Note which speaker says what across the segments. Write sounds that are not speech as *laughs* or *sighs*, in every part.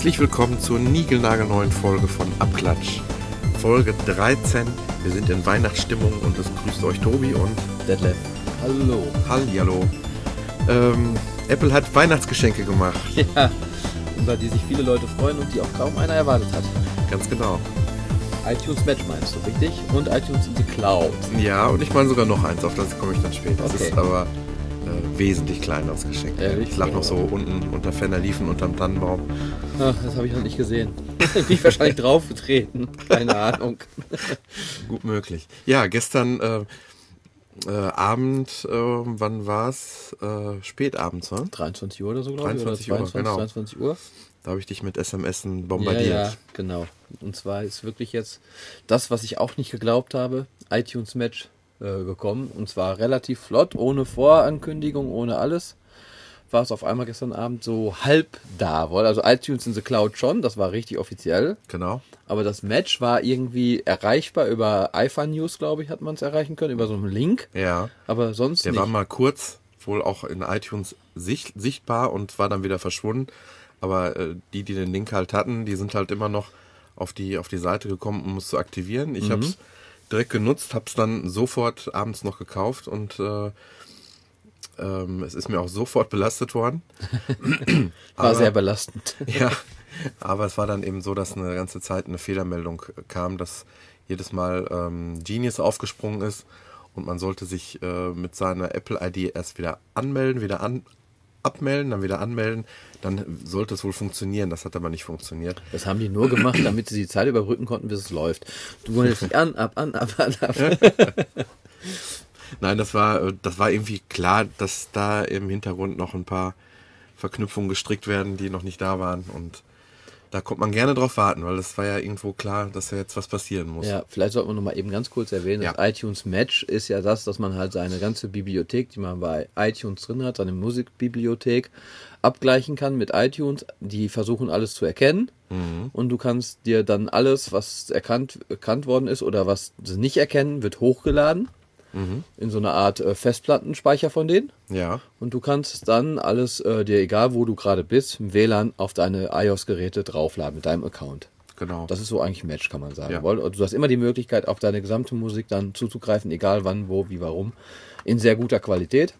Speaker 1: Herzlich willkommen zur niegelnagelneuen Folge von Abklatsch. Folge 13. Wir sind in Weihnachtsstimmung und es grüßt euch Tobi und
Speaker 2: Detlef. Hallo.
Speaker 1: Hallihallo. Ähm, Apple hat Weihnachtsgeschenke gemacht. *laughs*
Speaker 2: Ja, über die sich viele Leute freuen und die auch kaum einer erwartet hat.
Speaker 1: Ganz genau.
Speaker 2: iTunes Match meinst du, richtig? Und iTunes in the Cloud.
Speaker 1: Ja, und ich meine sogar noch eins, auf das komme ich dann später. Das
Speaker 2: Okay.
Speaker 1: ist aber äh, wesentlich kleineres Geschenk.
Speaker 2: Ehrlich?
Speaker 1: Ich lag noch so unten unter ferner Liefen unterm Tannenbaum.
Speaker 2: Ach, das habe ich noch nicht gesehen. Bin ich wahrscheinlich *laughs* draufgetreten. Keine Ahnung.
Speaker 1: Gut möglich. Ja, gestern äh, äh, Abend, äh, wann war's? Äh, spätabends, wa?
Speaker 2: 23 Uhr oder so, glaube ich.
Speaker 1: 23
Speaker 2: oder
Speaker 1: Uhr, genau.
Speaker 2: 23 Uhr.
Speaker 1: Da habe ich dich mit SMS bombardiert.
Speaker 2: Ja, ja, genau. Und zwar ist wirklich jetzt das, was ich auch nicht geglaubt habe, iTunes Match äh, gekommen. Und zwar relativ flott, ohne Vorankündigung, ohne alles. War es auf einmal gestern Abend so halb da. Also iTunes in the Cloud schon, das war richtig offiziell.
Speaker 1: Genau.
Speaker 2: Aber das Match war irgendwie erreichbar über iPhone News, glaube ich, hat man es erreichen können, über so einen Link.
Speaker 1: Ja.
Speaker 2: Aber sonst
Speaker 1: Der
Speaker 2: nicht.
Speaker 1: war mal kurz wohl auch in iTunes sicht, sichtbar und war dann wieder verschwunden. Aber äh, die, die den Link halt hatten, die sind halt immer noch auf die, auf die Seite gekommen, um es zu aktivieren. Ich habe es direkt genutzt, habe es dann sofort abends noch gekauft und äh, ähm, es ist mir auch sofort belastet worden. *laughs*
Speaker 2: war
Speaker 1: aber-
Speaker 2: sehr belastend. *laughs*
Speaker 1: Ja, aber es war dann eben so, dass eine ganze Zeit eine Fehlermeldung kam, dass jedes Mal ähm, Genius aufgesprungen ist und man sollte sich äh, mit seiner Apple-ID erst wieder anmelden, wieder an, abmelden, dann wieder anmelden. Dann sollte es wohl funktionieren. Das hat aber nicht funktioniert.
Speaker 2: Das haben die nur gemacht, damit sie die Zeit überbrücken konnten, bis es läuft. Du wolltest *laughs* dich an, ab, an, ab, an, ab.
Speaker 1: Nein, das war, äh, das war irgendwie klar, dass da im Hintergrund noch ein paar Verknüpfungen gestrickt werden, die noch nicht da waren. Und da kommt man gerne drauf warten, weil es war ja irgendwo klar, dass ja jetzt was passieren muss.
Speaker 2: Ja, vielleicht sollte man noch mal eben ganz kurz erwähnen,
Speaker 1: Ja.
Speaker 2: das iTunes Match ist ja das, dass man halt seine ganze Bibliothek, die man bei iTunes drin hat, seine Musikbibliothek, abgleichen kann mit iTunes. Die versuchen alles zu erkennen
Speaker 1: Mhm.
Speaker 2: und du kannst dir dann alles, was erkannt, erkannt worden ist oder was sie nicht erkennen, wird hochgeladen
Speaker 1: Mhm.
Speaker 2: in so eine Art äh, Festplattenspeicher von denen.
Speaker 1: Ja.
Speaker 2: Und du kannst dann alles, äh, dir egal wo du gerade bist, im WLAN auf deine iOS-Geräte draufladen mit deinem Account.
Speaker 1: Genau.
Speaker 2: Das ist so eigentlich ein Match, kann man sagen.
Speaker 1: Ja.
Speaker 2: Weil Du hast immer die Möglichkeit, auf deine gesamte Musik dann zuzugreifen, egal wann, wo, wie, warum. In sehr guter Qualität.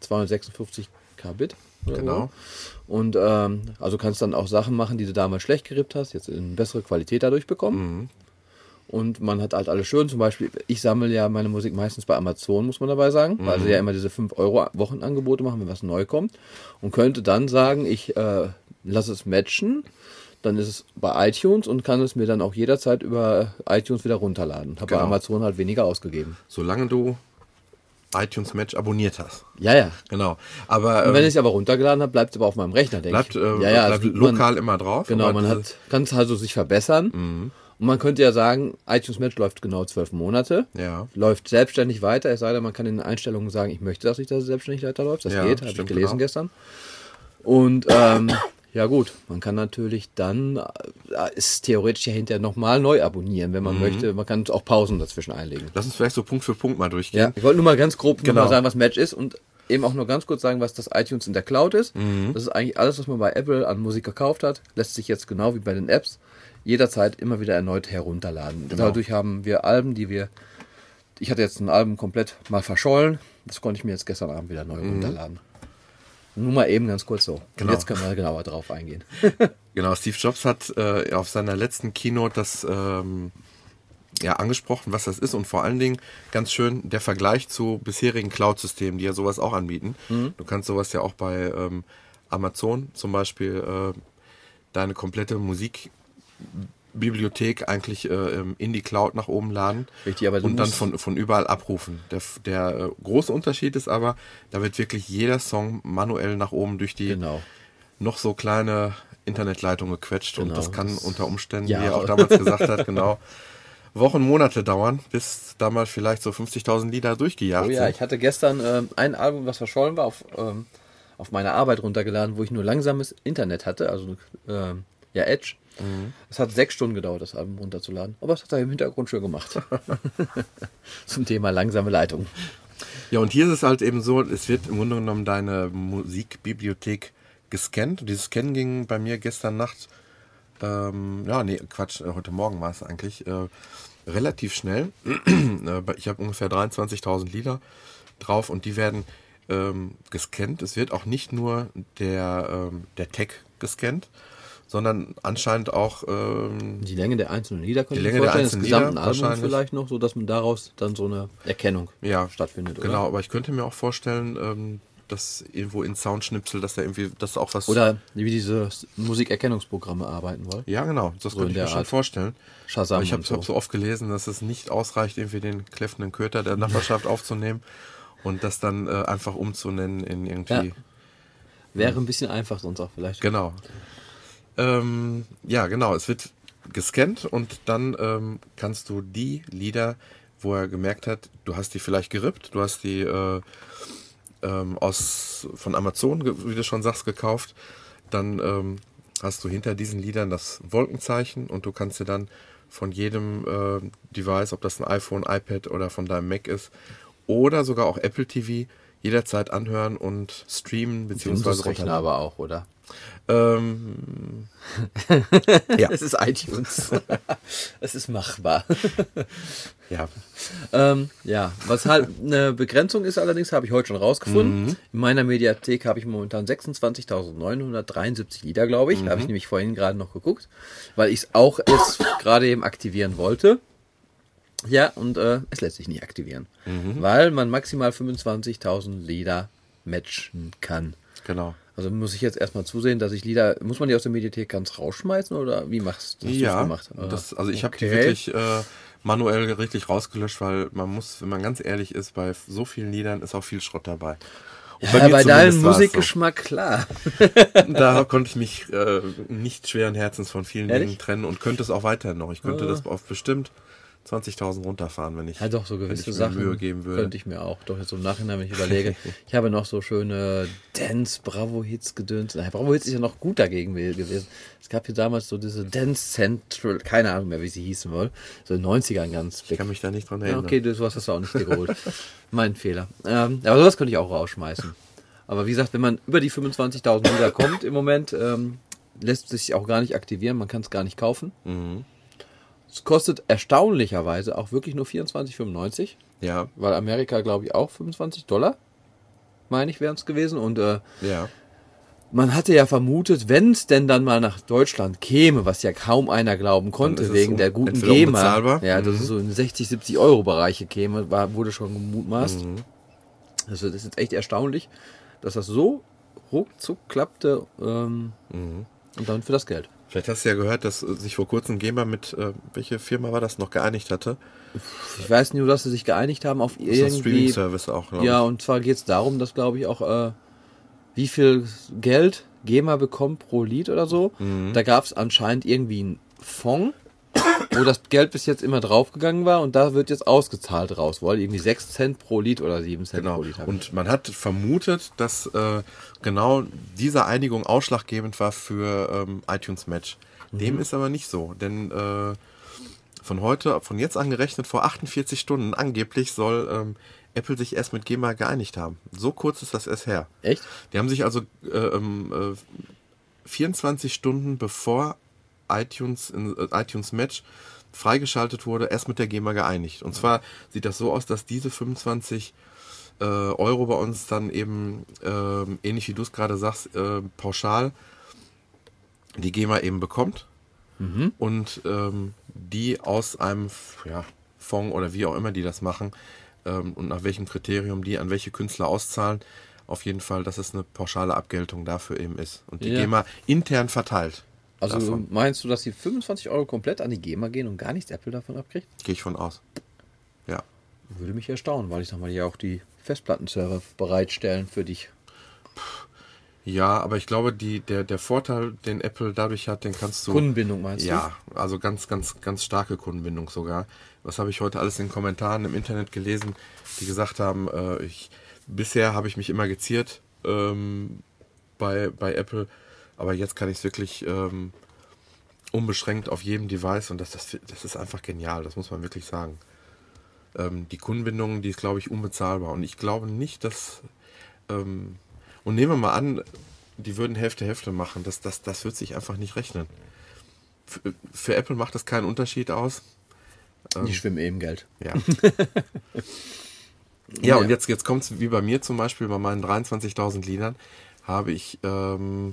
Speaker 2: 256 Kbit.
Speaker 1: Mhm. Genau.
Speaker 2: Und ähm, also kannst dann auch Sachen machen, die du damals schlecht gerippt hast, jetzt in bessere Qualität dadurch bekommen.
Speaker 1: Mhm.
Speaker 2: Und man hat halt alles schön. Zum Beispiel, ich sammle ja meine Musik meistens bei Amazon, muss man dabei sagen, weil
Speaker 1: Mhm.
Speaker 2: sie ja immer diese 5 Euro Wochenangebote machen, wenn was neu kommt. Und könnte dann sagen, ich äh, lasse es matchen. Dann ist es bei iTunes und kann es mir dann auch jederzeit über iTunes wieder runterladen. Habe
Speaker 1: Genau.
Speaker 2: bei Amazon halt weniger ausgegeben.
Speaker 1: Solange du iTunes Match abonniert hast.
Speaker 2: Ja, ja.
Speaker 1: Genau. Aber
Speaker 2: Und
Speaker 1: ähm,
Speaker 2: wenn ich es aber runtergeladen habe, bleibt es aber auf meinem Rechner, denke
Speaker 1: bleibt,
Speaker 2: ich.
Speaker 1: äh,
Speaker 2: ja, ja,
Speaker 1: bleibt
Speaker 2: also man-
Speaker 1: lokal immer drauf.
Speaker 2: Genau, man hat, kann es also sich verbessern.
Speaker 1: Mhm.
Speaker 2: Und man könnte ja sagen, iTunes Match läuft genau zwölf Monate.
Speaker 1: Ja.
Speaker 2: Läuft selbstständig weiter, es sei denn, man kann in den Einstellungen sagen, ich möchte, dass sich das selbstständig weiterläuft. Das
Speaker 1: Ja,
Speaker 2: geht, habe ich gelesen
Speaker 1: genau.
Speaker 2: gestern. Und ähm, *coughs* ja gut, man kann natürlich dann, äh, ist theoretisch ja hinterher nochmal neu abonnieren, wenn man
Speaker 1: Mhm.
Speaker 2: möchte. Man kann auch Pausen dazwischen einlegen.
Speaker 1: Lass uns vielleicht so Punkt für Punkt mal durchgehen.
Speaker 2: Ja, ich wollte nur mal ganz grob
Speaker 1: Genau.
Speaker 2: mal sagen, was Match ist und eben auch nur ganz kurz sagen, was das iTunes in der Cloud ist.
Speaker 1: Mhm.
Speaker 2: Das ist eigentlich alles, was man bei Apple an Musik gekauft hat, lässt sich jetzt genau wie bei den Apps jederzeit immer wieder erneut herunterladen.
Speaker 1: Genau.
Speaker 2: Dadurch haben wir Alben, die wir, ich hatte jetzt ein Album komplett mal verschollen, das konnte ich mir jetzt gestern Abend wieder neu runterladen. Nur mal eben ganz kurz so.
Speaker 1: Mhm. Genau.
Speaker 2: Und jetzt können wir genauer drauf eingehen. *laughs*
Speaker 1: Genau, Steve Jobs hat äh, auf seiner letzten Keynote das ähm, ja, angesprochen, was das ist und vor allen Dingen ganz schön der Vergleich zu bisherigen Cloud-Systemen, die ja sowas auch anbieten. Du kannst sowas ja auch bei ähm, Amazon zum Beispiel äh, deine komplette Musikbibliothek eigentlich äh, ähm, in die Cloud nach oben laden
Speaker 2: Richtig,
Speaker 1: und dann von, von überall abrufen. Der, der äh, große Unterschied ist aber, da wird wirklich jeder Song manuell nach oben durch die
Speaker 2: Genau.
Speaker 1: noch so kleine Internetleitung gequetscht und
Speaker 2: Genau,
Speaker 1: das kann
Speaker 2: das-
Speaker 1: unter Umständen,
Speaker 2: Ja.
Speaker 1: wie er auch damals gesagt hat, *laughs* genau Wochen, Monate dauern, bis da mal vielleicht so 50.000 Lieder durchgejagt
Speaker 2: Oh ja,
Speaker 1: sind.
Speaker 2: ich hatte gestern ähm, ein Album, was verschollen war auf, ähm, auf meiner Arbeit runtergeladen, wo ich nur langsames Internet hatte, also äh, ja Edge. Es hat sechs Stunden gedauert, das Album runterzuladen. Aber es hat er im Hintergrund schön gemacht. *laughs* Zum Thema langsame Leitung.
Speaker 1: Ja, und hier ist es halt eben so, es wird im Grunde genommen deine Musikbibliothek gescannt. Und dieses Scannen ging bei mir gestern Nacht, ähm, ja, nee, Quatsch, äh, heute Morgen war es eigentlich, äh, relativ schnell. *clears throat* Äh, ich habe ungefähr 23.000 Lieder drauf und die werden ähm, gescannt. Es wird auch nicht nur der, ähm, der Tag gescannt, sondern anscheinend auch ähm,
Speaker 2: Die Länge der einzelnen Lieder könnte
Speaker 1: Die Länge der einzelnen
Speaker 2: des gesamten
Speaker 1: Lieder
Speaker 2: Albums vielleicht noch, so dass man daraus dann so eine Erkennung
Speaker 1: ja,
Speaker 2: stattfindet. Oder?
Speaker 1: Genau, aber ich könnte mir auch vorstellen, ähm, dass irgendwo in Soundschnipsel, dass da irgendwie, das auch was.
Speaker 2: Oder wie diese Musikerkennungsprogramme arbeiten wollen.
Speaker 1: Ja, genau, das
Speaker 2: So
Speaker 1: könnte ich mir schon
Speaker 2: Art.
Speaker 1: vorstellen.
Speaker 2: Shazam
Speaker 1: Aber ich habe
Speaker 2: so.
Speaker 1: hab so oft gelesen, dass es nicht ausreicht, irgendwie den kläffenden Köter der Nachbarschaft *laughs* aufzunehmen und das dann äh, einfach umzunennen in irgendwie.
Speaker 2: Ja. Wäre ein bisschen einfach sonst auch vielleicht.
Speaker 1: Genau. Ähm, ja, genau. Es wird gescannt und dann ähm, kannst du die Lieder, wo er gemerkt hat, du hast die vielleicht gerippt, du hast die äh, ähm, aus von Amazon, wie du schon sagst, gekauft, dann ähm, hast du hinter diesen Liedern das Wolkenzeichen und du kannst dir dann von jedem äh, Device, ob das ein iPhone, iPad oder von deinem Mac ist, oder sogar auch Apple TV, jederzeit anhören und streamen beziehungsweise
Speaker 2: Windows-Rechner aber auch, oder?
Speaker 1: Ähm, *laughs* Ja.
Speaker 2: Es ist iTunes. *laughs* es ist machbar. *laughs*
Speaker 1: ja,
Speaker 2: ähm, ja, was halt eine Begrenzung ist allerdings, habe ich heute schon rausgefunden.
Speaker 1: Mhm.
Speaker 2: In meiner Mediathek habe ich momentan 26.973 Lieder, glaube ich.
Speaker 1: Mhm.
Speaker 2: Habe ich nämlich vorhin gerade noch geguckt, weil ich es auch jetzt *coughs* gerade eben aktivieren wollte. Ja, und äh, es lässt sich nicht aktivieren,
Speaker 1: Mhm.
Speaker 2: weil man maximal 25.000 Lieder matchen kann.
Speaker 1: genau.
Speaker 2: Also muss ich jetzt erstmal zusehen, dass ich Lieder, muss man die aus der Mediathek ganz rausschmeißen oder wie machst du's
Speaker 1: Ja,
Speaker 2: gemacht?
Speaker 1: das, also ich habe die
Speaker 2: Okay.
Speaker 1: wirklich äh, manuell richtig rausgelöscht, weil man muss, wenn man ganz ehrlich ist, bei so vielen Liedern ist auch viel Schrott dabei. Und
Speaker 2: Ja, bei, deinem
Speaker 1: zumindest war's
Speaker 2: Musikgeschmack, klar.
Speaker 1: So. *laughs* Da konnte ich mich äh, nicht schweren Herzens von vielen
Speaker 2: Ehrlich?
Speaker 1: Dingen trennen und könnte es auch weiterhin noch. Ich könnte
Speaker 2: Ah.
Speaker 1: das auf bestimmt 20.000 runterfahren, wenn ich,
Speaker 2: Ja, doch, so gewisse
Speaker 1: ich mir
Speaker 2: Sachen
Speaker 1: Mühe geben würde.
Speaker 2: könnte ich mir auch. Doch, jetzt so im Nachhinein, wenn ich überlege. *laughs* ich habe noch so schöne Dance, Bravo-Hits gedöns. Nein, Bravo-Hits ist ja noch gut dagegen gewesen. Es gab hier damals so diese Dance Central, keine Ahnung mehr, wie sie hießen wohl. So in den 90ern ganz
Speaker 1: Ich kann mich da nicht dran
Speaker 2: Ja,
Speaker 1: erinnern.
Speaker 2: okay, du hast du auch nicht geholt. mein Fehler. Ähm, aber sowas könnte ich auch rausschmeißen. Aber wie gesagt, wenn man über die 25.000 Lieder kommt im Moment, ähm, lässt sich auch gar nicht aktivieren, man kann es gar nicht kaufen.
Speaker 1: Mhm.
Speaker 2: Es kostet erstaunlicherweise auch wirklich nur 24,95,
Speaker 1: Ja,
Speaker 2: weil Amerika, glaube ich, auch 25 Dollar, meine ich, wären es gewesen. Und äh,
Speaker 1: ja.
Speaker 2: man hatte ja vermutet, wenn es denn dann mal nach Deutschland käme, was ja kaum einer glauben konnte, wegen der guten GEMA, ja, dass
Speaker 1: Mhm.
Speaker 2: es so in 60, 70 Euro Bereiche käme, war, wurde schon gemutmaßt.
Speaker 1: Mhm.
Speaker 2: Also das ist jetzt echt erstaunlich, dass das so ruckzuck klappte ähm,
Speaker 1: Mhm.
Speaker 2: und dann für das Geld.
Speaker 1: Vielleicht hast du ja gehört, dass äh, sich vor kurzem GEMA mit, äh, welche Firma war das, noch geeinigt hatte.
Speaker 2: Ich weiß nur, dass sie sich geeinigt haben auf
Speaker 1: Das ist ein
Speaker 2: irgendwie
Speaker 1: Streaming-Service auch, glaube
Speaker 2: Ja,
Speaker 1: ich.
Speaker 2: und zwar geht es darum, dass, glaube ich, auch äh, wie viel Geld GEMA bekommt pro Lied oder so.
Speaker 1: Mhm.
Speaker 2: Da gab es anscheinend irgendwie einen Fonds, wo das Geld bis jetzt immer draufgegangen war und da wird jetzt ausgezahlt raus. Wohl irgendwie 6 Cent pro Lied oder 7 Cent
Speaker 1: Genau.
Speaker 2: pro Lied. hab ich.
Speaker 1: Und man hat vermutet, dass äh, genau diese Einigung ausschlaggebend war für ähm, iTunes Match.
Speaker 2: Mhm.
Speaker 1: Dem ist aber nicht so, denn äh, von heute, von jetzt an gerechnet, vor 48 Stunden angeblich soll ähm, Apple sich erst mit GEMA geeinigt haben. So kurz ist das erst her.
Speaker 2: Echt?
Speaker 1: Die haben sich also äh, ähm, äh, 24 Stunden bevor iTunes, in, äh, iTunes Match freigeschaltet wurde, erst mit der GEMA geeinigt. Und zwar sieht das so aus, dass diese 25 äh, Euro bei uns dann eben, ähm, ähnlich wie du es gerade sagst, äh, pauschal die GEMA eben bekommt und ähm, die aus einem ja, Fonds oder wie auch immer die das machen ähm, und nach welchem Kriterium die an welche Künstler auszahlen, auf jeden Fall, dass es eine pauschale Abgeltung dafür eben ist und die
Speaker 2: Ja.
Speaker 1: GEMA intern verteilt.
Speaker 2: Also
Speaker 1: davon.
Speaker 2: meinst du, dass die 25 Euro komplett an die GEMA gehen und gar nichts Apple davon abkriegt?
Speaker 1: Gehe ich von aus. Ja.
Speaker 2: Würde mich erstaunen, weil ich nochmal ja auch die Festplattenserver bereitstellen für dich.
Speaker 1: Ja, aber ich glaube, die, der, der Vorteil, den Apple dadurch hat, den kannst du.
Speaker 2: Kundenbindung meinst du?
Speaker 1: Ja, also ganz, ganz, ganz starke Kundenbindung sogar. Was habe ich heute alles in den Kommentaren im Internet gelesen, die gesagt haben, äh, ich, bisher habe ich mich immer geziert, ähm, bei, bei Apple. Aber jetzt kann ich es wirklich ähm, unbeschränkt auf jedem Device und das, das, das ist einfach genial, das muss man wirklich sagen. Ähm, die Kundenbindung, die ist, glaube ich, unbezahlbar. Und ich glaube nicht, dass. Ähm, und nehmen wir mal an, die würden Hälfte Hälfte machen. Das, das, das wird sich einfach nicht rechnen. Für, für Apple macht das keinen Unterschied aus.
Speaker 2: Ähm, die schwimmen eben Geld.
Speaker 1: Ja. *laughs* ja, und jetzt, jetzt kommt es wie bei mir zum Beispiel, bei meinen 23.000 Liedern habe ich ähm,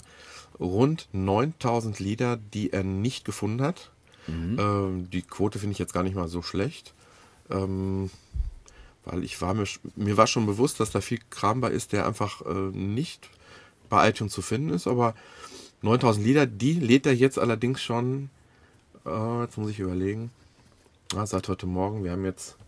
Speaker 1: rund 9000 Lieder, die er nicht gefunden hat. Mhm. Ähm, die Quote finde ich jetzt gar nicht mal so schlecht. Ähm, weil ich war mir, mir war schon bewusst, dass da viel Kram bei ist, der einfach äh, nicht bei iTunes zu finden ist. Aber 9000 Lieder, die lädt er jetzt allerdings schon. Äh, jetzt muss ich überlegen. Ah, seit heute Morgen. Wir haben jetzt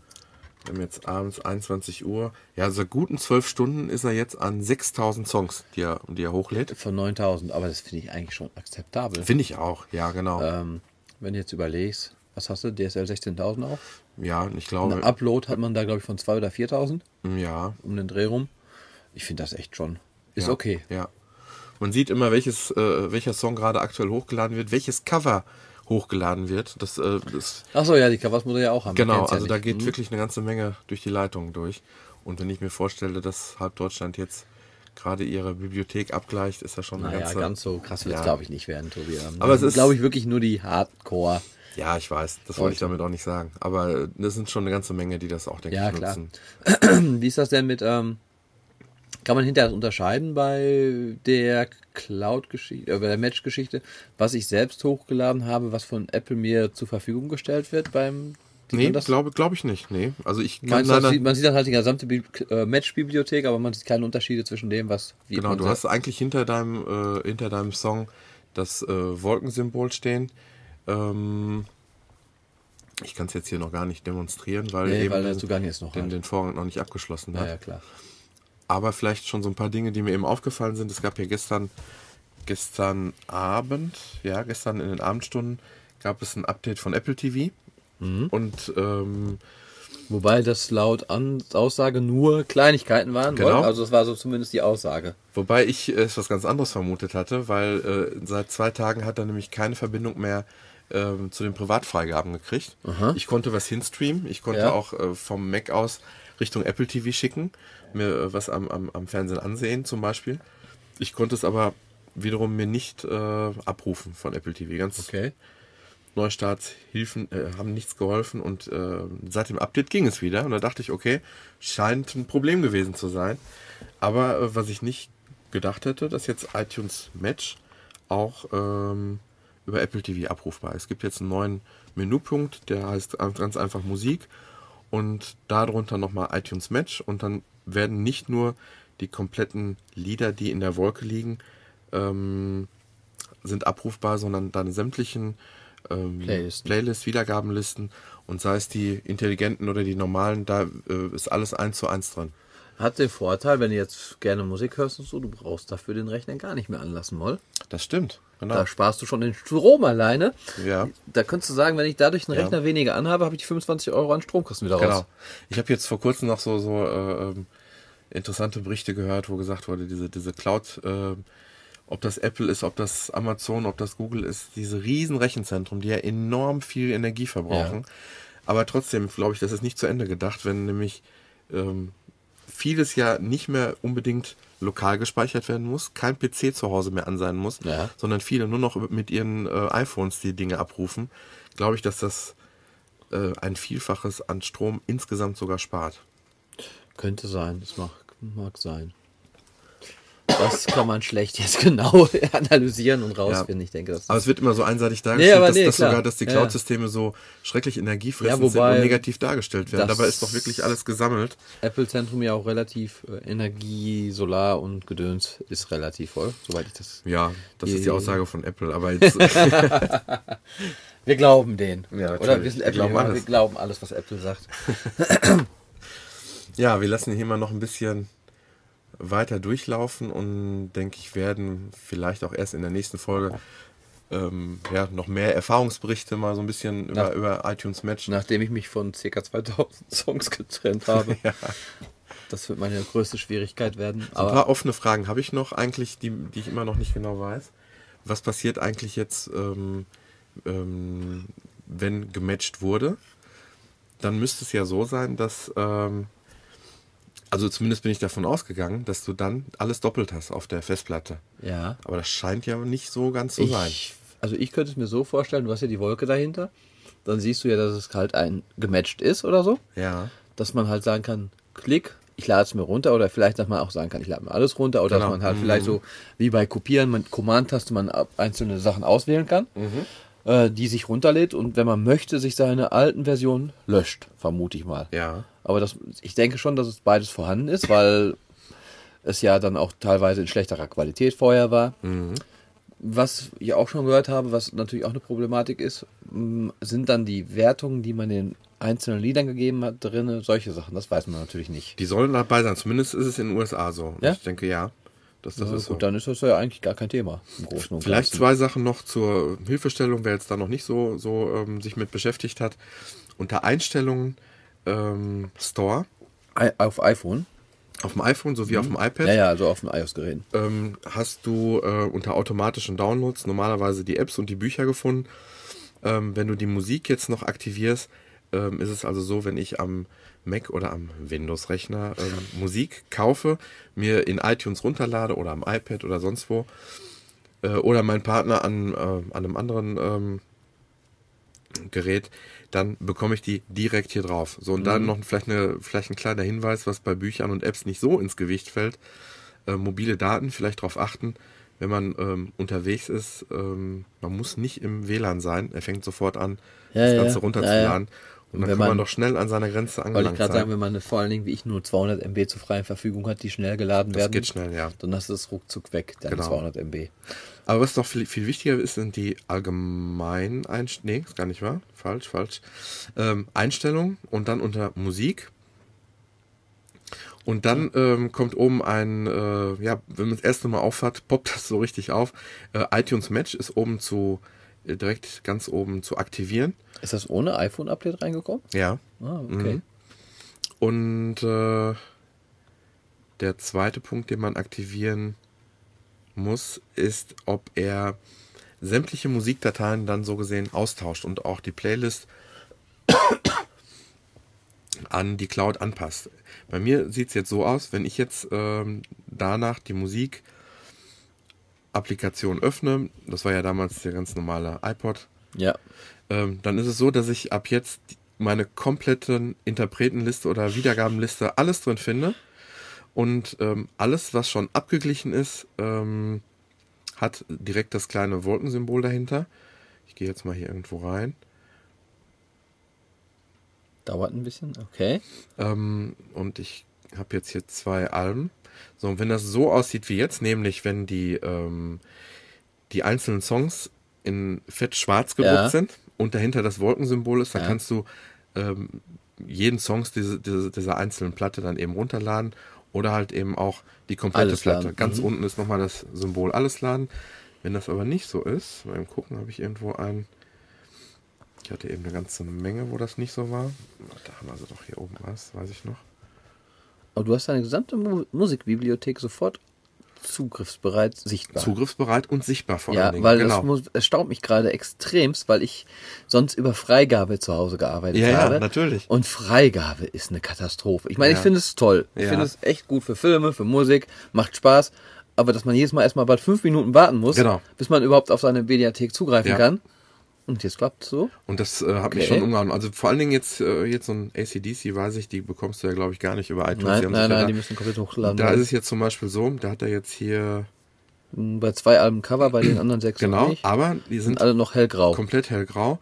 Speaker 1: haben jetzt abends 21 Uhr. Ja, seit guten zwölf Stunden ist er jetzt an 6000 Songs, die er, die er hochlädt.
Speaker 2: Von 9000, aber das finde ich eigentlich schon akzeptabel.
Speaker 1: Finde ich auch, ja, genau.
Speaker 2: Ähm, wenn du jetzt überlegst, was hast du, DSL 16.000 auch?
Speaker 1: Ja, ich glaube.
Speaker 2: Ein Upload hat man da, glaube ich, von 2.000 oder 4.000.
Speaker 1: Ja.
Speaker 2: Um den Dreh rum. Ich finde das echt schon. Ist
Speaker 1: ja,
Speaker 2: okay.
Speaker 1: Ja. Man sieht immer, welches, äh, welcher Song gerade aktuell hochgeladen wird, welches Cover hochgeladen wird. Das, äh, das
Speaker 2: Achso, ja, die Covers muss er ja auch haben.
Speaker 1: Genau, also ja da geht mhm. wirklich eine ganze Menge durch die Leitungen durch. Und wenn ich mir vorstelle, dass halb Deutschland jetzt gerade ihre Bibliothek abgleicht, ist das schon
Speaker 2: naja,
Speaker 1: eine ganze...
Speaker 2: ganz so krass wird es, ja. glaube ich, nicht werden, Tobi.
Speaker 1: Aber es ist,
Speaker 2: glaube ich, wirklich nur die Hardcore...
Speaker 1: Ja, ich weiß, das wollte ich damit auch nicht sagen. Aber das sind schon eine ganze Menge, die das auch, denke
Speaker 2: ja,
Speaker 1: ich, nutzen.
Speaker 2: Klar. *clears throat* Wie ist das denn mit, ähm, kann man hinterher unterscheiden bei der Cloud-Geschichte, äh, bei der Match-Geschichte, was ich selbst hochgeladen habe, was von Apple mir zur Verfügung gestellt wird beim
Speaker 1: Nee, glaube glaub ich nicht. Nee. Also ich
Speaker 2: man, sieht, man sieht dann halt die gesamte äh, Match-Bibliothek, aber man sieht keine Unterschiede zwischen dem, was
Speaker 1: wie Genau, du hast eigentlich hinter deinem, äh, hinter deinem Song das äh, Wolkensymbol stehen. Ähm, ich kann es jetzt hier noch gar nicht demonstrieren, weil
Speaker 2: nee,
Speaker 1: eben
Speaker 2: weil der Zugang ist noch
Speaker 1: den, halt. den Vorgang noch nicht abgeschlossen hat.
Speaker 2: Ja, ja, klar
Speaker 1: aber vielleicht schon so ein paar Dinge, die mir eben aufgefallen sind. Es gab ja gestern, gestern Abend, ja, gestern in den Abendstunden gab es ein Update von Apple TV. Mhm. Und ähm,
Speaker 2: Wobei das laut An Aussage nur Kleinigkeiten waren.
Speaker 1: Genau.
Speaker 2: Oder? Also das war so zumindest die Aussage.
Speaker 1: Wobei ich äh, was ganz anderes vermutet hatte, weil äh, seit zwei Tagen hat er nämlich keine Verbindung mehr äh, zu den Privatfreigaben gekriegt. Aha. Ich konnte was hinstreamen. Ich konnte ja. auch äh, vom Mac aus Richtung Apple TV schicken mir äh, was am, am, am Fernsehen ansehen zum Beispiel. Ich konnte es aber wiederum mir nicht äh, abrufen von Apple TV. Ganz
Speaker 2: okay.
Speaker 1: Neustarts Hilfen äh, haben nichts geholfen und äh, seit dem Update ging es wieder und da dachte ich, okay, scheint ein Problem gewesen zu sein. Aber äh, was ich nicht gedacht hätte, dass jetzt iTunes Match auch ähm, über Apple TV abrufbar ist. Es gibt jetzt einen neuen Menüpunkt, der heißt ganz einfach Musik und darunter nochmal iTunes Match und dann werden nicht nur die kompletten Lieder, die in der Wolke liegen, ähm, sind abrufbar, sondern deine sämtlichen ähm, Playlisten. Playlists, Wiedergabenlisten und sei es die intelligenten oder die normalen, da äh, ist alles eins zu eins drin.
Speaker 2: Hat den Vorteil, wenn du jetzt gerne Musik hörst und so, du brauchst dafür den Rechner gar nicht mehr anlassen, Moll.
Speaker 1: Das stimmt,
Speaker 2: genau. Da sparst du schon den Strom alleine.
Speaker 1: Ja.
Speaker 2: Da könntest du sagen, wenn ich dadurch einen Rechner ja. weniger anhabe, habe ich die 25 Euro an Stromkosten wieder raus. Genau.
Speaker 1: Ich habe jetzt vor kurzem noch so, so äh, interessante Berichte gehört, wo gesagt wurde, diese, diese Cloud, äh, ob das Apple ist, ob das Amazon, ob das Google ist, diese riesen Rechenzentren, die ja enorm viel Energie verbrauchen. Ja. Aber trotzdem glaube ich, das ist nicht zu Ende gedacht, wenn nämlich ähm, vieles ja nicht mehr unbedingt lokal gespeichert werden muss, kein PC zu Hause mehr an sein muss,
Speaker 2: ja.
Speaker 1: sondern viele nur noch mit ihren äh, iPhones die Dinge abrufen, glaube ich, dass das äh, ein Vielfaches an Strom insgesamt sogar spart.
Speaker 2: Könnte sein, das mag, mag sein. Das kann man schlecht jetzt *laughs* genau analysieren und rausfinden. Ja. Ich denke, das
Speaker 1: aber es wird immer so einseitig dargestellt, nee, dass, nee, dass sogar, dass die Cloud-Systeme ja. so schrecklich energiefressend ja, sind und negativ dargestellt werden. Dabei ist doch wirklich alles gesammelt.
Speaker 2: Apple-Zentrum ja auch relativ äh, Energie, Solar und Gedöns ist relativ voll, soweit ich das.
Speaker 1: Ja, das ist die Aussage von Apple. Aber jetzt. *laughs*
Speaker 2: wir glauben den.
Speaker 1: Ja,
Speaker 2: Oder wir sind Apple. Wir glauben, alles. wir glauben alles, was Apple sagt.
Speaker 1: ja, wir lassen hier mal noch ein bisschen weiter durchlaufen und denke ich, werden vielleicht auch erst in der nächsten Folge ähm, ja, noch mehr Erfahrungsberichte mal so ein bisschen über, Nach, über iTunes Match.
Speaker 2: Nachdem ich mich von ca. 2000 *laughs* Songs getrennt habe. *laughs*
Speaker 1: ja.
Speaker 2: Das wird meine größte Schwierigkeit werden.
Speaker 1: So ein paar offene Fragen habe ich noch eigentlich, die, die ich immer noch nicht genau weiß. Was passiert eigentlich jetzt, ähm, ähm, wenn gematcht wurde? Dann müsste es ja so sein, dass, ähm, also zumindest bin ich davon ausgegangen, dass du dann alles doppelt hast auf der Festplatte.
Speaker 2: ja.
Speaker 1: Aber das scheint ja nicht so ganz zu sein.
Speaker 2: Ich, also ich könnte es mir so vorstellen, du hast ja die Wolke dahinter. Dann siehst du ja, dass es halt ein gematcht ist oder so.
Speaker 1: Ja.
Speaker 2: Dass man halt sagen kann, klick, ich lade es mir runter. Oder vielleicht, dass man auch sagen kann, ich lade mir alles runter. Oder
Speaker 1: Genau.
Speaker 2: dass man halt vielleicht so, wie bei Kopieren, mit Command-Taste man einzelne Sachen auswählen kann. Äh, die sich runterlädt und wenn man möchte, sich seine alten Versionen löscht, vermute ich mal.
Speaker 1: Ja.
Speaker 2: Aber das, ich denke schon, dass es beides vorhanden ist, weil es ja dann auch teilweise in schlechterer Qualität vorher war. Was ich auch schon gehört habe, was natürlich auch eine Problematik ist, mh, sind dann die Wertungen, die man den einzelnen Liedern gegeben hat, drinne, solche Sachen. Das weiß man natürlich nicht.
Speaker 1: Die sollen dabei sein. Zumindest ist es in den USA so.
Speaker 2: Ja?
Speaker 1: Ich denke ja. Dass das
Speaker 2: Na
Speaker 1: ist so.
Speaker 2: gut, dann ist das ja eigentlich gar kein Thema. Im Großen und
Speaker 1: Vielleicht
Speaker 2: Ganzen.
Speaker 1: zwei Sachen noch zur Hilfestellung, wer jetzt da noch nicht so, so ähm, sich mit beschäftigt hat. Unter Einstellungen ähm, Store
Speaker 2: I auf iPhone.
Speaker 1: auf dem iPhone sowie auf dem iPad
Speaker 2: Ja, ja, also auf dem iOS-Gerät.
Speaker 1: ähm, hast du äh, unter automatischen Downloads normalerweise die Apps und die Bücher gefunden. Ähm, wenn du die Musik jetzt noch aktivierst, ähm, ist es also so, wenn ich am Mac oder am Windows-Rechner ähm, Musik kaufe, mir in iTunes runterlade oder am iPad oder sonst wo, äh, oder mein Partner an, äh, an einem anderen ähm, Gerät, dann bekomme ich die direkt hier drauf. So, und dann noch vielleicht, eine, vielleicht ein kleiner Hinweis, was bei Büchern und Apps nicht so ins Gewicht fällt. Äh, mobile Daten, vielleicht darauf achten, wenn man ähm, unterwegs ist, ähm, man muss nicht im WLAN sein. Er fängt sofort an,
Speaker 2: Ja,
Speaker 1: das Ganze
Speaker 2: ja.
Speaker 1: runterzuladen.
Speaker 2: Ja,
Speaker 1: Und dann
Speaker 2: wenn
Speaker 1: kann man,
Speaker 2: man-
Speaker 1: doch schnell an seiner Grenze
Speaker 2: Wollte ich
Speaker 1: angelangt
Speaker 2: gerade sagen, wenn man vor allen Dingen wie ich nur 200 MB zur freien Verfügung hat, die schnell geladen
Speaker 1: das
Speaker 2: werden,
Speaker 1: geht schnell, ja.
Speaker 2: dann hast du es ruckzuck weg, deine
Speaker 1: Genau.
Speaker 2: 200 MB.
Speaker 1: Aber was noch viel, viel wichtiger ist, sind die allgemeinen Einstellungen. Nee, ist gar nicht wahr. Falsch, falsch. Ähm, Einstellungen und dann unter Musik. Und dann ähm, kommt oben ein, äh, ja, wenn man das erste Mal aufhat, poppt das so richtig auf. Äh, iTunes Match ist oben zu, äh, direkt ganz oben zu aktivieren.
Speaker 2: Ist das ohne iPhone-Update reingekommen?
Speaker 1: Ja.
Speaker 2: Ah, okay.
Speaker 1: Mhm. Und äh, der zweite Punkt, den man aktivieren muss, ist, ob er sämtliche Musikdateien dann so gesehen austauscht und auch die Playlist *coughs* an die Cloud anpasst. Bei mir sieht es jetzt so aus, wenn ich jetzt ähm, danach die Musik-Applikation öffne, das war ja damals der ganz normale iPod,
Speaker 2: Ja.
Speaker 1: ähm, dann ist es so, dass ich ab jetzt meine komplette Interpretenliste oder Wiedergabenliste alles drin finde. Und ähm, alles, was schon abgeglichen ist, ähm, hat direkt das kleine Wolkensymbol dahinter. Ich gehe jetzt mal hier irgendwo rein.
Speaker 2: Dauert ein bisschen, okay.
Speaker 1: Ähm, und ich habe jetzt hier zwei Alben. So, und wenn das so aussieht wie jetzt, nämlich wenn die, ähm, die einzelnen Songs in fett schwarz gedruckt
Speaker 2: Ja.
Speaker 1: sind und dahinter das Wolkensymbol ist, dann
Speaker 2: Ja.
Speaker 1: kannst du ähm, jeden Songs diese, diese, dieser einzelnen Platte dann eben runterladen oder halt eben auch die komplette
Speaker 2: Alles
Speaker 1: Platte.
Speaker 2: laden.
Speaker 1: Ganz
Speaker 2: Mhm.
Speaker 1: unten ist nochmal das Symbol alles laden. Wenn das aber nicht so ist, beim Gucken habe ich irgendwo ein. Ich hatte eben eine ganze Menge, wo das nicht so war. Da haben wir sie doch hier oben was, weiß ich noch.
Speaker 2: Aber du hast deine gesamte Mu Musikbibliothek sofort zugriffsbereit sichtbar.
Speaker 1: Zugriffsbereit und sichtbar vor
Speaker 2: ja,
Speaker 1: allen Dingen.
Speaker 2: weil
Speaker 1: genau.
Speaker 2: das muss, es staunt mich gerade extremst, weil ich sonst über Freigabe zu Hause gearbeitet
Speaker 1: Ja, ja,
Speaker 2: habe.
Speaker 1: natürlich.
Speaker 2: Und Freigabe ist eine Katastrophe. Ich meine, ich
Speaker 1: Ja.
Speaker 2: finde es toll. Ich
Speaker 1: Ja.
Speaker 2: finde es echt gut für Filme, für Musik, macht Spaß. Aber dass man jedes Mal erstmal bald fünf Minuten warten muss,
Speaker 1: Genau.
Speaker 2: bis man überhaupt auf seine Mediathek zugreifen
Speaker 1: Ja.
Speaker 2: kann. Und jetzt klappt es so.
Speaker 1: Und das äh, hat mich
Speaker 2: Okay.
Speaker 1: schon umgehauen. Also vor allen Dingen jetzt, äh, jetzt so ein ACDC, weiß ich, die bekommst du ja, glaube ich, gar nicht über iTunes.
Speaker 2: Nein, nein, nein,
Speaker 1: da,
Speaker 2: die müssen komplett hochladen.
Speaker 1: da ist es jetzt zum Beispiel so, da hat er jetzt hier,
Speaker 2: Bei zwei Alben Cover, bei den anderen sechs
Speaker 1: genau,
Speaker 2: nicht.
Speaker 1: aber die
Speaker 2: sind
Speaker 1: sind
Speaker 2: alle noch hellgrau.
Speaker 1: komplett hellgrau.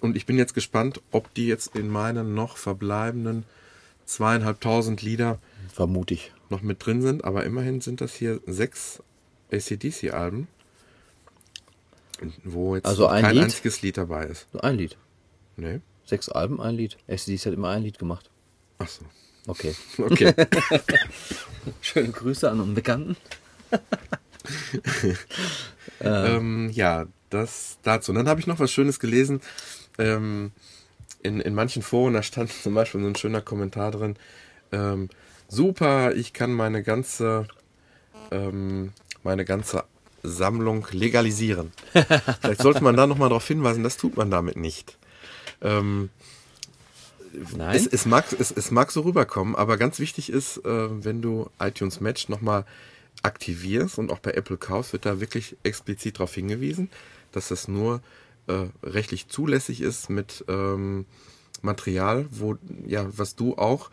Speaker 1: Und ich bin jetzt gespannt, ob die jetzt in meinen noch verbleibenden zweieinhalbtausend Lieder
Speaker 2: Vermute ich.
Speaker 1: noch mit drin sind. Aber immerhin sind das hier sechs ACDC-Alben, wo jetzt
Speaker 2: Also ein
Speaker 1: kein
Speaker 2: Lied?
Speaker 1: einziges Lied dabei ist.
Speaker 2: So ein Lied.
Speaker 1: Nee.
Speaker 2: Sechs Alben, ein Lied. ACDC hat immer ein Lied gemacht.
Speaker 1: Ach so.
Speaker 2: Okay. *laughs*
Speaker 1: Okay. *laughs*
Speaker 2: Schöne Grüße an Unbekannten. *laughs*
Speaker 1: ähm, ja, das dazu. Und dann habe ich noch was Schönes gelesen. Ähm, in, in manchen Foren, da stand zum Beispiel so ein schöner Kommentar drin. Ähm, super, ich kann meine ganze, ähm, meine ganze Sammlung legalisieren. *laughs* Vielleicht sollte man da nochmal darauf hinweisen, das tut man damit nicht. Ähm,
Speaker 2: Nein.
Speaker 1: es, es, mag, es, es mag so rüberkommen, aber ganz wichtig ist, äh, wenn du iTunes Match nochmal aktivierst und auch bei Apple kaufst, wird da wirklich explizit darauf hingewiesen, dass das nur äh, rechtlich zulässig ist mit ähm, Material, wo ja, was du auch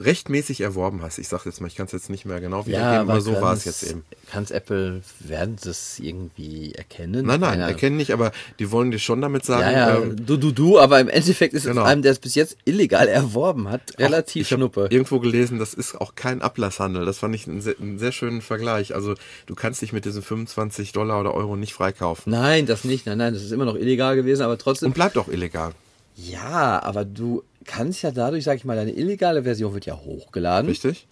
Speaker 1: rechtmäßig erworben hast. Ich sage jetzt mal, ich kann es jetzt nicht mehr genau wiedergeben, aber so war es jetzt eben.
Speaker 2: Kann es Apple, werden es irgendwie erkennen?
Speaker 1: Nein, nein,
Speaker 2: Keine
Speaker 1: erkennen nicht, aber die wollen dir schon damit sagen,
Speaker 2: Ja, ja,
Speaker 1: ähm,
Speaker 2: du, du, du, aber im Endeffekt ist
Speaker 1: Genau.
Speaker 2: es einem, der es bis jetzt illegal erworben hat, relativ
Speaker 1: ich habe
Speaker 2: schnuppe.
Speaker 1: irgendwo gelesen, das ist auch kein Ablasshandel. Das fand ich einen sehr, einen sehr schönen Vergleich. Also du kannst dich mit diesen 25 Dollar oder Euro nicht freikaufen.
Speaker 2: Nein, das nicht. Nein, nein, das ist immer noch illegal gewesen, aber trotzdem.
Speaker 1: Und bleibt auch illegal.
Speaker 2: Ja, aber du kannst ja dadurch, sag ich mal, deine illegale Version wird ja hochgeladen.
Speaker 1: Richtig?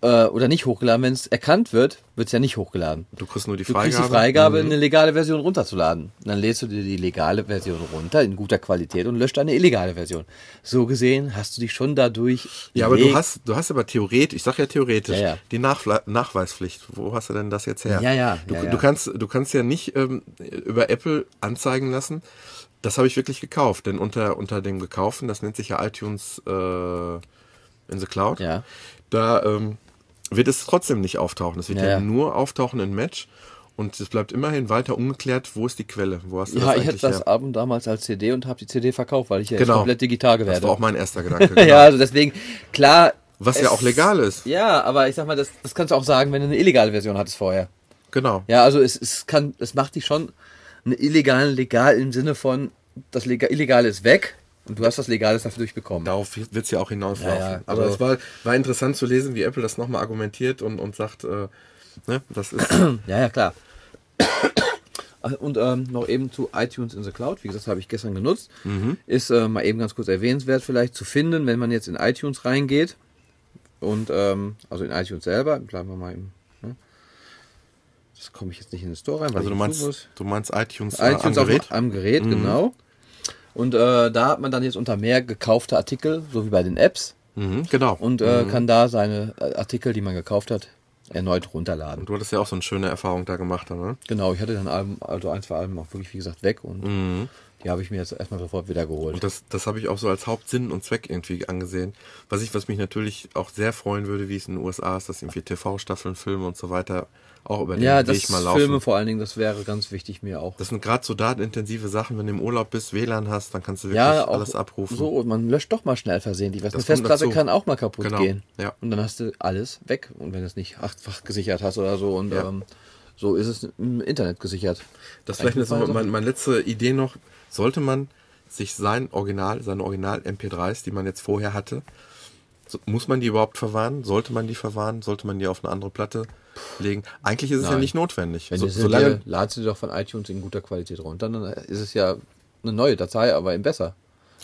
Speaker 2: Äh, oder nicht hochgeladen. Wenn es erkannt wird, wird es ja nicht hochgeladen.
Speaker 1: Du kriegst nur die
Speaker 2: Du
Speaker 1: Freigabe.
Speaker 2: kriegst die Freigabe,
Speaker 1: Mhm.
Speaker 2: eine legale Version runterzuladen. Dann lädst du dir die legale Version runter in guter Qualität und löscht eine illegale Version. So gesehen hast du dich schon dadurch.
Speaker 1: Ja, aber du hast, du hast aber theoretisch, ich sag ja theoretisch,
Speaker 2: Ja, ja.
Speaker 1: die Nachfla Nachweispflicht. Wo hast du denn das jetzt her?
Speaker 2: Ja, ja,
Speaker 1: Du,
Speaker 2: ja, ja.
Speaker 1: du kannst, du kannst ja nicht ähm, über Apple anzeigen lassen. Das habe ich wirklich gekauft, denn unter unter dem gekauften, das nennt sich ja iTunes äh, in the Cloud.
Speaker 2: Ja.
Speaker 1: Da ähm, wird es trotzdem nicht auftauchen. Es wird
Speaker 2: Ja,
Speaker 1: ja,
Speaker 2: ja.
Speaker 1: nur auftauchen in Match. Und es bleibt immerhin weiter ungeklärt, wo ist die Quelle? Wo hast du
Speaker 2: Ja,
Speaker 1: das
Speaker 2: ich hatte das
Speaker 1: her?
Speaker 2: Album damals als CD und habe die CD verkauft, weil ich ja
Speaker 1: Genau.
Speaker 2: jetzt komplett digital
Speaker 1: Das
Speaker 2: gewährt
Speaker 1: war auch mein erster *laughs* Gedanke. Genau.
Speaker 2: Ja, also deswegen, klar.
Speaker 1: Was ja
Speaker 2: es-
Speaker 1: auch legal ist.
Speaker 2: Ja, aber ich sag mal, das, das kannst du auch sagen, wenn du eine illegale Version hattest vorher.
Speaker 1: Genau.
Speaker 2: Ja, also es, es kann, es macht dich schon eine illegalen legal im Sinne von, das Lega- Illegale ist weg und du hast was Legales dafür durchbekommen.
Speaker 1: Darauf wird es ja auch hinauslaufen.
Speaker 2: Ja, ja,
Speaker 1: Aber
Speaker 2: also-
Speaker 1: es war, war interessant zu lesen, wie Apple das nochmal argumentiert und, und sagt, äh, ne, das ist. *coughs*
Speaker 2: Ja, ja, klar. *coughs* Und ähm, noch eben zu iTunes in the Cloud, wie gesagt, habe ich gestern genutzt. Ist äh, mal eben ganz kurz erwähnenswert vielleicht zu finden, wenn man jetzt in iTunes reingeht. Und ähm, also in iTunes selber, bleiben wir mal im. Das komme ich jetzt nicht in den Store rein, weil
Speaker 1: Also du meinst, du meinst iTunes, äh,
Speaker 2: iTunes
Speaker 1: am
Speaker 2: auf-
Speaker 1: Gerät?
Speaker 2: am Gerät, genau. Und äh, da hat man dann jetzt unter mehr gekaufte Artikel, so wie bei den Apps,
Speaker 1: Mhm, genau.
Speaker 2: und äh, kann da seine äh, Artikel, die man gekauft hat, erneut runterladen.
Speaker 1: Und du hattest ja auch so eine schöne Erfahrung da gemacht, ne?
Speaker 2: Genau, ich hatte dann Alben, also ein, zwei Alben auch wirklich, wie gesagt, weg und die habe ich mir jetzt erstmal sofort wieder geholt.
Speaker 1: Und das, das habe ich auch so als Hauptsinn und Zweck irgendwie angesehen. Was ich, was mich natürlich auch sehr freuen würde, wie es in den USA ist, dass irgendwie TV-Staffeln, Filme und so weiter auch über den
Speaker 2: ja,
Speaker 1: Weg
Speaker 2: das
Speaker 1: mal laufen.
Speaker 2: Filme vor allen Dingen, das wäre ganz wichtig mir auch.
Speaker 1: Das sind gerade so datenintensive Sachen, wenn du im Urlaub bist, WLAN hast, dann kannst du wirklich
Speaker 2: ja,
Speaker 1: alles abrufen.
Speaker 2: so, man löscht doch mal schnell versehentlich. Was
Speaker 1: Das
Speaker 2: eine Festplatte kann auch mal kaputt
Speaker 1: Genau,
Speaker 2: gehen.
Speaker 1: ja.
Speaker 2: Und dann hast du alles weg. Und wenn du es nicht achtfach gesichert hast oder so. Und
Speaker 1: Ja.
Speaker 2: ähm, so ist es im Internet gesichert.
Speaker 1: Das ist vielleicht
Speaker 2: eine feine
Speaker 1: meine, meine letzte Idee noch. Sollte man sich sein Original, seine Original MP3s, die man jetzt vorher hatte, muss man die überhaupt verwahren? Sollte man die verwahren? Sollte man die auf eine andere Platte legen? Eigentlich ist es ja
Speaker 2: Nein.
Speaker 1: nicht notwendig.
Speaker 2: Wenn
Speaker 1: So,
Speaker 2: sie
Speaker 1: solange,
Speaker 2: du dir doch von iTunes in guter Qualität runter, dann ist es ja eine neue Datei, aber eben besser.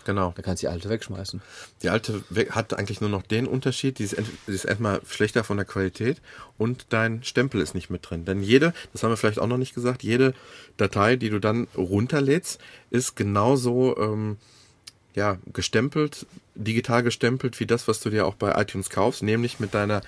Speaker 1: genau.
Speaker 2: Da kannst du die alte wegschmeißen.
Speaker 1: Die alte hat eigentlich nur noch den Unterschied, die ist, die ist erstmal schlechter von der Qualität und dein Stempel ist nicht mit drin. Denn jede, das haben wir vielleicht auch noch nicht gesagt, jede Datei, die du dann runterlädst, ist genauso ähm, ja, gestempelt, digital gestempelt, wie das, was du dir auch bei iTunes kaufst, nämlich mit deiner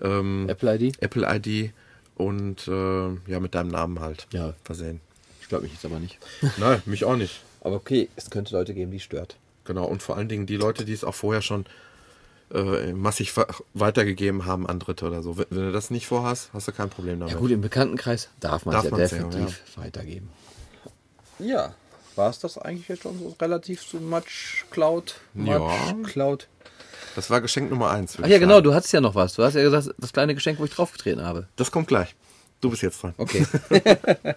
Speaker 1: ähm,
Speaker 2: Apple ID?
Speaker 1: Apple ID und äh, ja, mit deinem Namen halt
Speaker 2: Ja.
Speaker 1: versehen.
Speaker 2: Stört mich jetzt aber nicht. *laughs*
Speaker 1: Nein, mich auch nicht.
Speaker 2: Aber okay, es könnte Leute geben, die stört.
Speaker 1: Genau, und vor allen Dingen die Leute, die es auch vorher schon äh, massig weitergegeben haben an Dritte oder so. Wenn, wenn du das nicht vorhast, hast du kein Problem damit.
Speaker 2: Ja gut, im Bekanntenkreis darf man es ja
Speaker 1: man's ja,
Speaker 2: definitiv weitergeben. Ja, war es das eigentlich jetzt schon so relativ zu Match Cloud?
Speaker 1: Ja.
Speaker 2: Match Cloud.
Speaker 1: Das war Geschenk Nummer eins. würd
Speaker 2: Ach ja, genau, du hattest ja noch was. Du hast ja gesagt, das kleine Geschenk, wo ich draufgetreten habe.
Speaker 1: Das kommt gleich. Du bist jetzt dran.
Speaker 2: Okay. *laughs*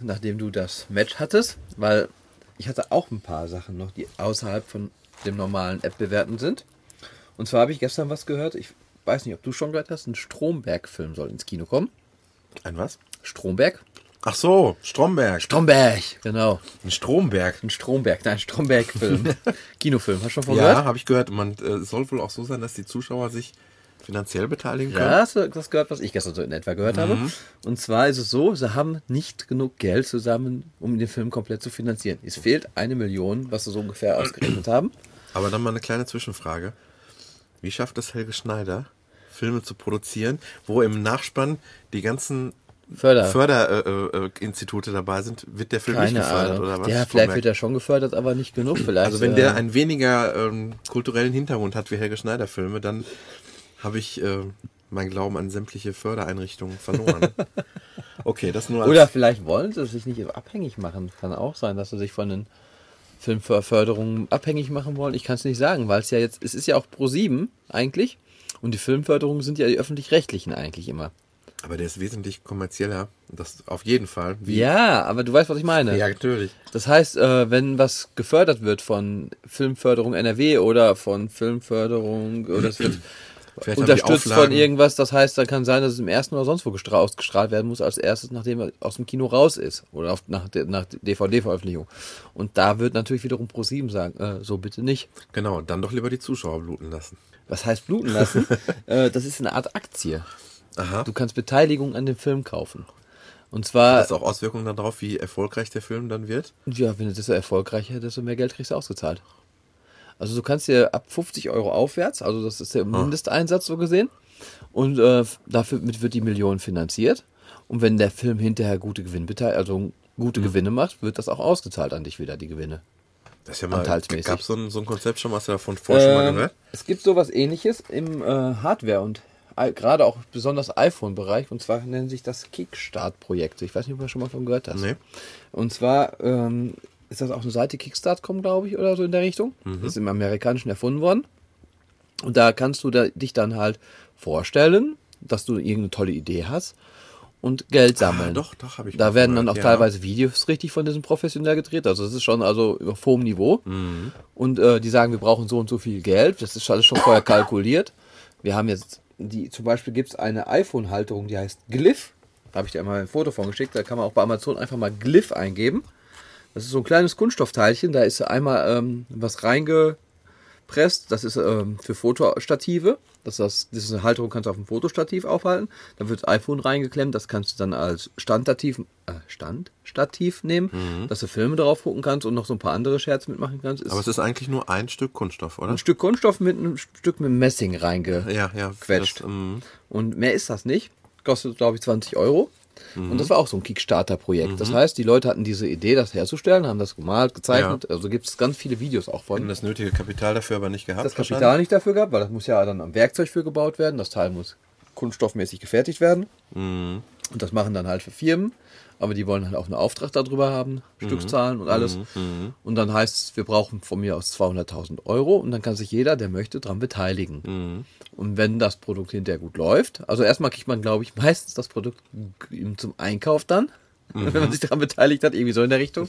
Speaker 2: Nachdem du das Match hattest, weil ich hatte auch ein paar Sachen noch, die außerhalb von dem normalen App bewerten sind. Und zwar habe ich gestern was gehört, ich weiß nicht, ob du schon gehört hast, ein Stromberg-Film soll ins Kino kommen.
Speaker 1: Ein was?
Speaker 2: Stromberg?
Speaker 1: Ach so, Stromberg.
Speaker 2: Stromberg, genau.
Speaker 1: Ein Stromberg.
Speaker 2: Ein Stromberg, nein, Stromberg-Film. *laughs* Kinofilm, hast du schon von
Speaker 1: Ja,
Speaker 2: gehört?
Speaker 1: habe ich gehört. Man äh, es soll wohl auch so sein, dass die Zuschauer sich finanziell beteiligen können.
Speaker 2: Ja, hast du das gehört, was ich gestern so in etwa gehört habe? Und zwar ist es so, sie haben nicht genug Geld zusammen, um den Film komplett zu finanzieren. Es fehlt eine Million, was sie so ungefähr ausgerechnet haben.
Speaker 1: Aber dann mal eine kleine Zwischenfrage. Wie schafft es Helge Schneider, Filme zu produzieren, wo im Nachspann die ganzen
Speaker 2: Förder.
Speaker 1: Förderinstitute dabei sind, wird der Film
Speaker 2: Keine
Speaker 1: nicht gefördert
Speaker 2: Ahnung.
Speaker 1: oder was?
Speaker 2: Ja, vielleicht wird er schon gefördert, aber nicht genug vielleicht.
Speaker 1: also wenn
Speaker 2: äh,
Speaker 1: der einen weniger ähm, kulturellen Hintergrund hat wie Helge Schneider Filme, dann habe ich äh, mein Glauben an sämtliche Fördereinrichtungen verloren. *laughs* okay, das nur als
Speaker 2: Oder vielleicht wollen sie sich nicht abhängig machen. Kann auch sein, dass sie sich von den Filmförderungen abhängig machen wollen. Ich kann es nicht sagen, weil es ja jetzt, es ist ja auch Pro 7 eigentlich. Und die Filmförderungen sind ja die öffentlich-rechtlichen eigentlich immer.
Speaker 1: Aber der ist wesentlich kommerzieller, das auf jeden Fall. Wie,
Speaker 2: Ja, aber du weißt, was ich meine.
Speaker 1: ja, natürlich.
Speaker 2: Das heißt, äh, wenn was gefördert wird von Filmförderung NRW oder von Filmförderung oder es wird *clears throat*
Speaker 1: Vielleicht
Speaker 2: unterstützt von irgendwas, das heißt, da kann sein, dass es im ersten oder sonst wo gestra ausgestrahlt werden muss, als erstes, nachdem er aus dem Kino raus ist oder auf, nach, nach DVD-Veröffentlichung. Und da wird natürlich wiederum Pro7 sagen, äh, so bitte nicht.
Speaker 1: Genau, dann doch lieber die Zuschauer bluten lassen.
Speaker 2: Was heißt bluten lassen? *laughs* äh, das ist eine Art Aktie.
Speaker 1: Aha.
Speaker 2: Du kannst Beteiligung an dem Film kaufen. Und zwar,
Speaker 1: Hat das auch Auswirkungen darauf, wie erfolgreich der Film dann wird?
Speaker 2: ja, wenn du desto erfolgreicher, desto mehr Geld kriegst du ausgezahlt. Also du kannst dir ab 50 Euro aufwärts, also das ist der Mindesteinsatz so gesehen, und äh, dafür wird die Million finanziert. Und wenn der Film hinterher gute Gewinnbeteiligung, also gute Gewinne macht, wird das auch ausgezahlt an dich wieder, die Gewinne.
Speaker 1: Das ist ja mal, gab so ein, so ein Konzept schon, hast du davon vorher schon mal
Speaker 2: Ähm,
Speaker 1: gehört?
Speaker 2: Es gibt sowas ähnliches im äh, Hardware- und gerade auch besonders iPhone-Bereich, und zwar nennt sich das Kickstart-Projekt. Ich weiß nicht, ob du schon mal von gehört hast.
Speaker 1: Nee.
Speaker 2: Und zwar ähm, ist das auch eine Seite Kickstart.com, glaube ich, oder so in der Richtung.
Speaker 1: Mhm.
Speaker 2: Ist im Amerikanischen erfunden worden. Und da kannst du da, dich dann halt vorstellen, dass du irgendeine tolle Idee hast und Geld sammeln.
Speaker 1: Ah, doch, doch, habe ich
Speaker 2: Da werden dann auch
Speaker 1: ja.
Speaker 2: teilweise Videos richtig von diesem professionell gedreht. Also das ist schon also auf hohem Niveau.
Speaker 1: Mhm.
Speaker 2: Und äh, die sagen, wir brauchen so und so viel Geld. Das ist alles schon vorher kalkuliert. Wir haben jetzt die, zum Beispiel gibt es eine iPhone-Halterung, die heißt Glyph. Da habe ich dir einmal ein Foto von geschickt. Da kann man auch bei Amazon einfach mal Glyph eingeben. Das ist so ein kleines Kunststoffteilchen. Da ist einmal ähm, was reingepresst. Das ist ähm, für Fotostative. Das, das, diese Halterung kannst du auf dem Fotostativ aufhalten. Da wird das iPhone reingeklemmt. Das kannst du dann als Standstativ, äh, Standstativ nehmen, dass du Filme drauf gucken kannst und noch so ein paar andere Scherz mitmachen kannst. Ist
Speaker 1: Aber es ist eigentlich nur ein Stück Kunststoff, oder?
Speaker 2: ein Stück Kunststoff mit einem Stück mit Messing reinge.
Speaker 1: ja, ja. Das, mm,
Speaker 2: Und mehr ist das nicht. Kostet, glaube ich, 20 Euro.
Speaker 1: Mhm.
Speaker 2: Und das war auch so ein Kickstarter-Projekt. Das heißt, die Leute hatten diese Idee, das herzustellen, haben das gemalt, gezeichnet. Also gibt es ganz viele Videos auch von.
Speaker 1: haben das nötige Kapital dafür aber nicht gehabt.
Speaker 2: das Kapital nicht dafür gehabt, weil das muss ja dann am Werkzeug für gebaut werden. Das Teil muss kunststoffmäßig gefertigt werden.
Speaker 1: Mhm.
Speaker 2: Und das machen dann halt für Firmen. Aber die wollen halt auch einen Auftrag darüber haben,
Speaker 1: Mhm.
Speaker 2: Stückzahlen und alles. Und dann heißt es, wir brauchen von mir aus 200.000 Euro und dann kann sich jeder, der möchte, dran beteiligen.
Speaker 1: Mhm.
Speaker 2: Und wenn das Produkt hinterher gut läuft, also erstmal kriegt man, glaube ich, *laughs* meistens das Produkt zum Einkauf dann,
Speaker 1: Mhm. *laughs*
Speaker 2: wenn man sich daran beteiligt hat, irgendwie so in der Richtung.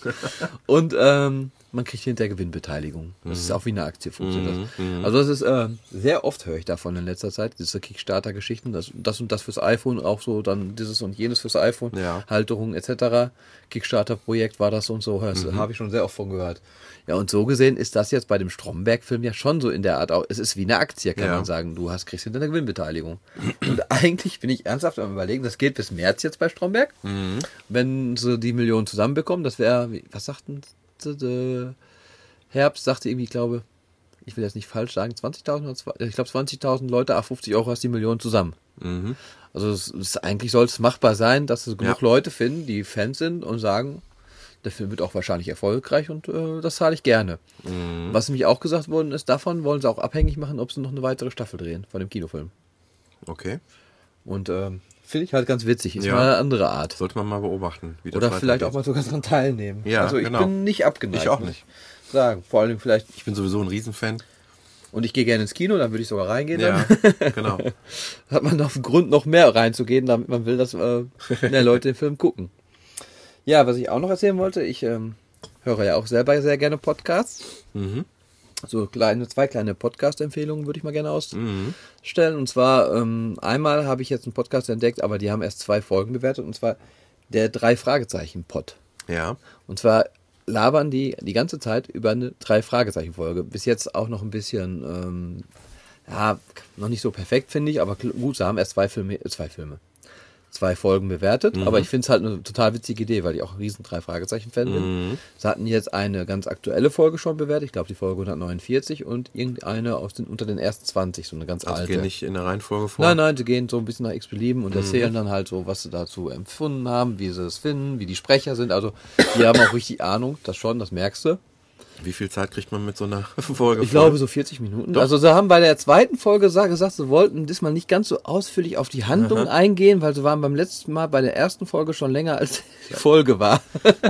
Speaker 2: Und ähm, man kriegt hinterher Gewinnbeteiligung. Das ist auch wie eine Aktie funktioniert.
Speaker 1: Mhm.
Speaker 2: das. Also das ist äh, sehr oft höre ich davon in letzter Zeit, diese Kickstarter-Geschichten, das, das und das fürs iPhone, auch so dann dieses und jenes fürs iPhone,
Speaker 1: Ja.
Speaker 2: Halterung etc. Kickstarter-Projekt war das und so, das
Speaker 1: Mhm.
Speaker 2: habe ich schon sehr oft von gehört. Ja, und so gesehen ist das jetzt bei dem Stromberg-Film ja schon so in der Art, auch, es ist wie eine Aktie, kann
Speaker 1: Ja.
Speaker 2: man sagen. Du hast, kriegst hinter eine Gewinnbeteiligung. und *clears throat* eigentlich bin ich ernsthaft am überlegen, das geht bis März jetzt bei Stromberg.
Speaker 1: Mhm.
Speaker 2: Wenn sie die Millionen zusammenbekommen, das wäre, was sagten Herbst sagte irgendwie, ich glaube, ich will jetzt nicht falsch sagen, 20.000 oder zwei- ich glaube 20.000 Leute, a 50 Euro hast die Millionen zusammen.
Speaker 1: Mhm.
Speaker 2: Also es, es, eigentlich soll es machbar sein, dass es genug
Speaker 1: Ja.
Speaker 2: Leute finden, die Fans sind und sagen, der Film wird auch wahrscheinlich erfolgreich und äh, das zahle ich gerne.
Speaker 1: Mhm.
Speaker 2: Was nämlich auch gesagt worden ist, davon wollen sie auch abhängig machen, ob sie noch eine weitere Staffel drehen von dem Kinofilm.
Speaker 1: Okay.
Speaker 2: Und ähm, finde ich halt ganz witzig. Ist
Speaker 1: Ja.
Speaker 2: mal eine andere Art.
Speaker 1: Sollte man mal beobachten. Wie das
Speaker 2: Oder vielleicht auch
Speaker 1: weitergeht.
Speaker 2: mal sogar daran teilnehmen.
Speaker 1: Ja,
Speaker 2: also ich
Speaker 1: genau.
Speaker 2: bin nicht abgeneigt.
Speaker 1: Ich auch nicht.
Speaker 2: Sagen. Vor allem vielleicht,
Speaker 1: Ich bin sowieso ein Riesenfan.
Speaker 2: und ich gehe gerne ins Kino, dann würde ich sogar reingehen.
Speaker 1: Ja,
Speaker 2: Dann
Speaker 1: genau. *laughs*
Speaker 2: hat man noch einen Grund, noch mehr reinzugehen, damit man will, dass äh, mehr Leute den Film gucken. Ja, was ich auch noch erzählen wollte, ich ähm, höre ja auch selber sehr gerne Podcasts.
Speaker 1: Mhm.
Speaker 2: So kleine, zwei kleine Podcast-Empfehlungen würde ich mal gerne
Speaker 1: Mhm.
Speaker 2: ausstellen. Und zwar, ähm, einmal habe ich jetzt einen Podcast entdeckt, aber die haben erst zwei Folgen bewertet, und zwar der Drei-Fragezeichen-Pod.
Speaker 1: Ja.
Speaker 2: Und zwar labern die die ganze Zeit über eine Drei-Fragezeichen-Folge. Bis jetzt auch noch ein bisschen, ähm, ja, noch nicht so perfekt, finde ich, aber gut, sie haben erst zwei Filme, äh, zwei Filme. Zwei Folgen bewertet, aber ich finde es halt eine total witzige Idee, weil ich auch ein riesen drei Fragezeichen Fan bin. Sie hatten jetzt eine ganz aktuelle Folge schon bewertet, ich glaube die Folge 149 und irgendeine aus den unter den ersten 20, so eine ganz
Speaker 1: Also
Speaker 2: alte.
Speaker 1: geh nicht in der Reihenfolge vor.
Speaker 2: Nein, nein, sie gehen so ein bisschen nach X-Belieben und erzählen dann halt so, was sie dazu empfunden haben, wie sie es finden, wie die Sprecher sind. Also, die haben auch richtig Ahnung, das schon, das merkst du.
Speaker 1: Wie viel Zeit kriegt man mit so einer *laughs* Folge
Speaker 2: Ich
Speaker 1: voll?
Speaker 2: glaube so 40 Minuten. Also sie haben bei der zweiten Folge sa- gesagt, sie wollten diesmal nicht ganz so ausführlich auf die Handlung eingehen, weil sie waren beim letzten Mal bei der ersten Folge schon länger als die Folge war. *laughs*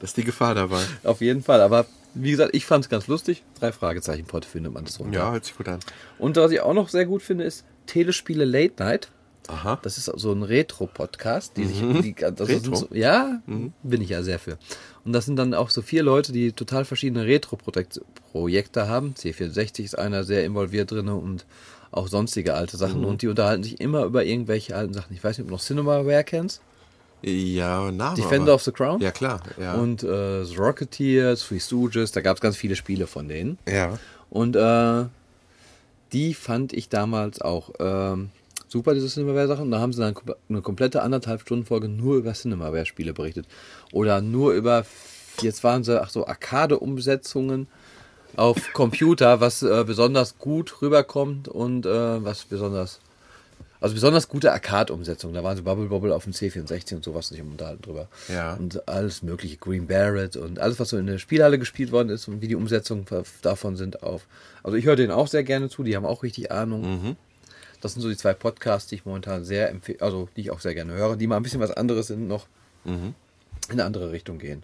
Speaker 1: Das ist die Gefahr dabei.
Speaker 2: auf jeden Fall. Aber wie gesagt, ich fand es ganz lustig. Drei Fragezeichen Pot findet man das runter.
Speaker 1: Ja, hört sich gut an.
Speaker 2: Und was ich auch noch sehr gut finde, ist Telespiele Late Night.
Speaker 1: Aha.
Speaker 2: Das ist so ein Retro-Podcast, die sich, die,
Speaker 1: Mhm. Retro? Mhm.
Speaker 2: So, ja, bin ich ja sehr für. Und das sind dann auch so vier Leute, die total verschiedene Retro-Projekte haben. C64 ist einer sehr involviert drin und auch sonstige alte Sachen.
Speaker 1: Mhm.
Speaker 2: Und die unterhalten sich immer über irgendwelche alten Sachen. Ich weiß nicht, ob du noch Cinemaware kennst.
Speaker 1: Ja, Name.
Speaker 2: Defender
Speaker 1: aber-
Speaker 2: of the Crown.
Speaker 1: Ja, klar. Ja.
Speaker 2: Und äh, The Rocketeers, Three Stooges, da gab es ganz viele Spiele von denen.
Speaker 1: ja.
Speaker 2: Und äh, die fand ich damals auch ähm, super, diese Cinemaware-Sachen. Da haben sie dann eine komplette anderthalb Stunden Folge nur über Cinemaware-Spiele berichtet. Oder nur über, jetzt waren sie, ach so, Arcade-Umsetzungen auf Computer, was äh, besonders gut rüberkommt und äh, was besonders, also besonders gute Arcade-Umsetzungen. Da waren so Bubble Bobble auf dem C64 und sowas nicht im Unterhalten drüber.
Speaker 1: Ja.
Speaker 2: Und alles mögliche, Green Barrett und alles, was so in der Spielhalle gespielt worden ist und wie die Umsetzungen davon sind auf. Also ich höre denen auch sehr gerne zu, die haben auch richtig Ahnung. Das sind so die zwei Podcasts, die ich momentan sehr empfehle, also die ich auch sehr gerne höre, die mal ein bisschen was anderes sind, noch in eine andere Richtung gehen.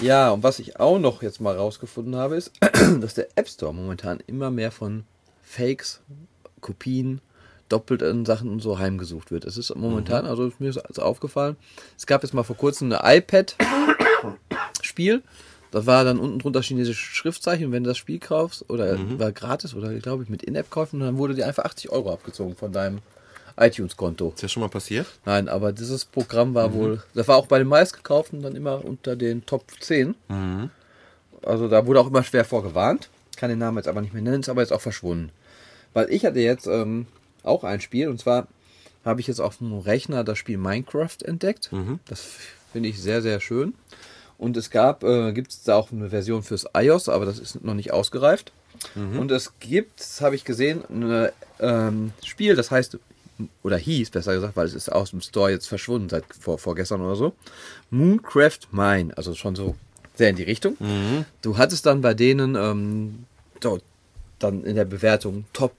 Speaker 2: Ja, und was ich auch noch jetzt mal rausgefunden habe, ist, *clears throat* dass der App Store momentan immer mehr von Fakes, Kopien, doppelten Sachen und so heimgesucht wird. Es ist momentan, also ist mir ist also aufgefallen, es gab jetzt mal vor kurzem eine iPad-Spiel. Das war dann unten drunter chinesische Schriftzeichen. Wenn du das Spiel kaufst, oder war gratis, oder glaube ich mit In-App-Käufen, dann wurde dir einfach 80 Euro abgezogen von deinem iTunes-Konto.
Speaker 1: Ist ja schon mal passiert?
Speaker 2: Nein, aber dieses Programm war wohl, das war auch bei den meistgekauften dann immer unter den Top 10. Also da wurde auch immer schwer vorgewarnt. Kann den Namen jetzt aber nicht mehr nennen, ist aber jetzt auch verschwunden. Weil ich hatte jetzt ähm, auch ein Spiel und zwar habe ich jetzt auf dem Rechner das Spiel Minecraft entdeckt. Das finde ich sehr, sehr schön. Und es gab, äh, gibt es da auch eine Version fürs iOS, aber das ist noch nicht ausgereift. Und es gibt, das habe ich gesehen, ein ähm, Spiel, das heißt, oder hieß, besser gesagt, weil es ist aus dem Store jetzt verschwunden seit vor, vorgestern oder so. Mooncraft Mine, also schon so sehr in die Richtung. Du hattest dann bei denen ähm, so, dann in der Bewertung Top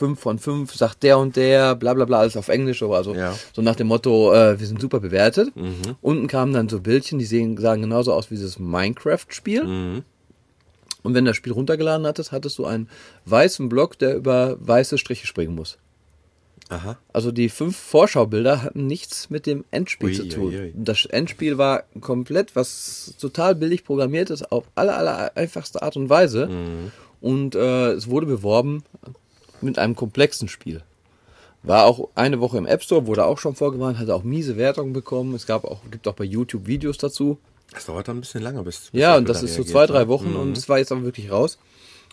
Speaker 2: 5 von 5, sagt der und der, bla bla bla, alles auf Englisch, also
Speaker 1: Ja.
Speaker 2: so nach dem Motto, äh, wir sind super bewertet. Unten kamen dann so Bildchen, die sehen, sahen genauso aus wie dieses Minecraft-Spiel. Und wenn du das Spiel runtergeladen hattest, hattest du einen weißen Block, der über weiße Striche springen muss.
Speaker 1: Aha.
Speaker 2: Also die fünf Vorschaubilder hatten nichts mit dem Endspiel
Speaker 1: Ui,
Speaker 2: zu tun.
Speaker 1: ui, ui.
Speaker 2: Das Endspiel war komplett, was total billig programmiert ist, auf aller, aller einfachste Art und Weise.
Speaker 1: Mhm.
Speaker 2: Und äh, es wurde beworben mit einem komplexen Spiel. War auch eine Woche im App Store, wurde auch schon vorgewarnt, hatte auch miese Wertungen bekommen. Es gab auch, gibt auch bei YouTube Videos dazu.
Speaker 1: Das dauert dann ein bisschen lange, bis. bis
Speaker 2: Ja, und das
Speaker 1: da
Speaker 2: ist so zwei,
Speaker 1: ne?
Speaker 2: drei Wochen und es war jetzt aber wirklich raus.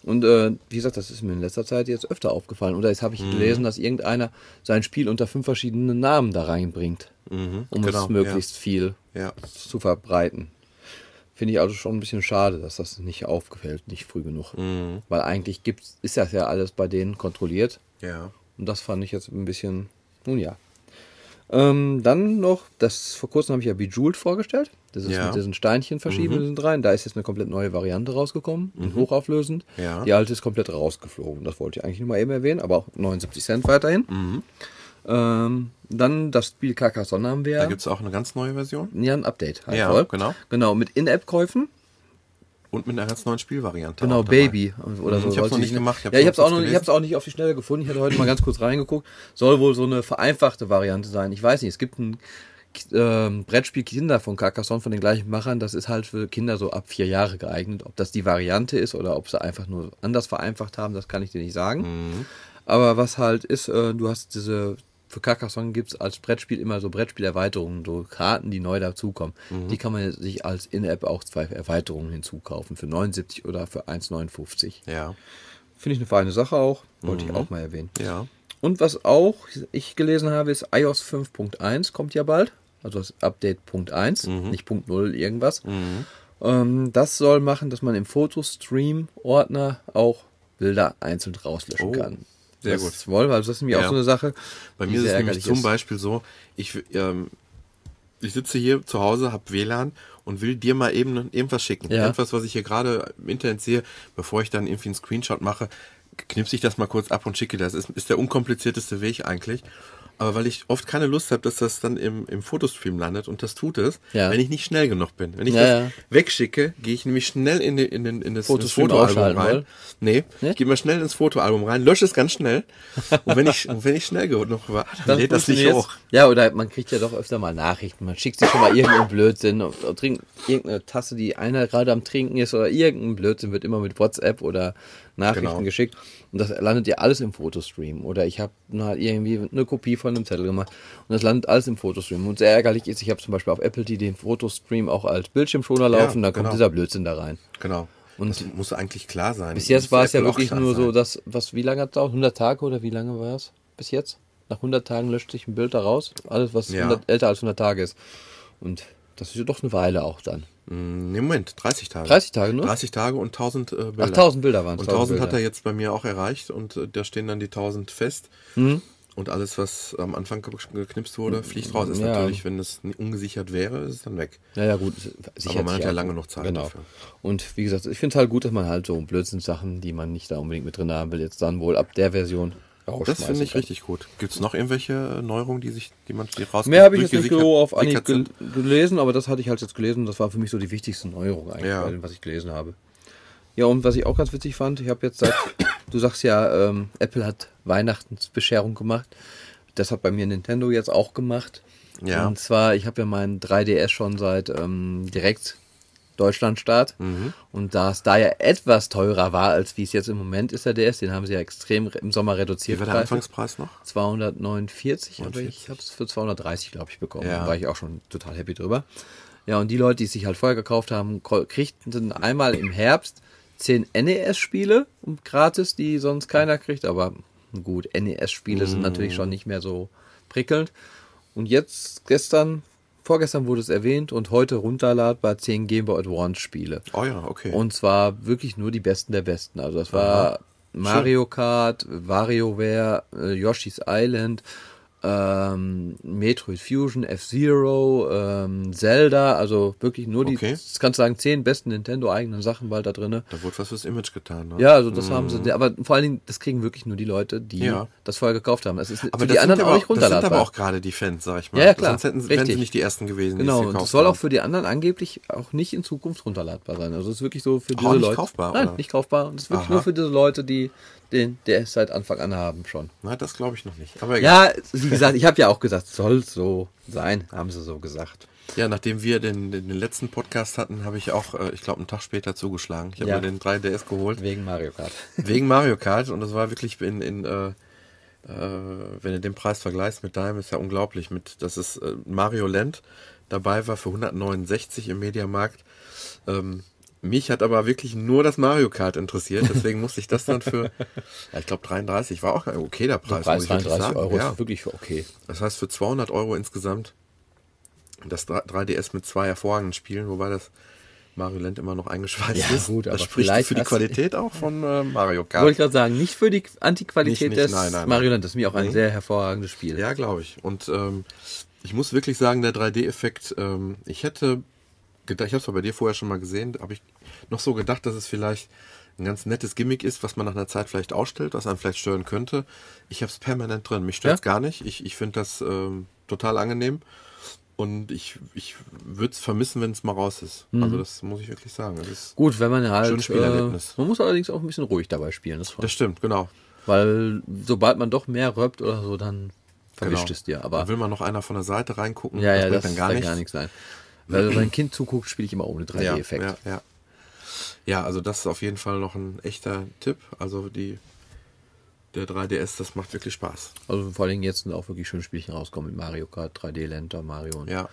Speaker 2: Und äh, wie gesagt, das ist mir in letzter Zeit jetzt öfter aufgefallen. Oder jetzt habe ich gelesen, dass irgendeiner sein Spiel unter fünf verschiedenen Namen da reinbringt, um
Speaker 1: genau,
Speaker 2: es möglichst viel
Speaker 1: Ja.
Speaker 2: zu verbreiten. Finde ich also schon ein bisschen schade, dass das nicht aufgefällt, nicht früh genug. Weil eigentlich gibt's, ist das ja alles bei denen kontrolliert.
Speaker 1: Ja.
Speaker 2: Und das fand ich jetzt ein bisschen, nun ja. Ähm, dann noch, das vor kurzem habe ich ja Bejeweled vorgestellt. Das ist
Speaker 1: Ja.
Speaker 2: mit diesen Steinchen verschieben sind rein. Da ist jetzt eine komplett neue Variante rausgekommen, in hochauflösend.
Speaker 1: Ja.
Speaker 2: Die alte ist komplett rausgeflogen. Das wollte ich eigentlich nur mal eben erwähnen, aber auch 79 Cent weiterhin. Ähm, dann das Spiel Carcassonne haben wir.
Speaker 1: Da gibt es auch eine ganz neue Version.
Speaker 2: ja ein Update. halt
Speaker 1: Ja,
Speaker 2: voll.
Speaker 1: genau.
Speaker 2: Genau, mit In-App-Käufen.
Speaker 1: Und mit einer ganz neuen Spielvariante.
Speaker 2: Genau. Baby oder
Speaker 1: Mhm,
Speaker 2: so.
Speaker 1: ich hab's noch nicht gemacht, ich hab's
Speaker 2: ja, ich
Speaker 1: nur
Speaker 2: hab's auch
Speaker 1: kurz
Speaker 2: noch, ich
Speaker 1: gelesen.
Speaker 2: hab's auch nicht auf die Schnelle gefunden. Ich hatte heute mal ganz kurz reingeguckt. Soll wohl so eine vereinfachte Variante sein. Ich weiß nicht. Es gibt ein ähm, Brettspiel Kinder von Carcassonne von den gleichen Machern. Das ist halt für Kinder so ab vier Jahre geeignet. Ob das die Variante ist oder ob sie einfach nur anders vereinfacht haben, das kann ich dir nicht sagen.
Speaker 1: Mhm.
Speaker 2: Aber was halt ist, äh, du hast diese für Carcassonne gibt's als Brettspiel immer so Brettspielerweiterungen, so Karten, die neu dazukommen.
Speaker 1: Mhm.
Speaker 2: Die kann man sich als In-App auch zwei Erweiterungen hinzukaufen, für 79 oder für 1,59.
Speaker 1: Ja.
Speaker 2: Finde ich eine feine Sache auch, wollte ich auch mal erwähnen.
Speaker 1: Ja.
Speaker 2: Und was auch ich gelesen habe, ist iOS 5.1 kommt ja bald. Also das Update Punkt 1, nicht Punkt 0 irgendwas. Ähm, das soll machen, dass man im Fotostream-Ordner auch Bilder einzeln rauslöschen
Speaker 1: Oh,
Speaker 2: kann.
Speaker 1: Sehr
Speaker 2: das
Speaker 1: gut.
Speaker 2: Ist wohl, weil das ist nämlich
Speaker 1: Ja.
Speaker 2: auch so eine Sache.
Speaker 1: Bei mir ist es nämlich zum Beispiel so, ich, ähm, ich sitze hier zu Hause, habe WLAN und will dir mal eben irgendwas schicken.
Speaker 2: Ja.
Speaker 1: Irgendwas, was ich hier gerade im Internet sehe, bevor ich dann irgendwie einen Screenshot mache, knipse ich das mal kurz ab und schicke das. Ist, ist der unkomplizierteste Weg eigentlich. Aber weil ich oft keine Lust habe, dass das dann im, im Fotostream landet und das tut es,
Speaker 2: Ja.
Speaker 1: wenn ich nicht schnell genug bin. Wenn ich
Speaker 2: Ja,
Speaker 1: das
Speaker 2: ja.
Speaker 1: wegschicke, gehe ich nämlich schnell in, in, den, in das, in das
Speaker 2: Fotostream
Speaker 1: Fotoalbum rein.
Speaker 2: wohl?
Speaker 1: Nee,
Speaker 2: Nee?
Speaker 1: ich gehe mal schnell ins Fotoalbum rein, lösche es ganz schnell. Und wenn ich, und wenn ich schnell genug war, dann lädt das nicht hoch.
Speaker 2: Ja, oder man kriegt ja doch öfter mal Nachrichten. Man schickt sich schon mal irgendeinen Blödsinn und, und trinkt irgendeine Tasse, die einer gerade am Trinken ist oder irgendein Blödsinn wird immer mit WhatsApp oder Nachrichten
Speaker 1: Genau.
Speaker 2: geschickt. Und das landet ja alles im Fotostream. Oder ich habe mal irgendwie eine Kopie von einem Zettel gemacht und das landet alles im Fotostream. Und sehr ärgerlich ist, ich habe zum Beispiel auf Apple die den Fotostream auch als Bildschirmschoner laufen, da kommt
Speaker 1: genau.
Speaker 2: dieser Blödsinn da rein.
Speaker 1: Genau.
Speaker 2: Und
Speaker 1: das muss eigentlich klar sein.
Speaker 2: Bis jetzt war es ja wirklich nur so,
Speaker 1: sein.
Speaker 2: dass, was, wie lange hat es dauert? 100 Tage oder wie lange war es bis jetzt? Nach 100 Tagen löscht sich ein Bild da raus. Alles, was
Speaker 1: Ja.
Speaker 2: 100, älter als 100 Tage ist. Und das ist ja doch eine Weile auch dann.
Speaker 1: Mm, Nee, Moment, 30 Tage.
Speaker 2: 30 Tage nur?
Speaker 1: 30 Tage und 1000 äh, Bilder.
Speaker 2: Ach, 1000 Bilder waren es.
Speaker 1: Und 1000 hat er jetzt bei mir auch erreicht und äh, da stehen dann die 1000 fest.
Speaker 2: Mhm.
Speaker 1: Und alles, was am Anfang ge- geknipst wurde, fliegt raus. Ist
Speaker 2: Ja.
Speaker 1: natürlich, wenn es ungesichert wäre, ist es dann weg.
Speaker 2: Ja, ja, gut.
Speaker 1: Aber man hat ja lange noch Zeit
Speaker 2: Genau.
Speaker 1: dafür.
Speaker 2: Und wie gesagt, ich finde es halt gut, dass man halt so Blödsinn-Sachen, die man nicht da unbedingt mit drin haben will, jetzt dann wohl ab der Version
Speaker 1: Das finde ich
Speaker 2: kann.
Speaker 1: richtig gut. Gibt es noch irgendwelche Neuerungen, die sich, die man die raus
Speaker 2: Mehr habe ich jetzt nicht so auf Anhieb gel gelesen, aber das hatte ich halt jetzt gelesen. Das war für mich so die wichtigste Neuerung eigentlich,
Speaker 1: Ja.
Speaker 2: dem, was ich gelesen habe. Ja, und was ich auch ganz witzig fand, ich habe jetzt seit, *coughs* du sagst ja, ähm, Apple hat Weihnachtsbescherung gemacht. Das hat bei mir Nintendo jetzt auch gemacht.
Speaker 1: Ja.
Speaker 2: Und zwar, ich habe ja meinen 3DS schon seit ähm, direkt Deutschlandstart.
Speaker 1: Mhm.
Speaker 2: Und da es da ja etwas teurer war, als wie es jetzt im Moment ist, der DS, den haben sie ja extrem re- im Sommer reduziert.
Speaker 1: Wie war der. Anfangspreis noch?
Speaker 2: 249, aber
Speaker 1: 49.
Speaker 2: ich habe es für 230, glaube ich, bekommen.
Speaker 1: Ja.
Speaker 2: Da war ich auch schon total happy drüber. Ja, und die Leute, die es sich halt vorher gekauft haben, kriegten einmal im Herbst 10 NES-Spiele um gratis, die sonst keiner kriegt. Aber gut, NES-Spiele sind natürlich schon nicht mehr so prickelnd. Und jetzt, gestern, vorgestern wurde es erwähnt und heute runterladbar 10 Game Boy Advance-Spiele.
Speaker 1: Oh ja, okay.
Speaker 2: Und zwar wirklich nur die Besten der Besten. Also das war Mario Kart, WarioWare, äh, Yoshi's Island, ähm, Metroid Fusion, F-Zero, ähm, Zelda, also wirklich nur die,
Speaker 1: Okay.
Speaker 2: das kannst du sagen, zehn besten Nintendo-eigenen Sachen bald da drinne.
Speaker 1: da wurde was fürs Image getan. Ne?
Speaker 2: Ja, also das haben sie, aber vor allen Dingen, das kriegen wirklich nur die Leute, die
Speaker 1: Ja.
Speaker 2: das vorher gekauft haben. Das ist
Speaker 1: Aber
Speaker 2: für die anderen
Speaker 1: sind
Speaker 2: auch
Speaker 1: aber,
Speaker 2: nicht
Speaker 1: Das sind
Speaker 2: runterladbar.
Speaker 1: aber auch gerade die Fans, sag ich mal.
Speaker 2: Ja, ja, klar.
Speaker 1: Sonst hätten sie, wären sie
Speaker 2: Richtig.
Speaker 1: nicht die ersten gewesen, die
Speaker 2: Genau,
Speaker 1: es
Speaker 2: und das soll
Speaker 1: haben.
Speaker 2: auch für die anderen angeblich auch nicht in Zukunft runterladbar sein. Also es ist wirklich so für
Speaker 1: Auch
Speaker 2: diese
Speaker 1: nicht
Speaker 2: Leute.
Speaker 1: kaufbar,
Speaker 2: Nein,
Speaker 1: oder?
Speaker 2: nicht kaufbar. Und es ist wirklich
Speaker 1: Aha.
Speaker 2: nur für diese Leute, die den DS seit Anfang an haben schon.
Speaker 1: Na, das glaube ich noch nicht. Aber egal.
Speaker 2: Ja, wie gesagt, ich habe ja auch gesagt, soll so sein, haben sie so gesagt.
Speaker 1: Ja, nachdem wir den, den, den letzten Podcast hatten, habe ich auch, äh, ich glaube, einen Tag später zugeschlagen. Ich habe
Speaker 2: Ja.
Speaker 1: mir den 3DS geholt.
Speaker 2: Wegen Mario Kart.
Speaker 1: Wegen Mario Kart und das war wirklich in, in äh, äh, wenn du den Preis vergleichst mit deinem, ist ja unglaublich. Mit, das ist äh, Mario Land dabei war für 169 im Mediamarkt. Ähm, mich hat aber wirklich nur das Mario Kart interessiert, deswegen musste ich das dann für, *laughs* ja, ich glaube 33, war auch ein okayer Preis,
Speaker 2: Preis
Speaker 1: muss ich wirklich
Speaker 2: 33
Speaker 1: sagen.
Speaker 2: Euro
Speaker 1: Ja.
Speaker 2: ist wirklich okay.
Speaker 1: Das heißt für 200 Euro insgesamt das 3DS mit zwei hervorragenden Spielen, wobei das Mario Land immer noch eingeschweißt
Speaker 2: Ja,
Speaker 1: ist.
Speaker 2: gut,
Speaker 1: das spricht für die Qualität auch von äh, Mario Kart.
Speaker 2: Wollte ich gerade sagen, nicht für die Antiqualität des
Speaker 1: nein, nein.
Speaker 2: Mario Land. Das ist mir auch ein
Speaker 1: Nee.
Speaker 2: sehr hervorragendes Spiel.
Speaker 1: Ja, glaube ich. Und ähm, ich muss wirklich sagen, der 3D-Effekt, ähm, ich hätte gedacht, ich habe es bei dir vorher schon mal gesehen, habe ich noch so gedacht, dass es vielleicht ein ganz nettes Gimmick ist, was man nach einer Zeit vielleicht ausstellt, was einen vielleicht stören könnte. Ich habe es permanent drin. Mich stört es
Speaker 2: Ja?
Speaker 1: gar nicht. Ich, ich finde das ähm, total angenehm. Und ich, ich würde es vermissen, wenn es mal raus ist.
Speaker 2: Mhm.
Speaker 1: Also das muss ich wirklich sagen. Das, ist,
Speaker 2: Gut, wenn man halt.
Speaker 1: Spielerlebnis.
Speaker 2: Äh, man muss allerdings auch ein bisschen ruhig dabei spielen. Das
Speaker 1: das stimmt, genau.
Speaker 2: Weil sobald man doch mehr röppt oder so, dann verwischt
Speaker 1: genau.
Speaker 2: es dir.
Speaker 1: Da
Speaker 2: Aber
Speaker 1: will man noch einer von der Seite reingucken.
Speaker 2: ja, ja,
Speaker 1: bringt
Speaker 2: das
Speaker 1: dann gar
Speaker 2: dann
Speaker 1: nichts.
Speaker 2: gar nichts sein. Weil wenn *clears throat* ein Kind zuguckt, spiele ich immer ohne 3D-Effekt.
Speaker 1: Ja, ja, ja. ja, also das ist auf jeden Fall noch ein echter Tipp. Also die der 3DS, das macht wirklich Spaß.
Speaker 2: Also vor allem jetzt sind auch wirklich schöne Spielchen rauskommen mit Mario Kart, 3D Land, Mario und
Speaker 1: Ja.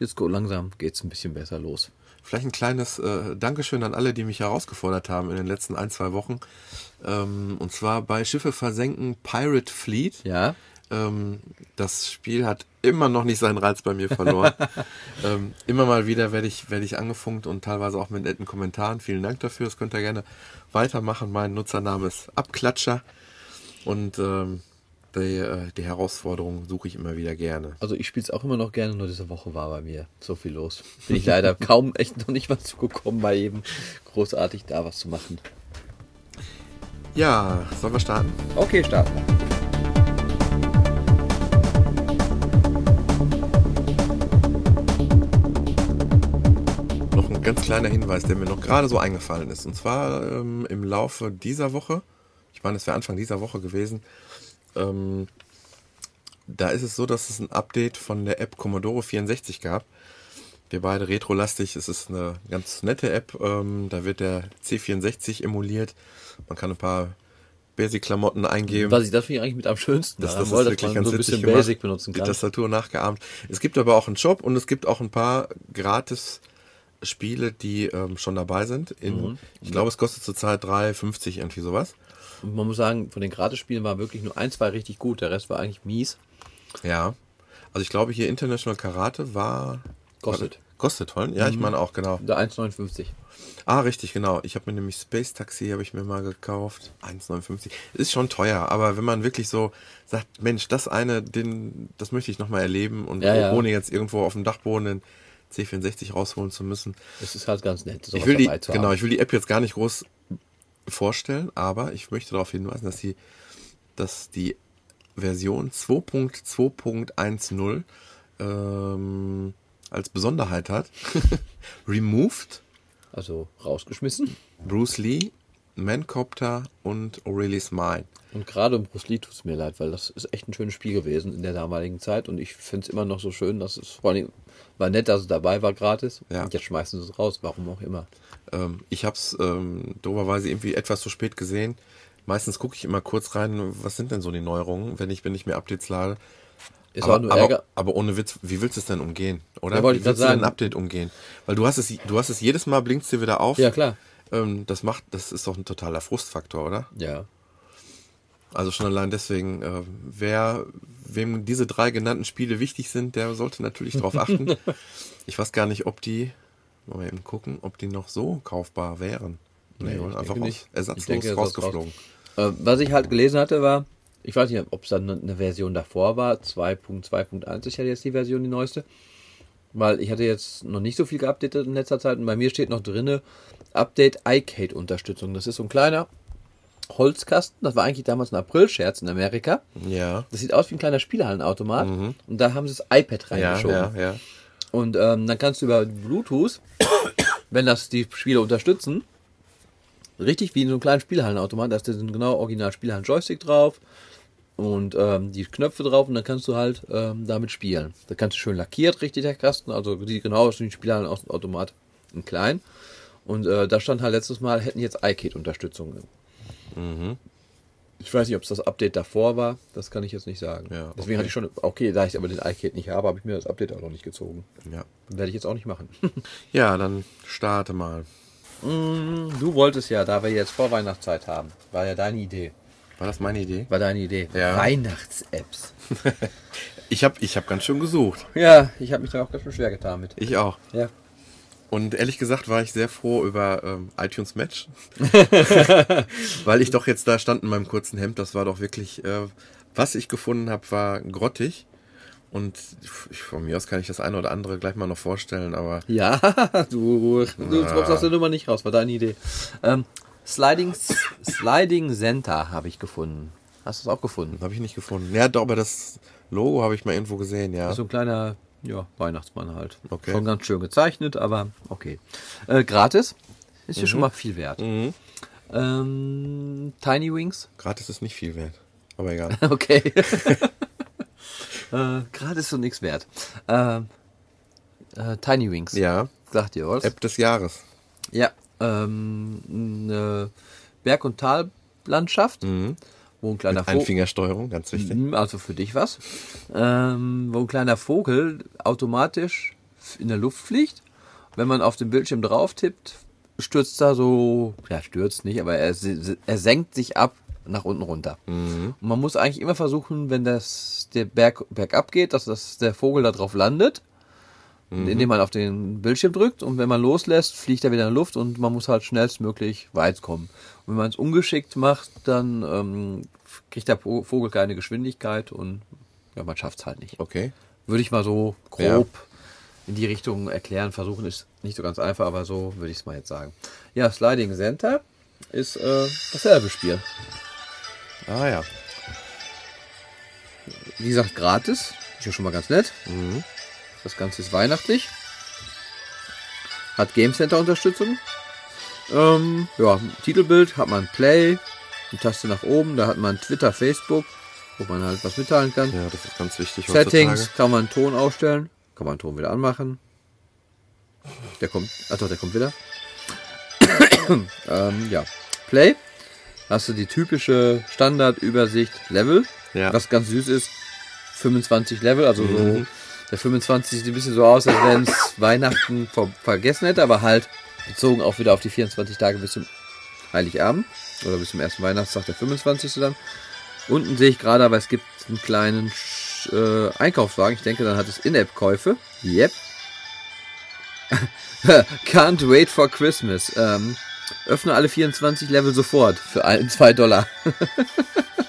Speaker 2: jetzt go- langsam geht's ein bisschen besser los.
Speaker 1: Vielleicht ein kleines äh, Dankeschön an alle, die mich herausgefordert haben in den letzten ein, zwei Wochen. Ähm, und zwar bei Schiffe versenken Pirate Fleet.
Speaker 2: Ja,
Speaker 1: Ähm, das Spiel hat immer noch nicht seinen Reiz bei mir verloren. *laughs* ähm, immer mal wieder werde ich, werde ich angefunkt und teilweise auch mit netten Kommentaren. Vielen Dank dafür. Das könnt ihr gerne weitermachen. Mein Nutzername ist Abklatscher. Und ähm, die, äh, die Herausforderung suche ich immer wieder gerne.
Speaker 2: also ich spiele es auch immer noch gerne, nur diese Woche war bei mir so viel los. Bin ich leider *laughs* kaum echt noch nicht mal zugekommen, bei jedem großartig da was zu machen.
Speaker 1: Ja, sollen wir starten?
Speaker 2: Okay, starten
Speaker 1: ganz kleiner Hinweis, der mir noch gerade so eingefallen ist. Und zwar ähm, im Laufe dieser Woche, ich meine, es wäre Anfang dieser Woche gewesen, ähm, da ist es so, dass es ein Update von der App Commodore 64 gab. Wir beide retrolastig, es ist eine ganz nette App, ähm, da wird der C64 emuliert. Man kann ein paar Basic-Klamotten eingeben.
Speaker 2: Was ich das finde ich eigentlich mit am schönsten.
Speaker 1: Das, das
Speaker 2: weil,
Speaker 1: ist wirklich ganz
Speaker 2: so ein bisschen. Basic benutzen
Speaker 1: Die
Speaker 2: kann.
Speaker 1: Tastatur nachgeahmt. Es gibt aber auch einen Shop und es gibt auch ein paar gratis Spiele, die ähm, schon dabei sind. In,
Speaker 2: Mhm.
Speaker 1: Ich glaube, es kostet zurzeit 3,50 irgendwie sowas.
Speaker 2: Und man muss sagen, von den Gratis-Spielen war wirklich nur ein, zwei richtig gut. Der Rest war eigentlich mies.
Speaker 1: Ja. Also ich glaube, hier International Karate war...
Speaker 2: Kostet. Mhm.
Speaker 1: Kostet voll? Ja, ich meine auch, genau.
Speaker 2: Der 1,59.
Speaker 1: Ah, richtig, genau. Ich habe mir nämlich Space Taxi habe ich mir mal gekauft. 1,59. Ist schon teuer, aber wenn man wirklich so sagt, Mensch, das eine, den, das möchte ich nochmal erleben und
Speaker 2: Ja, ja.
Speaker 1: ohne jetzt irgendwo auf dem Dachboden den C64 rausholen zu müssen.
Speaker 2: Das ist halt ganz nett,
Speaker 1: Ich will die, genau, ich will die App jetzt gar nicht groß vorstellen, aber ich möchte darauf hinweisen, dass die, dass die Version 2.2.10 ähm, als Besonderheit hat. *laughs* Removed
Speaker 2: Also rausgeschmissen.
Speaker 1: Bruce Lee, Mancopter und Aurelius Mine.
Speaker 2: Und gerade um Bruce Lee tut es mir leid, weil das ist echt ein schönes Spiel gewesen in der damaligen Zeit. Und ich finde es immer noch so schön, dass es vor allem war nett, dass es dabei war gratis.
Speaker 1: Ja.
Speaker 2: Und jetzt schmeißen sie es raus, warum auch immer.
Speaker 1: Ähm, ich habe es ähm, doberweise irgendwie etwas zu spät gesehen. Meistens gucke ich immer kurz rein, was sind denn so die Neuerungen, wenn ich, wenn ich mir Updates lade.
Speaker 2: Es
Speaker 1: aber,
Speaker 2: war nur
Speaker 1: aber,
Speaker 2: Ärger.
Speaker 1: aber ohne Witz, wie willst du es denn umgehen? Oder?
Speaker 2: Ja,
Speaker 1: wie willst du ein. Update umgehen? Weil du hast es, du hast es jedes Mal blinkst dir wieder auf.
Speaker 2: Ja, klar.
Speaker 1: Ähm, das macht, das ist doch ein totaler Frustfaktor, oder?
Speaker 2: Ja.
Speaker 1: Also schon allein deswegen, äh, wer, wem diese drei genannten Spiele wichtig sind, der sollte natürlich darauf *laughs* achten. ich weiß gar nicht, ob die, mal eben gucken, ob die noch so kaufbar wären. Nee,
Speaker 2: Nee, ich
Speaker 1: einfach raus,
Speaker 2: nicht. Ich
Speaker 1: ersatzlos
Speaker 2: denke,
Speaker 1: rausgeflogen.
Speaker 2: Äh, was ich halt gelesen hatte, war, ich weiß nicht, ob es dann eine Version davor war, 2.2.1 ist ja jetzt die Version, die neueste. Weil ich hatte jetzt noch nicht so viel geupdatet in letzter Zeit und bei mir steht noch drinne Update iCade-Unterstützung. Das ist so ein kleiner Holzkasten, das war eigentlich damals ein April-Scherz in Amerika.
Speaker 1: Ja.
Speaker 2: Das sieht aus wie ein kleiner Spielehallenautomat und da haben sie das iPad
Speaker 1: Mhm. Ja,
Speaker 2: reingeschoben.
Speaker 1: ja, ja.
Speaker 2: Und ähm, dann kannst du über Bluetooth, *coughs* wenn das die Spiele unterstützen, richtig wie in so einem kleinen Spielhallenautomat, da ist ein genau original Spielhallen-Joystick drauf und ähm, die Knöpfe drauf und dann kannst du halt ähm, damit spielen. Da kannst du schön lackiert, richtig der Kasten, also sieht genau aus wie ein Spielhallenautomat in klein. Und äh, da stand halt letztes Mal, hätten jetzt iCade-Unterstützung.
Speaker 1: Mhm.
Speaker 2: Ich weiß nicht, ob es das Update davor war, das kann ich jetzt nicht sagen.
Speaker 1: Ja,
Speaker 2: Deswegen
Speaker 1: okay.
Speaker 2: hatte ich schon, okay, da ich aber den iCade nicht habe, habe ich mir das Update auch noch nicht gezogen.
Speaker 1: ja.
Speaker 2: Werde ich jetzt auch nicht machen. *laughs*
Speaker 1: Ja, dann starte mal.
Speaker 2: Du wolltest ja, da wir jetzt Vorweihnachtszeit haben, war ja deine Idee.
Speaker 1: War das meine Idee?
Speaker 2: War deine Idee.
Speaker 1: Ja.
Speaker 2: Weihnachts-Apps. *laughs*
Speaker 1: Ich habe ich hab ganz schön gesucht.
Speaker 2: Ja, ich habe mich da auch ganz schön schwer getan mit.
Speaker 1: Ich auch.
Speaker 2: Ja.
Speaker 1: Und ehrlich gesagt war ich sehr froh über ähm, iTunes Match. *laughs* Weil ich doch jetzt da stand in meinem kurzen Hemd. Das war doch wirklich, äh, was ich gefunden habe, war grottig. Und ich, von mir aus kann ich das eine oder andere gleich mal noch vorstellen, aber
Speaker 2: Ja, *laughs* du, du kommst aus der Nummer nicht raus, war deine Idee. Ähm, Sliding, Sliding Center habe ich gefunden. Hast du es auch gefunden?
Speaker 1: habe ich nicht gefunden. Ja, doch, aber das Logo habe ich mal irgendwo gesehen, ja.
Speaker 2: So ein kleiner ja, Weihnachtsmann halt.
Speaker 1: Okay.
Speaker 2: Schon ganz schön gezeichnet, aber okay. Äh, gratis. Ist ja schon mal viel wert.
Speaker 1: Mhm.
Speaker 2: Ähm, Tiny Wings.
Speaker 1: Gratis ist nicht viel wert. Aber egal. *laughs*
Speaker 2: Okay. *laughs* äh, gratis und nichts wert. Ähm, äh, Tiny Wings.
Speaker 1: ja,
Speaker 2: Sagt ihr was?
Speaker 1: App des Jahres.
Speaker 2: Ja. Ähm, eine Berg- und Tallandschaft,
Speaker 1: Mhm.
Speaker 2: wo ein kleiner Vogel.
Speaker 1: Einfingersteuerung, ganz wichtig.
Speaker 2: Mhm, Also für dich was. Ähm, wo ein kleiner Vogel automatisch in der Luft fliegt. Wenn man auf dem Bildschirm drauf tippt, stürzt da so, ja, stürzt nicht, aber er, er senkt sich ab nach unten runter. Und man muss eigentlich immer versuchen, wenn das der Berg bergab geht, dass das, der Vogel da drauf landet, indem man auf den Bildschirm drückt und wenn man loslässt, fliegt er wieder in die Luft und man muss halt schnellstmöglich weit kommen. Und wenn man es ungeschickt macht, dann ähm, kriegt der Vogel keine Geschwindigkeit und ja, man schafft es halt nicht.
Speaker 1: Okay.
Speaker 2: Würde ich mal so grob
Speaker 1: Ja.
Speaker 2: in die Richtung erklären. Versuchen ist nicht so ganz einfach, aber so würde ich es mal jetzt sagen. Ja, Sliding Center ist äh, dasselbe Spiel.
Speaker 1: Ah ja.
Speaker 2: Wie gesagt, gratis. Ist ja schon mal ganz nett.
Speaker 1: Mhm.
Speaker 2: Das Ganze ist weihnachtlich. Hat Game Center Unterstützung. Ähm, ja, Titelbild hat man Play, eine Taste nach oben, da hat man Twitter, Facebook, wo man halt was mitteilen kann.
Speaker 1: Ja, das ist ganz wichtig
Speaker 2: Settings kann man Ton ausstellen, kann man Ton wieder anmachen. Der kommt, ach doch, der kommt wieder. *coughs* ähm, ja, Play. Hast du die typische Standardübersicht Level,
Speaker 1: Ja.
Speaker 2: was ganz süß ist. 25 Level, also so
Speaker 1: Mhm.
Speaker 2: Der 25 sieht ein bisschen so aus, als wenn es Weihnachten ver vergessen hätte, aber halt bezogen auch wieder auf die 24 Tage bis zum Heiligabend oder bis zum ersten Weihnachtstag, der 25. dann. Unten sehe ich gerade, aber es gibt einen kleinen äh, Einkaufswagen. Ich denke, dann hat es In-App-Käufe. Yep. *laughs* Can't wait for Christmas. Ähm, öffne alle 24 Level sofort für 2 Dollar. *laughs*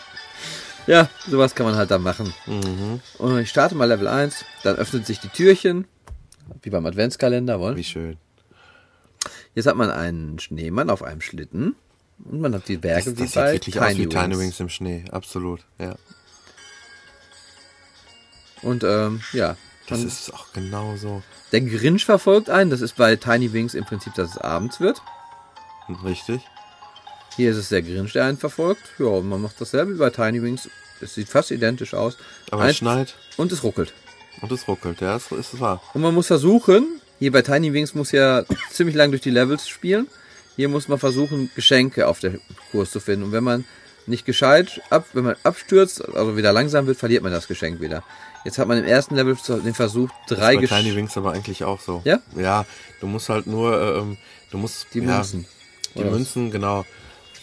Speaker 2: ja, sowas kann man halt dann machen.
Speaker 1: Mhm.
Speaker 2: Und ich starte mal Level 1, dann öffnet sich die Türchen, wie beim Adventskalender, wollen.
Speaker 1: Wie schön.
Speaker 2: Jetzt hat man einen Schneemann auf einem Schlitten und man hat die Berge
Speaker 1: Das,
Speaker 2: wie
Speaker 1: das sieht
Speaker 2: bei
Speaker 1: wirklich aus wie
Speaker 2: Tiny
Speaker 1: Tiny
Speaker 2: Wings.
Speaker 1: Wings im Schnee. Absolut. Ja.
Speaker 2: Und ähm, ja,
Speaker 1: Das ist auch genau so.
Speaker 2: der Grinch verfolgt einen. Das ist bei Tiny Wings im Prinzip, dass es abends wird.
Speaker 1: Richtig.
Speaker 2: Hier ist es der Grinch, der einen verfolgt. Ja, und man macht dasselbe wie bei Tiny Wings. Es sieht fast identisch aus.
Speaker 1: Aber
Speaker 2: Ein-
Speaker 1: es schneit
Speaker 2: Und es ruckelt.
Speaker 1: und es ruckelt. Ja, es ist wahr.
Speaker 2: Und man muss versuchen, hier bei Tiny Wings muss ja ziemlich lang durch die Levels spielen. Hier muss man versuchen, Geschenke auf der Kurs zu finden. Und wenn man nicht gescheit ab, wenn man abstürzt, also wieder langsam wird, verliert man das Geschenk wieder. Jetzt hat man im ersten Level den Versuch, drei
Speaker 1: Bei Tiny
Speaker 2: Geschenke.
Speaker 1: Wings aber eigentlich auch so.
Speaker 2: Ja?
Speaker 1: Ja, du musst halt nur, ähm, du musst
Speaker 2: Die
Speaker 1: ja,
Speaker 2: Münzen.
Speaker 1: Die
Speaker 2: Oder was?
Speaker 1: Münzen, genau.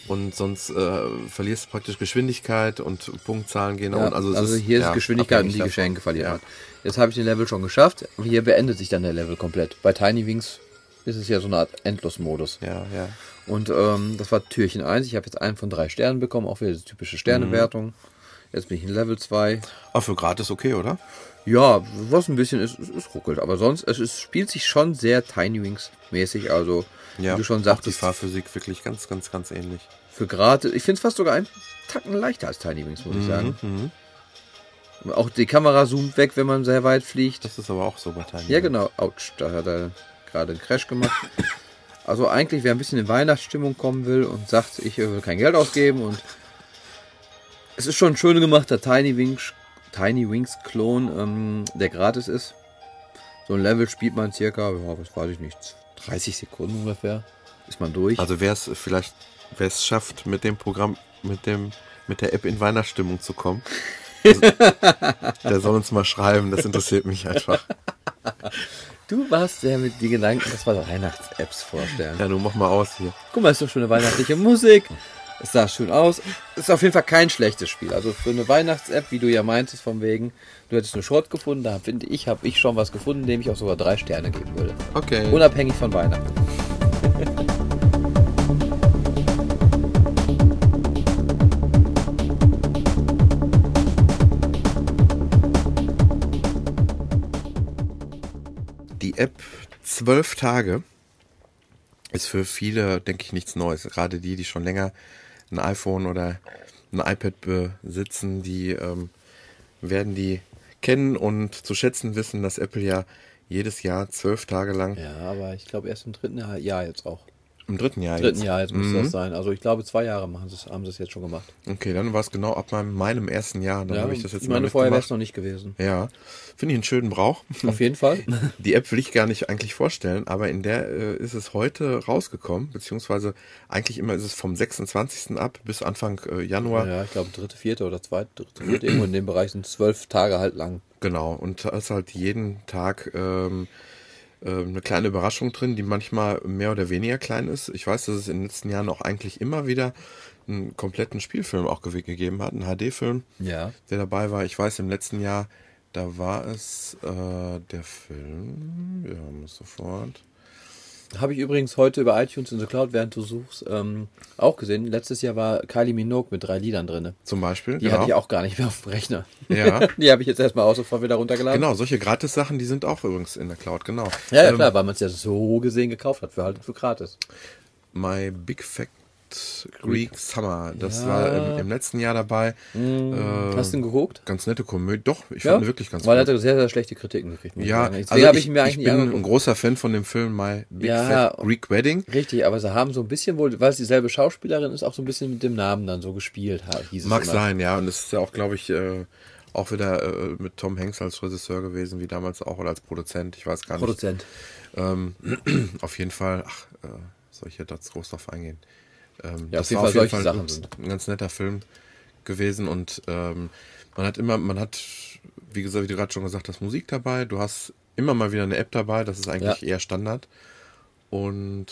Speaker 1: Und sonst äh, verlierst du praktisch Geschwindigkeit und Punktzahlen gehen
Speaker 2: Ja,
Speaker 1: unten.
Speaker 2: also,
Speaker 1: es
Speaker 2: hier ist
Speaker 1: ja,
Speaker 2: Geschwindigkeit und die. Geschenke verliert
Speaker 1: Ja.
Speaker 2: Jetzt habe ich den Level schon geschafft. Hier beendet sich dann der Level komplett. Bei Tiny Wings ist es ja so eine Art Endlosmodus.
Speaker 1: Ja, ja.
Speaker 2: Und ähm, das war Türchen 1. Ich habe jetzt einen von drei Sternen bekommen, auch wieder die typische Sternewertung. Jetzt bin ich in Level 2.
Speaker 1: Aber für gratis okay, oder?
Speaker 2: Ja, was ein bisschen ist, es, es ruckelt. Aber sonst, es, ist, spielt sich schon sehr Tiny Wings mäßig. Also,
Speaker 1: Ja.
Speaker 2: wie du schon
Speaker 1: auch die
Speaker 2: sagtest,
Speaker 1: Fahrphysik wirklich ganz, ganz, ganz ähnlich.
Speaker 2: für gratis. Ich finde es fast sogar einen Tacken leichter als Tiny Wings, muss ich sagen.
Speaker 1: Mhm.
Speaker 2: Auch die Kamera zoomt weg, wenn man sehr weit fliegt.
Speaker 1: Das ist aber auch so bei Tiny
Speaker 2: Ja,
Speaker 1: Wings.
Speaker 2: genau. Autsch, da hat er gerade einen Crash gemacht. Also eigentlich, wer ein bisschen in Weihnachtsstimmung kommen will und sagt, ich will kein Geld ausgeben und es ist schon ein schön gemachter Tiny Wings, Tiny Wings Klon, ähm, der gratis ist. So ein Level spielt man circa, ja, was weiß ich nicht, 30 Sekunden ungefähr. Ist man durch.
Speaker 1: Also wer es vielleicht, wer es schafft, mit dem Programm, mit dem, mit der App in Weihnachtsstimmung zu kommen, *laughs* der soll uns mal schreiben, das interessiert mich einfach.
Speaker 2: du warst der mit die Gedanken, das war Weihnachts-Apps vorstellen.
Speaker 1: Ja, nun mach mal aus hier.
Speaker 2: Guck mal, ist doch schöne weihnachtliche Musik. Es sah schön aus. Ist auf jeden Fall kein schlechtes Spiel. Also für eine Weihnachts-App, wie du ja meintest, von wegen, du hättest eine Short gefunden, da finde ich, habe ich schon was gefunden, dem ich auch sogar drei Sterne geben würde.
Speaker 1: Okay.
Speaker 2: Unabhängig von Weihnachten.
Speaker 1: Die App zwölf Tage ist für viele, denke ich, nichts Neues. Gerade die, die schon länger ein iPhone oder ein iPad besitzen, die ähm, werden die kennen und zu schätzen wissen, dass Apple ja jedes Jahr zwölf Tage lang,
Speaker 2: Ja, aber ich glaube erst im dritten Jahr, jetzt auch.
Speaker 1: Im dritten Jahr
Speaker 2: Dritten
Speaker 1: jetzt.
Speaker 2: Jahr jetzt muss
Speaker 1: Mhm.
Speaker 2: das sein. Also ich glaube zwei Jahre machen sie es, haben sie es jetzt schon gemacht.
Speaker 1: Okay, dann war es genau ab meinem, meinem ersten Jahr. Dann
Speaker 2: Ja,
Speaker 1: habe ich das jetzt
Speaker 2: ich meine, vorher wäre es noch nicht gewesen.
Speaker 1: Ja, finde ich einen schönen Brauch.
Speaker 2: Auf jeden Fall. *laughs*
Speaker 1: Die App will ich gar nicht eigentlich vorstellen, aber in der äh, ist es heute rausgekommen, beziehungsweise eigentlich immer ist es vom 26. ab bis Anfang äh, Januar.
Speaker 2: ja, ich glaube dritte, vierte oder zweite, dritte, vierte, irgendwo in dem Bereich sind zwölf Tage halt lang.
Speaker 1: Genau, und da ist halt jeden Tag ähm, äh, eine kleine Überraschung drin, die manchmal mehr oder weniger klein ist. Ich weiß, dass es in den letzten Jahren auch eigentlich immer wieder einen kompletten Spielfilm auch ge- gegeben hat, einen HD-Film,
Speaker 2: Ja.
Speaker 1: der dabei war. Ich weiß, im letzten Jahr, da war es äh, der Film, ja, muss sofort.
Speaker 2: Habe ich übrigens heute über iTunes in the Cloud, während du suchst, ähm, auch gesehen. Letztes Jahr war Kylie Minogue mit drei Liedern drin.
Speaker 1: Zum Beispiel.
Speaker 2: Die hatte ich auch gar nicht mehr auf dem Rechner.
Speaker 1: Ja. *laughs*
Speaker 2: Die habe ich jetzt erstmal auch sofort wieder runtergeladen.
Speaker 1: Genau, solche Gratis-Sachen, die sind auch übrigens in der Cloud, genau.
Speaker 2: Ja, ja
Speaker 1: Ähm,
Speaker 2: klar, weil man es ja so gesehen gekauft hat, für halt für gratis.
Speaker 1: My Big Fact Greek Summer. Das
Speaker 2: Ja.
Speaker 1: war im, im letzten Jahr dabei.
Speaker 2: Hast du ihn geguckt?
Speaker 1: Ganz nette Komödie. Doch, ich fand ihn wirklich ganz
Speaker 2: Weil er
Speaker 1: gut.
Speaker 2: hatte sehr, sehr schlechte Kritiken gekriegt.
Speaker 1: Ja, also ich,
Speaker 2: ich, mir
Speaker 1: ich bin ein großer Fan von dem Film My Big
Speaker 2: Ja.
Speaker 1: Fat Greek Wedding.
Speaker 2: Richtig, aber sie haben so ein bisschen wohl, weil es dieselbe Schauspielerin ist, auch so ein bisschen mit dem Namen dann so gespielt, hieß es
Speaker 1: Mag sein, ja. Und es ist ja auch, glaube ich, äh, auch wieder äh, mit Tom Hanks als Regisseur gewesen, wie damals auch, oder als Produzent. Ich weiß gar nicht.
Speaker 2: Produzent.
Speaker 1: Ähm, *clears throat* auf jeden Fall, ach, äh, soll ich hier da groß drauf eingehen? Ähm,
Speaker 2: Ja,
Speaker 1: das
Speaker 2: auf jeden
Speaker 1: war
Speaker 2: Fall solche
Speaker 1: ein,
Speaker 2: Sachen sind.
Speaker 1: ein ganz netter Film gewesen und ähm, man hat immer, man hat, wie gesagt, wie du gerade schon gesagt hast, Musik dabei. Du hast immer mal wieder eine App dabei, das ist eigentlich
Speaker 2: Ja.
Speaker 1: eher Standard. Und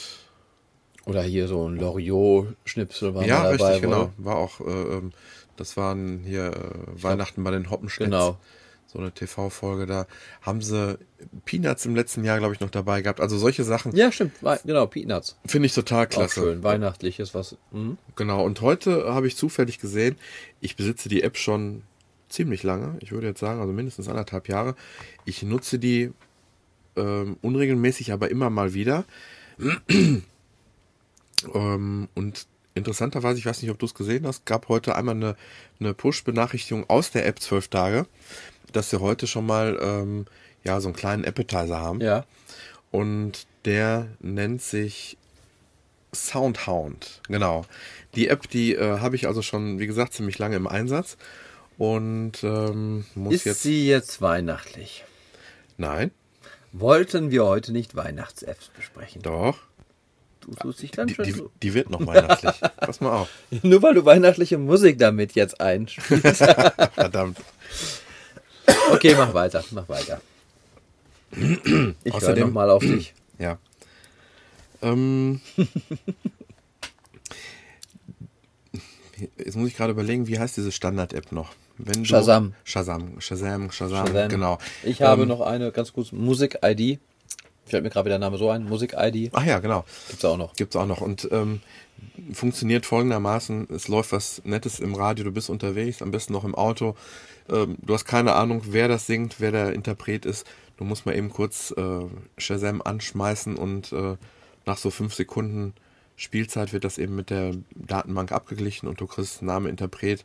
Speaker 2: Oder hier so ein Loriot-Schnipsel war
Speaker 1: ja,
Speaker 2: dabei.
Speaker 1: richtig,
Speaker 2: wohl.
Speaker 1: genau. War auch, äh, ähm, das waren hier äh, Weihnachten bei den Hoppenschnitz.
Speaker 2: Genau.
Speaker 1: So eine TV-Folge da. Haben sie Peanuts im letzten Jahr, glaube ich, noch dabei gehabt. Also solche Sachen
Speaker 2: Ja, stimmt. Genau, Peanuts.
Speaker 1: finde ich total
Speaker 2: Auch
Speaker 1: klasse.
Speaker 2: schön. Weihnachtliches, was. Mhm.
Speaker 1: Genau, und heute habe ich zufällig gesehen, ich besitze die App schon ziemlich lange. Ich würde jetzt sagen, also mindestens anderthalb Jahre. Ich nutze die ähm, unregelmäßig, aber immer mal wieder. *clears throat* ähm, und interessanterweise, ich weiß nicht, ob du es gesehen hast, gab heute einmal eine, eine Push-Benachrichtigung aus der App 12 Tage, dass sie heute schon mal ähm, ja, so einen kleinen Appetizer haben.
Speaker 2: Ja.
Speaker 1: Und der nennt sich Soundhound. Genau. Die App, die äh, habe ich also schon, wie gesagt, ziemlich lange im Einsatz. Und ähm, muss
Speaker 2: Ist
Speaker 1: jetzt.
Speaker 2: sie jetzt weihnachtlich?
Speaker 1: Nein,
Speaker 2: Wollten wir heute nicht Weihnachts-Apps besprechen?
Speaker 1: doch.
Speaker 2: Du tust dich ganz
Speaker 1: Die,
Speaker 2: schön
Speaker 1: die,
Speaker 2: so.
Speaker 1: die wird noch weihnachtlich. *laughs* Pass mal auf.
Speaker 2: Nur weil du weihnachtliche Musik damit jetzt einspielst. *laughs*
Speaker 1: Verdammt.
Speaker 2: Okay, mach weiter, mach weiter. Ich höre
Speaker 1: Außerdem-
Speaker 2: nochmal auf dich.
Speaker 1: Ja. Ähm, *laughs* jetzt muss ich gerade überlegen, wie heißt diese Standard-App noch? Wenn du-
Speaker 2: Shazam.
Speaker 1: Shazam. Shazam, Shazam,
Speaker 2: Shazam.
Speaker 1: genau.
Speaker 2: Ich habe
Speaker 1: Ähm,
Speaker 2: noch eine ganz kurz Musik-ID. Fällt mir gerade wieder der Name so ein. Musik-ID.
Speaker 1: Ach ja, genau.
Speaker 2: Gibt's auch noch.
Speaker 1: Gibt's auch noch. Und ähm, funktioniert folgendermaßen: Es läuft was Nettes im Radio, du bist unterwegs, am besten noch im Auto. Ähm, du hast keine Ahnung, wer das singt, wer der Interpret ist. Du musst mal eben kurz äh, Shazam anschmeißen und äh, nach so fünf Sekunden Spielzeit wird das eben mit der Datenbank abgeglichen und du kriegst Name, Interpret,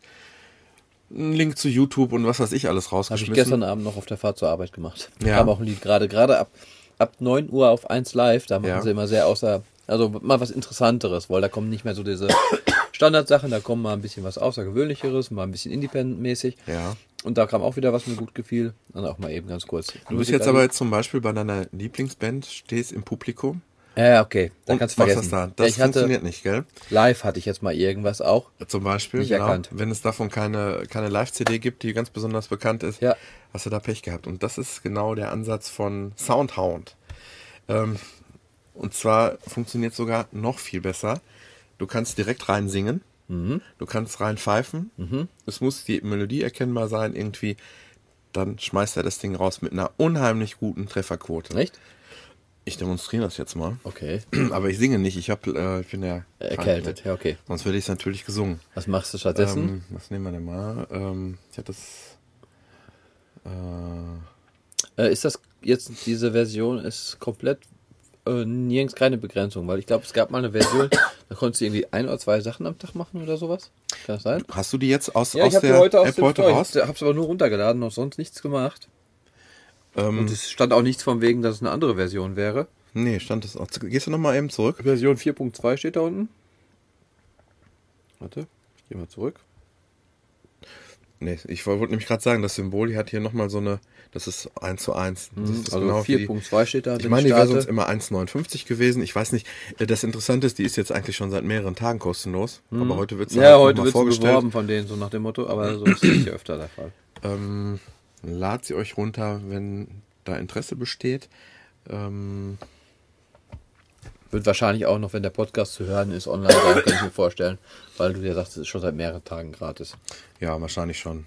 Speaker 1: einen Link zu YouTube und was weiß ich alles
Speaker 2: Habe ich
Speaker 1: rausgeschmissen.
Speaker 2: gestern Abend noch auf der Fahrt zur Arbeit gemacht.
Speaker 1: Ja.
Speaker 2: Kam auch ein Lied gerade, gerade ab, ab 9 Uhr auf 1 Live. Da machen
Speaker 1: Ja.
Speaker 2: sie immer sehr außer, also mal was Interessanteres, weil da kommen nicht mehr so diese *coughs* Standardsachen, da kommen mal ein bisschen was Außergewöhnlicheres, mal ein bisschen Independent-mäßig.
Speaker 1: Ja.
Speaker 2: Und da kam auch wieder was mir gut gefiel. Dann auch mal eben ganz kurz.
Speaker 1: Du bist jetzt aber jetzt zum Beispiel bei deiner Lieblingsband, stehst im Publikum
Speaker 2: Ja, okay. Dann
Speaker 1: und
Speaker 2: kannst du vergessen.
Speaker 1: das da. Das
Speaker 2: ich hatte,
Speaker 1: funktioniert nicht, gell?
Speaker 2: live hatte ich jetzt mal irgendwas auch.
Speaker 1: Zum Beispiel,
Speaker 2: Nicht
Speaker 1: genau,
Speaker 2: erkannt.
Speaker 1: wenn es davon keine, keine Live-CD gibt, die ganz besonders bekannt ist,
Speaker 2: Ja.
Speaker 1: hast du da Pech gehabt. Und das ist genau der Ansatz von Soundhound. Ähm, und zwar funktioniert sogar noch viel besser. Du kannst direkt rein singen,
Speaker 2: Mhm.
Speaker 1: du kannst rein pfeifen, es muss die Melodie erkennbar sein irgendwie, dann schmeißt er das Ding raus mit einer unheimlich guten Trefferquote.
Speaker 2: Echt?
Speaker 1: Ich demonstriere das jetzt mal.
Speaker 2: Okay. *clears throat*
Speaker 1: Aber ich singe nicht, ich, hab, äh, ich bin ja
Speaker 2: Erkältet.
Speaker 1: ne?
Speaker 2: Ja, okay.
Speaker 1: Sonst hätte ich es natürlich gesungen.
Speaker 2: Was machst du stattdessen?
Speaker 1: Ähm, was nehmen wir denn mal? Ähm, ich hatte das. Äh,
Speaker 2: Äh, ist das jetzt diese Version ist komplett äh, nirgends keine Begrenzung, weil ich glaube, es gab mal eine Version, da konntest du irgendwie ein oder zwei Sachen am Tag machen oder sowas. Kann das sein?
Speaker 1: hast du die jetzt aus,
Speaker 2: Ja,
Speaker 1: aus
Speaker 2: ich habe die
Speaker 1: der
Speaker 2: heute aus
Speaker 1: App
Speaker 2: dem
Speaker 1: heute
Speaker 2: Store.
Speaker 1: raus?
Speaker 2: Ich hab's aber nur runtergeladen, noch sonst nichts gemacht.
Speaker 1: Ähm,
Speaker 2: Und es stand auch nichts von wegen, dass es eine andere Version wäre.
Speaker 1: nee, stand das auch. Gehst du nochmal eben zurück?
Speaker 2: Version 4.2 steht da unten. Warte, ich gehe mal zurück.
Speaker 1: Nee, ich wollte nämlich gerade sagen, das Symbol hier hat hier nochmal so eine. Das ist 1 zu 1. Das ist
Speaker 2: Also
Speaker 1: genau wie-
Speaker 2: 4.2 steht da.
Speaker 1: Ich meine, die wäre sonst immer 1,59 gewesen. Ich weiß nicht. äh, Das Interessante ist, die ist jetzt eigentlich schon seit mehreren Tagen kostenlos. Aber heute wird sie
Speaker 2: Mhm. Ja,
Speaker 1: halt
Speaker 2: heute wird sie beworben von denen, so nach dem Motto, aber so ist es ja öfter der Fall.
Speaker 1: Ähm, lad sie euch runter, wenn da Interesse besteht. Ähm,
Speaker 2: Wird wahrscheinlich auch noch, wenn der Podcast zu hören ist, online sein, kann ich mir vorstellen. Weil du ja sagst, es ist schon seit mehreren Tagen gratis.
Speaker 1: ja, wahrscheinlich schon.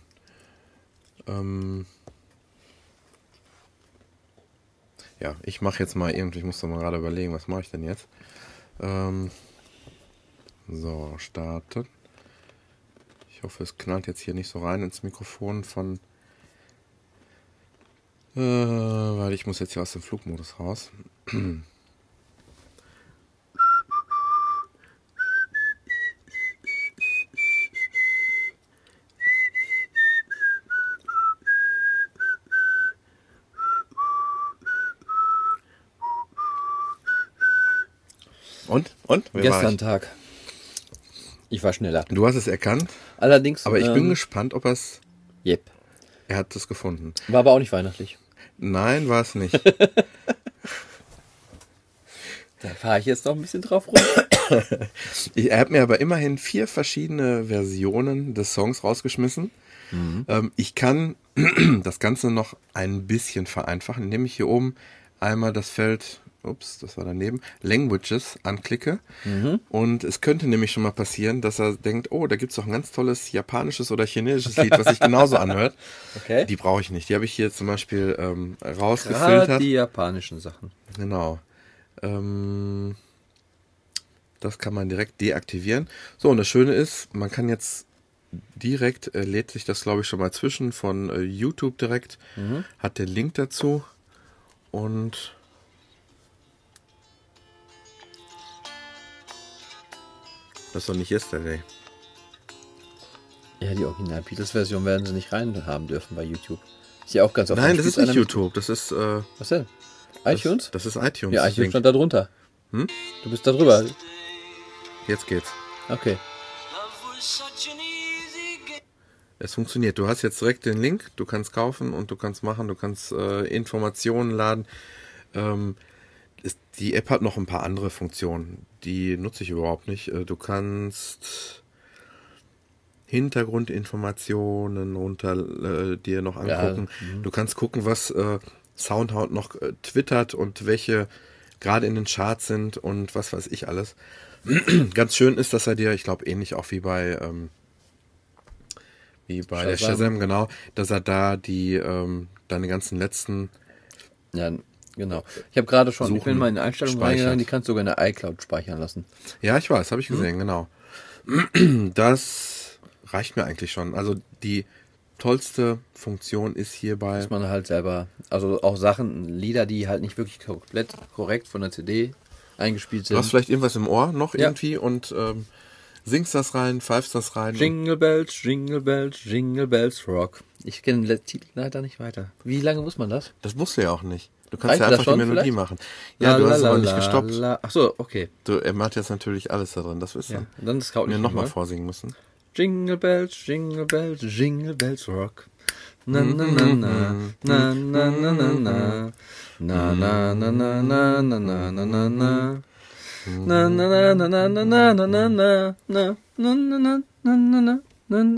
Speaker 1: Ähm, ja, ich mache jetzt mal irgendwie, ich muss doch mal gerade überlegen, was mache ich denn jetzt? Ähm, so, starten. Ich hoffe, es knallt jetzt hier nicht so rein ins Mikrofon von. Äh, weil ich muss jetzt hier aus dem Flugmodus raus. *clears throat* Und? War
Speaker 2: Gestern
Speaker 1: ich?
Speaker 2: Tag. Ich war schneller.
Speaker 1: Du hast es erkannt,
Speaker 2: Allerdings.
Speaker 1: aber ich bin
Speaker 2: ähm,
Speaker 1: gespannt, ob er es.
Speaker 2: Yep.
Speaker 1: Er hat es gefunden.
Speaker 2: War aber auch nicht weihnachtlich.
Speaker 1: Nein, war es nicht. *laughs*
Speaker 2: Da fahre ich jetzt noch ein bisschen drauf rum. *coughs*
Speaker 1: Ich- Er hat mir aber immerhin vier verschiedene Versionen des Songs rausgeschmissen. Ähm, ich kann *coughs* das Ganze noch ein bisschen vereinfachen, indem ich hier oben einmal das Feld, ups, das war daneben, Languages anklicke. Und es könnte nämlich schon mal passieren, dass er denkt, oh, da gibt es doch ein ganz tolles japanisches oder chinesisches Lied, was sich *laughs* genauso anhört.
Speaker 2: Okay.
Speaker 1: Die brauche ich nicht. Die habe ich hier zum Beispiel ähm,
Speaker 2: Gerade
Speaker 1: rausgefiltert.
Speaker 2: die japanischen Sachen.
Speaker 1: Genau. Ähm, das kann man direkt deaktivieren. So, und das Schöne ist, man kann jetzt direkt, äh, lädt sich das glaube ich schon mal zwischen von äh, YouTube direkt, hat den Link dazu und das ist doch nicht Yesterday.
Speaker 2: Ja, die Original Beatles-Version werden sie nicht rein haben dürfen bei YouTube. Ist ja auch ganz oft.
Speaker 1: Nein, das ist nicht YouTube, das ist äh,
Speaker 2: Was denn?
Speaker 1: das,
Speaker 2: iTunes?
Speaker 1: Das ist iTunes.
Speaker 2: ja, iTunes
Speaker 1: Link.
Speaker 2: stand da drunter.
Speaker 1: Hm?
Speaker 2: Du bist da drüber.
Speaker 1: Jetzt geht's.
Speaker 2: Okay.
Speaker 1: Es funktioniert. Du hast jetzt direkt den Link, du kannst kaufen und du kannst machen, du kannst äh, Informationen laden. Ähm, ist, die App hat noch ein paar andere Funktionen, die nutze ich überhaupt nicht. Äh, du kannst Hintergrundinformationen runter äh, dir noch
Speaker 2: Ja,
Speaker 1: angucken. Du kannst gucken, was äh, Soundhound noch äh, twittert und welche gerade in den Charts sind und was weiß ich alles. *clears throat* Ganz schön ist, dass er dir, ich glaube, ähnlich auch wie bei ähm, wie bei der
Speaker 2: Shazam.
Speaker 1: Shazam, genau, dass er da die ähm, deine ganzen letzten
Speaker 2: Ja, genau. Ich habe gerade schon, ich
Speaker 1: Suchen
Speaker 2: bin mal in Einstellungen reingegangen, die kannst du sogar in der iCloud speichern lassen.
Speaker 1: Ja, ich weiß, habe ich
Speaker 2: Hm?
Speaker 1: gesehen, genau. *clears throat* Das reicht mir eigentlich schon. Also die tollste Funktion ist hierbei.
Speaker 2: Dass man halt selber, also auch Sachen, Lieder, die halt nicht wirklich komplett korrekt von der CD eingespielt
Speaker 1: Du hast
Speaker 2: sind.
Speaker 1: vielleicht irgendwas im Ohr noch
Speaker 2: Ja.
Speaker 1: irgendwie und ähm, singst das rein, pfeifst das rein.
Speaker 2: Jingle Bells, Jingle Bells, Jingle Bells Rock. Ich kenne den Titel leider nicht weiter. Wie lange muss man das?
Speaker 1: Das musst du ja auch nicht. Du kannst
Speaker 2: Reicht
Speaker 1: ja einfach die Melodie
Speaker 2: vielleicht?
Speaker 1: machen. Ja, du hast es aber nicht gestoppt.
Speaker 2: la. Ach so, okay.
Speaker 1: Du, er macht jetzt natürlich alles da drin, das wissen
Speaker 2: Ja,
Speaker 1: wir.
Speaker 2: dann das
Speaker 1: Wir
Speaker 2: nicht
Speaker 1: nochmal vorsingen müssen.
Speaker 2: Jingle Bells, Jingle Bells, Jingle Bells Rock. Na na na na na na na na na na na na na na na na na na na Na na na na na na na na na na na na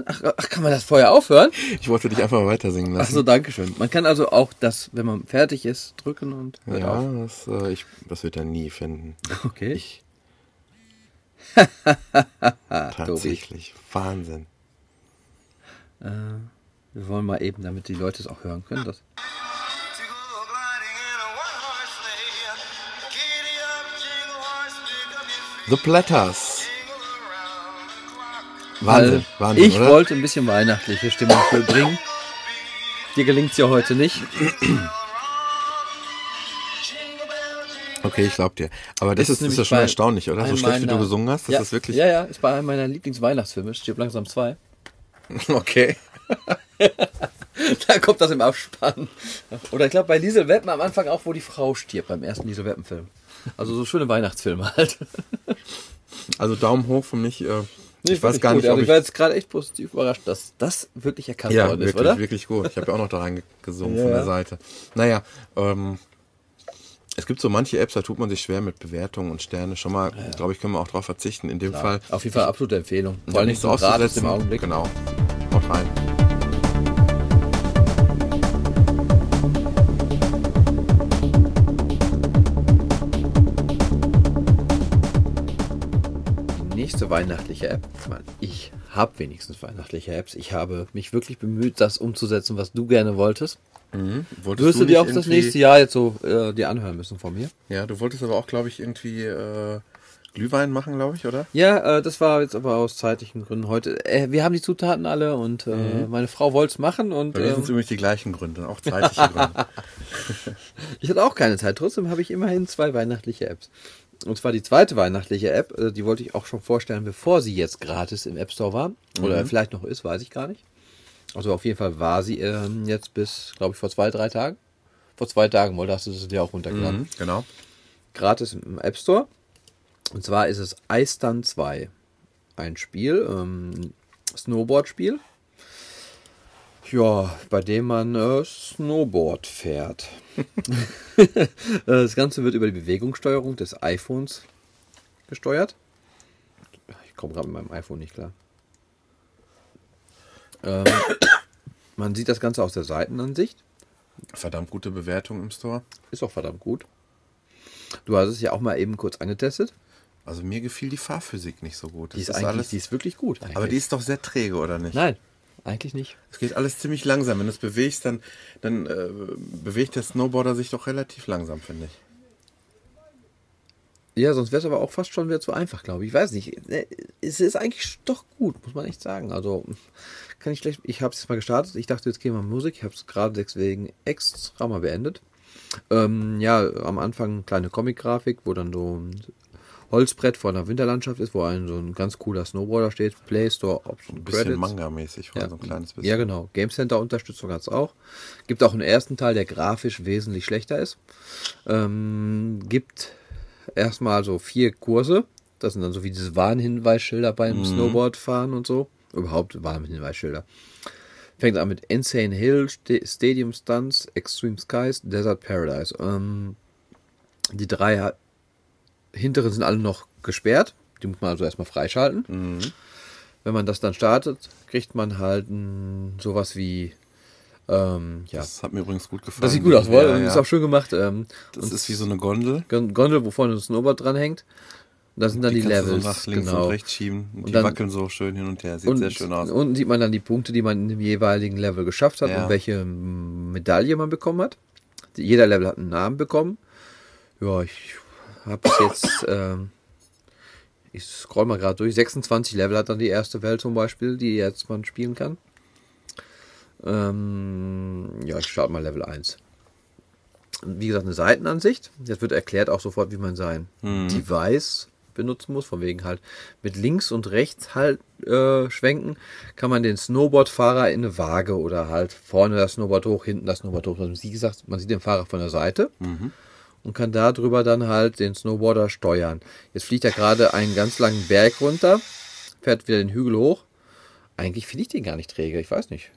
Speaker 2: Ach, ach, kann man das vorher aufhören?
Speaker 1: Ich wollte dich einfach mal weiter singen lassen.
Speaker 2: so, danke schön. Man kann also auch das, wenn man fertig ist, drücken und
Speaker 1: ja, das, äh, ich, das wird er nie finden.
Speaker 2: Okay.
Speaker 1: Ich. *laughs* Tatsächlich. Wahnsinn.
Speaker 2: Äh, wir wollen mal eben, damit die Leute es auch hören können, das.
Speaker 1: The Platters. Wahnsinn, Wahnsinn,
Speaker 2: ich
Speaker 1: oder?
Speaker 2: wollte ein bisschen weihnachtliche Stimmung bringen. Dir gelingt's ja heute nicht.
Speaker 1: Okay, ich glaub dir. Aber das
Speaker 2: Ist
Speaker 1: ist, ist, ja schon erstaunlich, oder? So schlecht, wie du
Speaker 2: meiner-
Speaker 1: gesungen hast, das
Speaker 2: ja,
Speaker 1: ist wirklich.
Speaker 2: Ja, ja, ist bei einem meiner Lieblingsweihnachtsfilme, Stirb langsam 2. *laughs*
Speaker 1: Okay. *laughs*
Speaker 2: Da kommt das im Abspann. Oder ich glaube bei Liesel Weppen am Anfang auch, wo die Frau stirbt, beim ersten Liesel Weppen-Film. Also so schöne Weihnachtsfilme halt.
Speaker 1: Also Daumen hoch für mich. Äh,
Speaker 2: Nee,
Speaker 1: ich weiß gar
Speaker 2: gut.
Speaker 1: nicht, ob
Speaker 2: also ich
Speaker 1: ich.
Speaker 2: war jetzt gerade echt positiv überrascht, dass das wirklich erkannt
Speaker 1: Ja,
Speaker 2: worden
Speaker 1: wirklich,
Speaker 2: ist, oder?
Speaker 1: wirklich gut. Ich habe ja auch noch da reingesungen *laughs*
Speaker 2: Ja.
Speaker 1: von der Seite. Naja, ähm, es gibt so manche Apps, da tut man sich schwer mit Bewertungen und Sterne. Schon mal, glaube ich, können wir auch drauf verzichten. In dem Fall.
Speaker 2: Auf jeden Fall absolute Empfehlung.
Speaker 1: Ja,
Speaker 2: Vor allem
Speaker 1: nichts
Speaker 2: so
Speaker 1: auszusetzen.
Speaker 2: im Augenblick.
Speaker 1: Genau. Haut rein.
Speaker 2: Nächste weihnachtliche App. Ich, meine, ich habe wenigstens weihnachtliche Apps. Ich habe mich wirklich bemüht, das umzusetzen, was du gerne wolltest.
Speaker 1: Mhm.
Speaker 2: Wolltest Wirst du dir auch das nächste Jahr jetzt so äh, dir anhören müssen von mir?
Speaker 1: Ja, du wolltest aber auch, glaube ich, irgendwie äh, Glühwein machen, glaube ich, oder?
Speaker 2: Ja, äh, das war jetzt aber aus zeitlichen Gründen heute. Äh, wir haben die Zutaten alle und äh, mhm. meine Frau wollte es machen und.
Speaker 1: Bei mir sind es übrigens die gleichen Gründe, auch zeitliche *laughs* Gründe.
Speaker 2: ich hatte auch keine Zeit. Trotzdem habe ich immerhin zwei weihnachtliche Apps. Und zwar die zweite weihnachtliche App, äh, die wollte ich auch schon vorstellen, bevor sie jetzt gratis im App Store war. Oder mhm. vielleicht noch ist, weiß ich gar nicht. Also auf jeden Fall war sie ähm, jetzt bis, glaube ich, vor zwei, drei Tagen. Vor zwei Tagen, weil da hast du es ja auch runtergeladen. Mhm,
Speaker 1: genau.
Speaker 2: Gratis im App Store. Und zwar ist es Ice 2. Ein Spiel, ähm, Snowboard-Spiel. Ja, bei dem man äh, Snowboard fährt. *laughs* das Ganze wird über die Bewegungssteuerung des iPhones gesteuert. Ich komme gerade mit meinem iPhone nicht klar. Ähm, man sieht das Ganze aus der Seitenansicht.
Speaker 1: Verdammt gute Bewertung im Store.
Speaker 2: Ist auch verdammt gut. Du hast es ja auch mal eben kurz angetestet.
Speaker 1: Also mir gefiel die Fahrphysik nicht so gut.
Speaker 2: Die ist, ist alles,
Speaker 1: die
Speaker 2: ist wirklich gut. Eigentlich.
Speaker 1: Aber die ist doch sehr träge, oder nicht?
Speaker 2: Nein, eigentlich nicht.
Speaker 1: Es geht alles ziemlich langsam. Wenn du es bewegst, dann, dann äh, bewegt der Snowboarder sich doch relativ langsam, finde ich.
Speaker 2: Ja, sonst wäre es aber auch fast schon wieder zu einfach, glaube ich. Ich weiß nicht. Äh, es ist eigentlich doch gut, muss man echt sagen. Also kann ich schlecht. Ich habe es jetzt mal gestartet. Ich dachte, jetzt gehen wir Musik. Ich habe es gerade deswegen extra mal beendet. Ähm, ja, am Anfang kleine Comic-Grafik, wo dann so Holzbrett vor einer Winterlandschaft ist, wo ein so ein ganz cooler Snowboarder steht. Play Store Option
Speaker 1: Ein bisschen Manga-mäßig,
Speaker 2: ja, so ein kleines bisschen. Ja, genau. Game Center Unterstützung hat es auch. Gibt auch einen ersten Teil, der grafisch wesentlich schlechter ist. Ähm, gibt erstmal so vier Kurse. Das sind dann so wie diese Warnhinweisschilder beim mhm. Snowboardfahren und so. Überhaupt Warnhinweisschilder. Fängt an mit Insane Hill, Stadium Stunts, Extreme Skies, Desert Paradise. Ähm, die drei hinteren sind alle noch gesperrt. Die muss man also erstmal freischalten. Mhm. Wenn man das dann startet, kriegt man halt ein, sowas wie. Ähm, ja.
Speaker 1: Das hat mir übrigens gut gefallen.
Speaker 2: Das sieht gut aus, ja, ja. ist auch schön gemacht. Ähm,
Speaker 1: das ist wie so eine Gondel.
Speaker 2: Gondel, wo vorne ein Snowboard dran hängt. Da sind dann die, die Levels.
Speaker 1: So nach links genau. und rechts schieben. Und, und die dann, wackeln so schön hin und her. Sieht
Speaker 2: und,
Speaker 1: sehr schön aus.
Speaker 2: Unten sieht man dann die Punkte, die man in dem jeweiligen Level geschafft hat ja. und welche Medaille man bekommen hat. Jeder Level hat einen Namen bekommen. Ja, ich habe es jetzt, ähm, ich scroll mal gerade durch, 26 Level hat dann die erste Welt zum Beispiel, die jetzt man spielen kann. Ähm, ja, ich starte mal Level 1. Wie gesagt, eine Seitenansicht. Jetzt wird erklärt auch sofort, wie man sein mhm. Device benutzen muss, von wegen halt mit links und rechts halt äh, schwenken, kann man den Snowboardfahrer in eine Waage oder halt vorne das Snowboard hoch, hinten das Snowboard hoch. Also wie gesagt, man sieht den Fahrer von der Seite. Mhm und kann darüber dann halt den Snowboarder steuern. Jetzt fliegt er gerade einen ganz langen Berg runter, fährt wieder den Hügel hoch. Eigentlich finde ich den gar nicht träge, ich weiß nicht.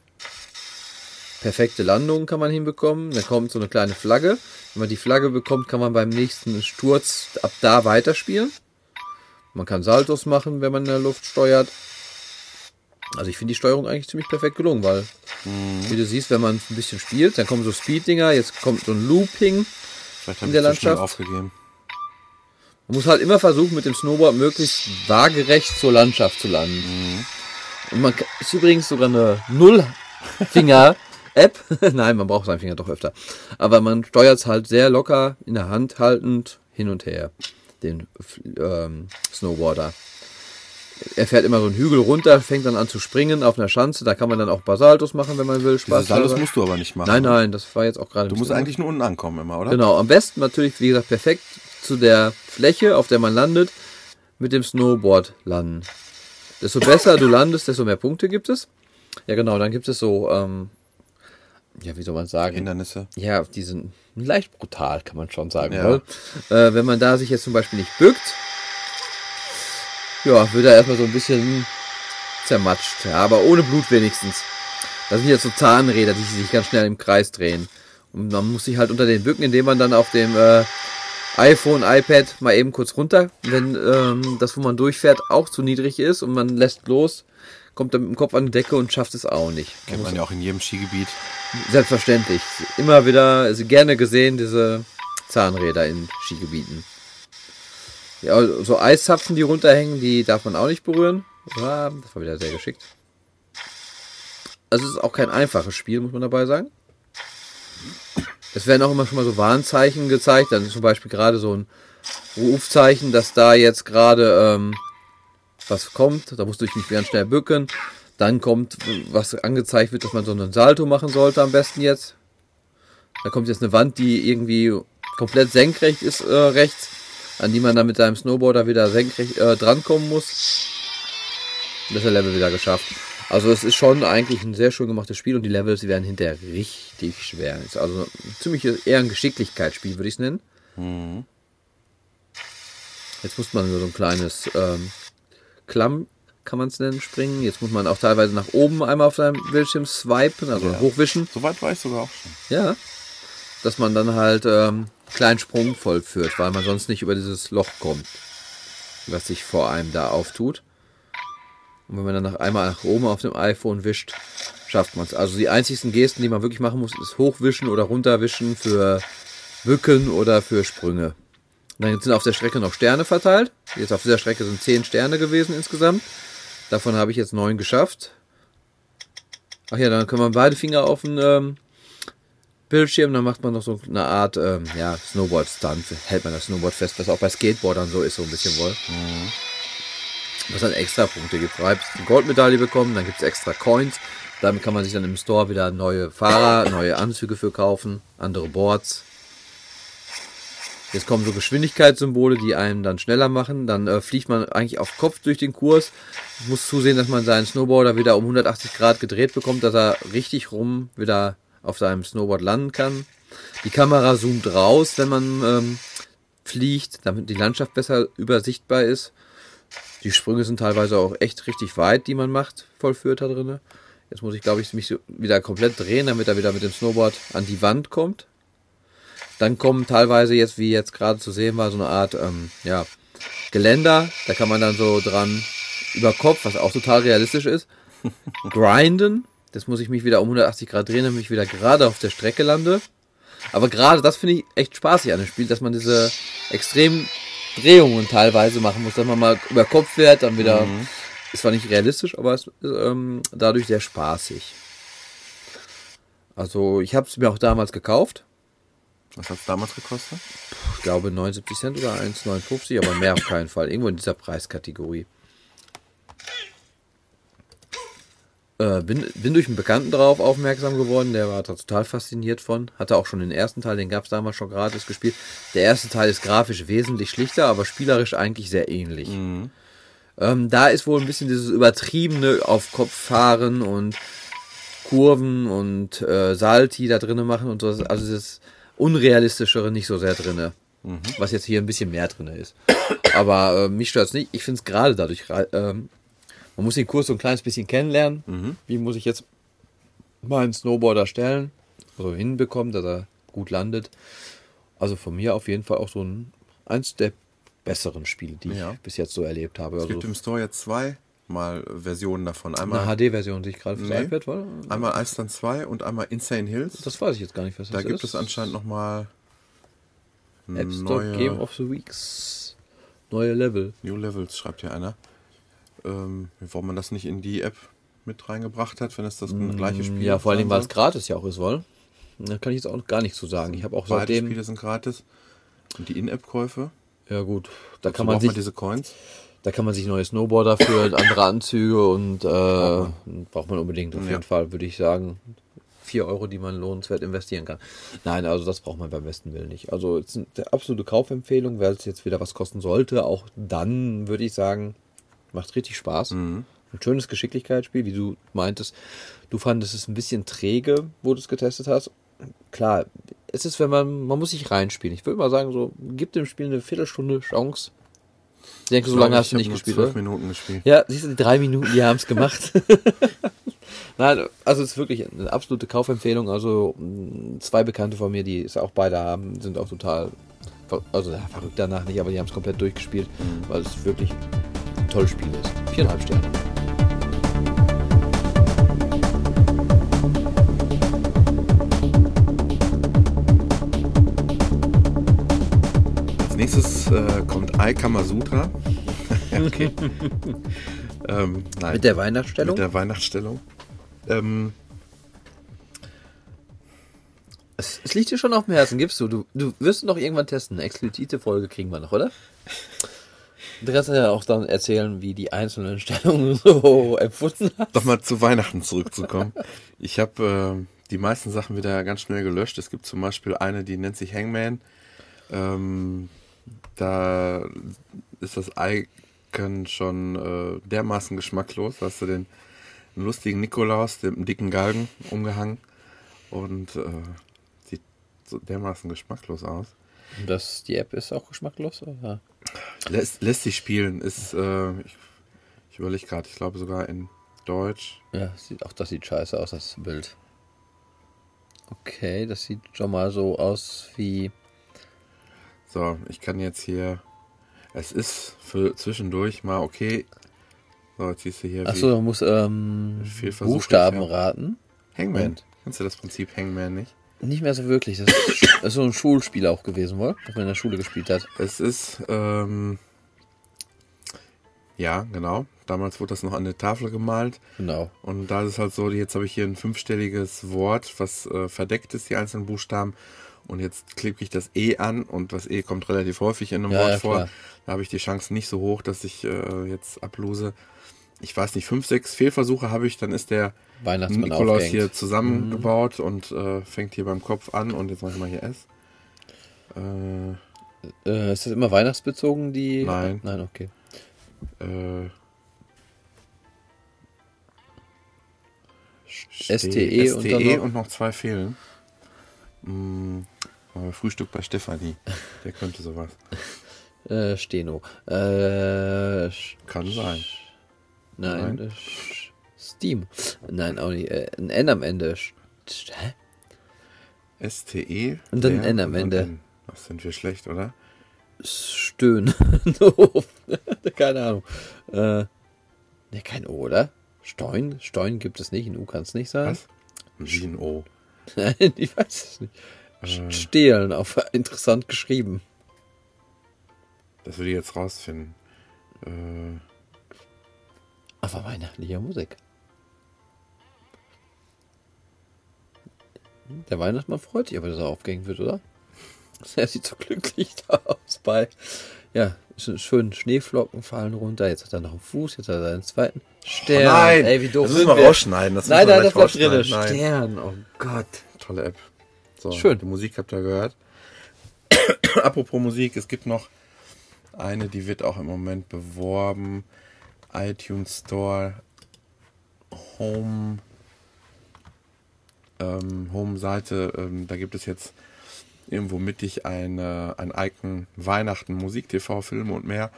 Speaker 2: Perfekte Landung kann man hinbekommen. Dann kommt so eine kleine Flagge. Wenn man die Flagge bekommt, kann man beim nächsten Sturz ab da weiterspielen. Man kann Saltos machen, wenn man in der Luft steuert. Also ich finde die Steuerung eigentlich ziemlich perfekt gelungen, weil, mhm. wie du siehst, wenn man ein bisschen spielt, dann kommen so Speed-Dinger, jetzt kommt so ein Looping,
Speaker 1: Vielleicht in der Landschaft. Aufgegeben.
Speaker 2: Man muss halt immer versuchen, mit dem Snowboard möglichst waagerecht zur Landschaft zu landen. Mhm. Und man ist übrigens sogar eine Nullfinger-App. *laughs* Nein, man braucht seinen Finger doch öfter. Aber man steuert es halt sehr locker in der Hand haltend hin und her. Den ähm, Snowboarder er fährt immer so einen Hügel runter, fängt dann an zu springen auf einer Schanze. Da kann man dann auch Basaltos machen, wenn man will.
Speaker 1: Spaß Basaltos musst du aber nicht machen.
Speaker 2: Nein, nein, das war jetzt auch gerade.
Speaker 1: Du musst eigentlich nur unten ankommen immer, oder?
Speaker 2: Genau, am besten natürlich, wie gesagt, perfekt zu der Fläche, auf der man landet, mit dem Snowboard landen. Desto besser du landest, desto mehr Punkte gibt es. Ja, genau, dann gibt es so, ähm, ja, wie soll man sagen?
Speaker 1: Hindernisse.
Speaker 2: Ja, die sind leicht brutal, kann man schon sagen. Ja. Äh, wenn man da sich jetzt zum Beispiel nicht bückt, ja, wird er erstmal so ein bisschen zermatscht. Ja, aber ohne Blut wenigstens. Das sind jetzt so Zahnräder, die sich ganz schnell im Kreis drehen. Und man muss sich halt unter den Bücken, indem man dann auf dem äh, iPhone, iPad mal eben kurz runter, wenn ähm, das, wo man durchfährt, auch zu niedrig ist und man lässt los, kommt dann mit dem Kopf an die Decke und schafft es auch nicht.
Speaker 1: Kennt man ja auch in jedem Skigebiet.
Speaker 2: Selbstverständlich. Immer wieder also gerne gesehen, diese Zahnräder in Skigebieten. Ja, so Eiszapfen, die runterhängen, die darf man auch nicht berühren. Ja, das war wieder sehr geschickt. Also es ist auch kein einfaches Spiel, muss man dabei sagen. Es werden auch immer schon mal so Warnzeichen gezeigt. Dann ist zum Beispiel gerade so ein Rufzeichen, dass da jetzt gerade ähm, was kommt. Da musst du dich nicht ganz schnell bücken. Dann kommt, was angezeigt wird, dass man so einen Salto machen sollte am besten jetzt. Da kommt jetzt eine Wand, die irgendwie komplett senkrecht ist äh, rechts, an die man dann mit seinem Snowboarder wieder senkrecht äh, drankommen muss. Das ist der Level wieder geschafft. Also es ist schon eigentlich ein sehr schön gemachtes Spiel und die Levels die werden hinterher richtig schwer. Ist also ziemlich eher ein Geschicklichkeitsspiel, würde ich es nennen. Mhm. Jetzt muss man so ein kleines ähm, Klamm, kann man es nennen, springen. Jetzt muss man auch teilweise nach oben einmal auf seinem Bildschirm swipen, also ja. hochwischen.
Speaker 1: Soweit war ich sogar auch schon.
Speaker 2: Ja. Dass man dann halt ähm, kleinen Sprung vollführt, weil man sonst nicht über dieses Loch kommt, was sich vor einem da auftut. Und wenn man dann noch einmal nach oben auf dem iPhone wischt, schafft man es. Also die einzigsten Gesten, die man wirklich machen muss, ist hochwischen oder runterwischen für Bücken oder für Sprünge. Dann sind auf der Strecke noch Sterne verteilt. Jetzt auf dieser Strecke sind zehn Sterne gewesen insgesamt. Davon habe ich jetzt neun geschafft. Ach ja, dann können wir beide Finger auf den ähm, Bildschirm, dann macht man noch so eine Art ähm, ja, Snowboard-Stunt. Hält man das Snowboard fest, was auch bei Skateboardern so ist, so ein bisschen wohl. Mhm was dann extra Punkte gibt. Du hast eine Goldmedaille bekommen, dann gibt es extra Coins. Damit kann man sich dann im Store wieder neue Fahrer, neue Anzüge für kaufen, andere Boards. Jetzt kommen so Geschwindigkeitssymbole, die einen dann schneller machen. Dann äh, fliegt man eigentlich auf Kopf durch den Kurs. Muss zusehen, dass man seinen Snowboarder wieder um 180 Grad gedreht bekommt, dass er richtig rum wieder auf seinem Snowboard landen kann. Die Kamera zoomt raus, wenn man ähm, fliegt, damit die Landschaft besser übersichtbar ist. Die Sprünge sind teilweise auch echt richtig weit, die man macht, vollführt da drin. Jetzt muss ich, glaube ich, mich wieder komplett drehen, damit er wieder mit dem Snowboard an die Wand kommt. Dann kommen teilweise jetzt, wie jetzt gerade zu sehen war, so eine Art, ähm, ja, Geländer. Da kann man dann so dran über Kopf, was auch total realistisch ist, *laughs* grinden. Das muss ich mich wieder um 180 Grad drehen, damit ich wieder gerade auf der Strecke lande. Aber gerade das finde ich echt spaßig an dem Spiel, dass man diese extrem Drehungen teilweise machen muss, dass man mal über Kopf fährt, dann wieder. Mhm. Ist zwar nicht realistisch, aber es ist ähm, dadurch sehr spaßig. Also ich habe es mir auch damals gekauft.
Speaker 1: Was hat es damals gekostet?
Speaker 2: Ich glaube 79 Cent oder 1,59, aber mehr auf keinen Fall. Irgendwo in dieser Preiskategorie. Äh, bin, bin durch einen Bekannten drauf aufmerksam geworden, der war total fasziniert von. Hatte auch schon den ersten Teil, den gab es damals schon gratis gespielt. Der erste Teil ist grafisch wesentlich schlichter, aber spielerisch eigentlich sehr ähnlich. Mhm. Ähm, da ist wohl ein bisschen dieses übertriebene auf Kopf fahren und Kurven und äh, Salti da drinnen machen und so. Also das Unrealistischere nicht so sehr drinne. Mhm. Was jetzt hier ein bisschen mehr drin ist. Aber äh, mich stört es nicht. Ich finde es gerade dadurch ähm, man muss den Kurs so ein kleines bisschen kennenlernen. Mhm. Wie muss ich jetzt meinen Snowboarder stellen? Also hinbekommen, dass er gut landet. Also von mir auf jeden Fall auch so ein eins der besseren Spiele, die ja. ich bis jetzt so erlebt habe.
Speaker 1: Es
Speaker 2: also
Speaker 1: gibt im Store jetzt zwei mal Versionen davon. Einmal
Speaker 2: eine HD-Version, die ich gerade fürs nee, iPad war.
Speaker 1: Einmal Iceland 2 und einmal Insane Hills.
Speaker 2: Das weiß ich jetzt gar nicht,
Speaker 1: was das Da gibt es anscheinend nochmal
Speaker 2: App Store neue Game of the Weeks. Neue Level.
Speaker 1: New Levels, schreibt hier einer ähm, warum man das nicht in die App mit reingebracht hat, wenn es das mm, gleiche Spiel
Speaker 2: ist. Ja, vor allem, weil es gratis ja auch ist, wohl. Da kann ich jetzt auch gar nichts zu sagen. Ich habe auch
Speaker 1: Beide seitdem... Spiele sind gratis. Und die In-App-Käufe?
Speaker 2: Ja gut, da kann man sich...
Speaker 1: diese Coins?
Speaker 2: Da kann man sich neue Snowboarder für *laughs* andere Anzüge und äh, braucht, man. braucht man unbedingt auf ja. jeden Fall, würde ich sagen. 4 Euro, die man lohnenswert investieren kann. Nein, also das braucht man beim besten Willen nicht. Also es ist eine absolute Kaufempfehlung, weil es jetzt wieder was kosten sollte. Auch dann würde ich sagen, Macht richtig Spaß. Mhm. Ein schönes Geschicklichkeitsspiel, wie du meintest. Du fandest es ein bisschen träge, wo du es getestet hast. Klar, es ist, wenn man, man muss sich reinspielen. Ich würde mal sagen, so, gib dem Spiel eine Viertelstunde Chance. Ich denke, so lange hast du nicht gespielt,
Speaker 1: zwölf Minuten gespielt.
Speaker 2: Ja, siehst du, die drei Minuten, die haben es gemacht. *laughs* Nein, also es ist wirklich eine absolute Kaufempfehlung. Also zwei Bekannte von mir, die es auch beide haben, sind auch total, also verrückt danach nicht, aber die haben es komplett durchgespielt, mhm. weil es wirklich tolles Spiel ist. Viereinhalb Sterne.
Speaker 1: Als nächstes äh, kommt Ai Kamasutra. okay. *laughs* ähm, nein.
Speaker 2: Mit der Weihnachtsstellung?
Speaker 1: Mit der Weihnachtsstellung. Ähm,
Speaker 2: es, es, liegt dir schon auf dem Herzen, gibst du. Du, du wirst noch irgendwann testen. Eine explizite Folge kriegen wir noch, oder? Du kannst ja auch dann erzählen, wie die einzelnen *laughs* Stellungen so empfunden hast.
Speaker 1: Doch mal zu Weihnachten zurückzukommen. ich habe äh, die meisten Sachen wieder ganz schnell gelöscht. Es gibt zum Beispiel eine, die nennt sich Hangman. Ähm, da ist das Icon schon äh, dermaßen geschmacklos. Da hast du den lustigen Nikolaus, dem dicken Galgen, umgehangen. Und äh, sieht so dermaßen geschmacklos aus.
Speaker 2: Das, die App ist auch geschmacklos? Oder?
Speaker 1: Lässt, lässt sich spielen. Ist, äh, ich, ich überlege gerade, ich glaube sogar in Deutsch.
Speaker 2: Ja, sieht, auch das sieht scheiße aus, das Bild. Okay, das sieht schon mal so aus wie.
Speaker 1: So, ich kann jetzt hier. Es ist für zwischendurch mal okay. So, jetzt siehst du hier.
Speaker 2: Achso, du musst ähm, Buchstaben raten.
Speaker 1: Hangman. Kennst du das Prinzip Hangman nicht?
Speaker 2: Nicht mehr so wirklich. Das ist, so ein Schulspiel auch gewesen, wohl, das man in der Schule gespielt hat.
Speaker 1: Es ist, ähm, ja, genau. Damals wurde das noch an der Tafel gemalt.
Speaker 2: Genau.
Speaker 1: Und da ist es halt so, jetzt habe ich hier ein fünfstelliges Wort, was äh, verdeckt ist, die einzelnen Buchstaben. Und jetzt klicke ich das E an und das E kommt relativ häufig in einem ja, Wort ja, vor. Da habe ich die Chance nicht so hoch, dass ich äh, jetzt ablose. Ich weiß nicht, fünf, sechs Fehlversuche habe ich, dann ist der
Speaker 2: Weihnachtsmann
Speaker 1: Nikolaus aufgehängt. hier zusammengebaut mhm. und äh, fängt hier beim Kopf an und jetzt mache ich mal hier S.
Speaker 2: Äh, äh, ist das immer weihnachtsbezogen, die.
Speaker 1: Nein.
Speaker 2: Nein, okay.
Speaker 1: Äh,
Speaker 2: STE,
Speaker 1: und, STE und noch zwei fehlen. Hm, Frühstück bei Stefanie. Der könnte sowas. *laughs*
Speaker 2: Äh, Steno. Äh,
Speaker 1: Kann sein.
Speaker 2: Nein. Nein. Steam. Nein, auch nicht. Äh, ein N am Ende. Hä?
Speaker 1: STE.
Speaker 2: Und dann ein N am Ende.
Speaker 1: Was sind wir schlecht, oder?
Speaker 2: Stöhnen. *laughs* *laughs* Keine Ahnung. Äh, ne, kein O, oder? Steun? Steun gibt es nicht. Ein U kann es nicht sein. Was?
Speaker 1: Wie ein O. *laughs*
Speaker 2: Nein, ich weiß es nicht. Äh, Stehlen, auf interessant geschrieben.
Speaker 1: Das würde ich jetzt rausfinden. Äh.
Speaker 2: Aber weihnachtliche Musik. Der Weihnachtsmann freut sich aber, dass er aufgehängt wird, oder? *laughs* Er sieht so glücklich *laughs* aus bei. Ja, schön Schneeflocken fallen runter. Jetzt hat er noch einen Fuß, jetzt hat er einen zweiten Stern.
Speaker 1: Oh nein, ey, wie doof. Das müssen wir rausschneiden. Das
Speaker 2: nein, nein, das bleibt drin. Stern, oh Gott.
Speaker 1: Tolle App. So,
Speaker 2: schön.
Speaker 1: Die Musik habt ihr gehört. *coughs* Apropos Musik, es gibt noch eine, die wird auch im Moment beworben. iTunes Store Home ähm, Home-Seite, ähm, da gibt es jetzt irgendwo mittig eine, ein Icon Weihnachten, Musik, TV, Filme und mehr.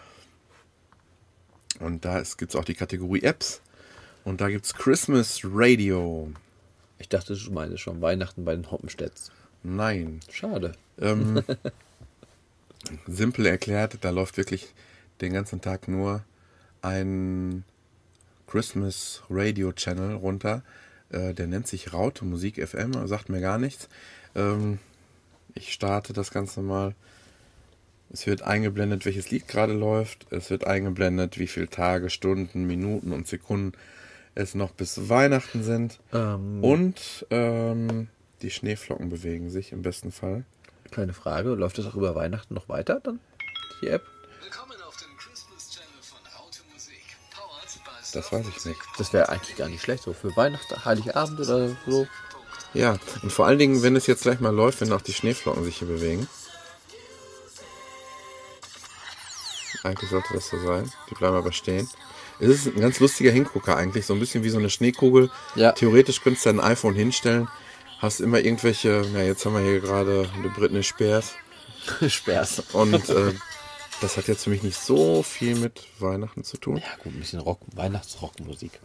Speaker 1: Und da gibt es auch die Kategorie Apps. Und da gibt es Christmas Radio.
Speaker 2: Ich dachte, du meinst schon Weihnachten bei den Hoppenstädts.
Speaker 1: Nein.
Speaker 2: Schade.
Speaker 1: Ähm, *laughs* simpel erklärt, da läuft wirklich den ganzen Tag nur ein Christmas Radio Channel runter. Äh, der nennt sich Raute Musik FM, sagt mir gar nichts. Ähm, ich starte das Ganze mal. Es wird eingeblendet, welches Lied gerade läuft. Es wird eingeblendet, wie viele Tage, Stunden, Minuten und Sekunden es noch bis Weihnachten sind.
Speaker 2: Ähm,
Speaker 1: und ähm, die Schneeflocken bewegen sich im besten Fall.
Speaker 2: Kleine Frage, läuft das auch über Weihnachten noch weiter dann, die App?
Speaker 1: Das weiß ich nicht.
Speaker 2: Das wäre eigentlich gar nicht schlecht, so für Weihnachten, Heiligabend oder so.
Speaker 1: Ja, und vor allen Dingen, wenn es jetzt gleich mal läuft, wenn auch die Schneeflocken sich hier bewegen. Eigentlich sollte das so sein. Die bleiben aber stehen. Es ist ein ganz lustiger Hingucker eigentlich, so ein bisschen wie so eine Schneekugel.
Speaker 2: Ja.
Speaker 1: Theoretisch könntest du dein iPhone hinstellen, hast immer irgendwelche, na jetzt haben wir hier gerade eine Britney Spears. *laughs*
Speaker 2: Spears.
Speaker 1: Und äh, das hat jetzt für mich nicht so viel mit Weihnachten zu tun.
Speaker 2: Ja, gut, ein bisschen Rock, Weihnachtsrockmusik.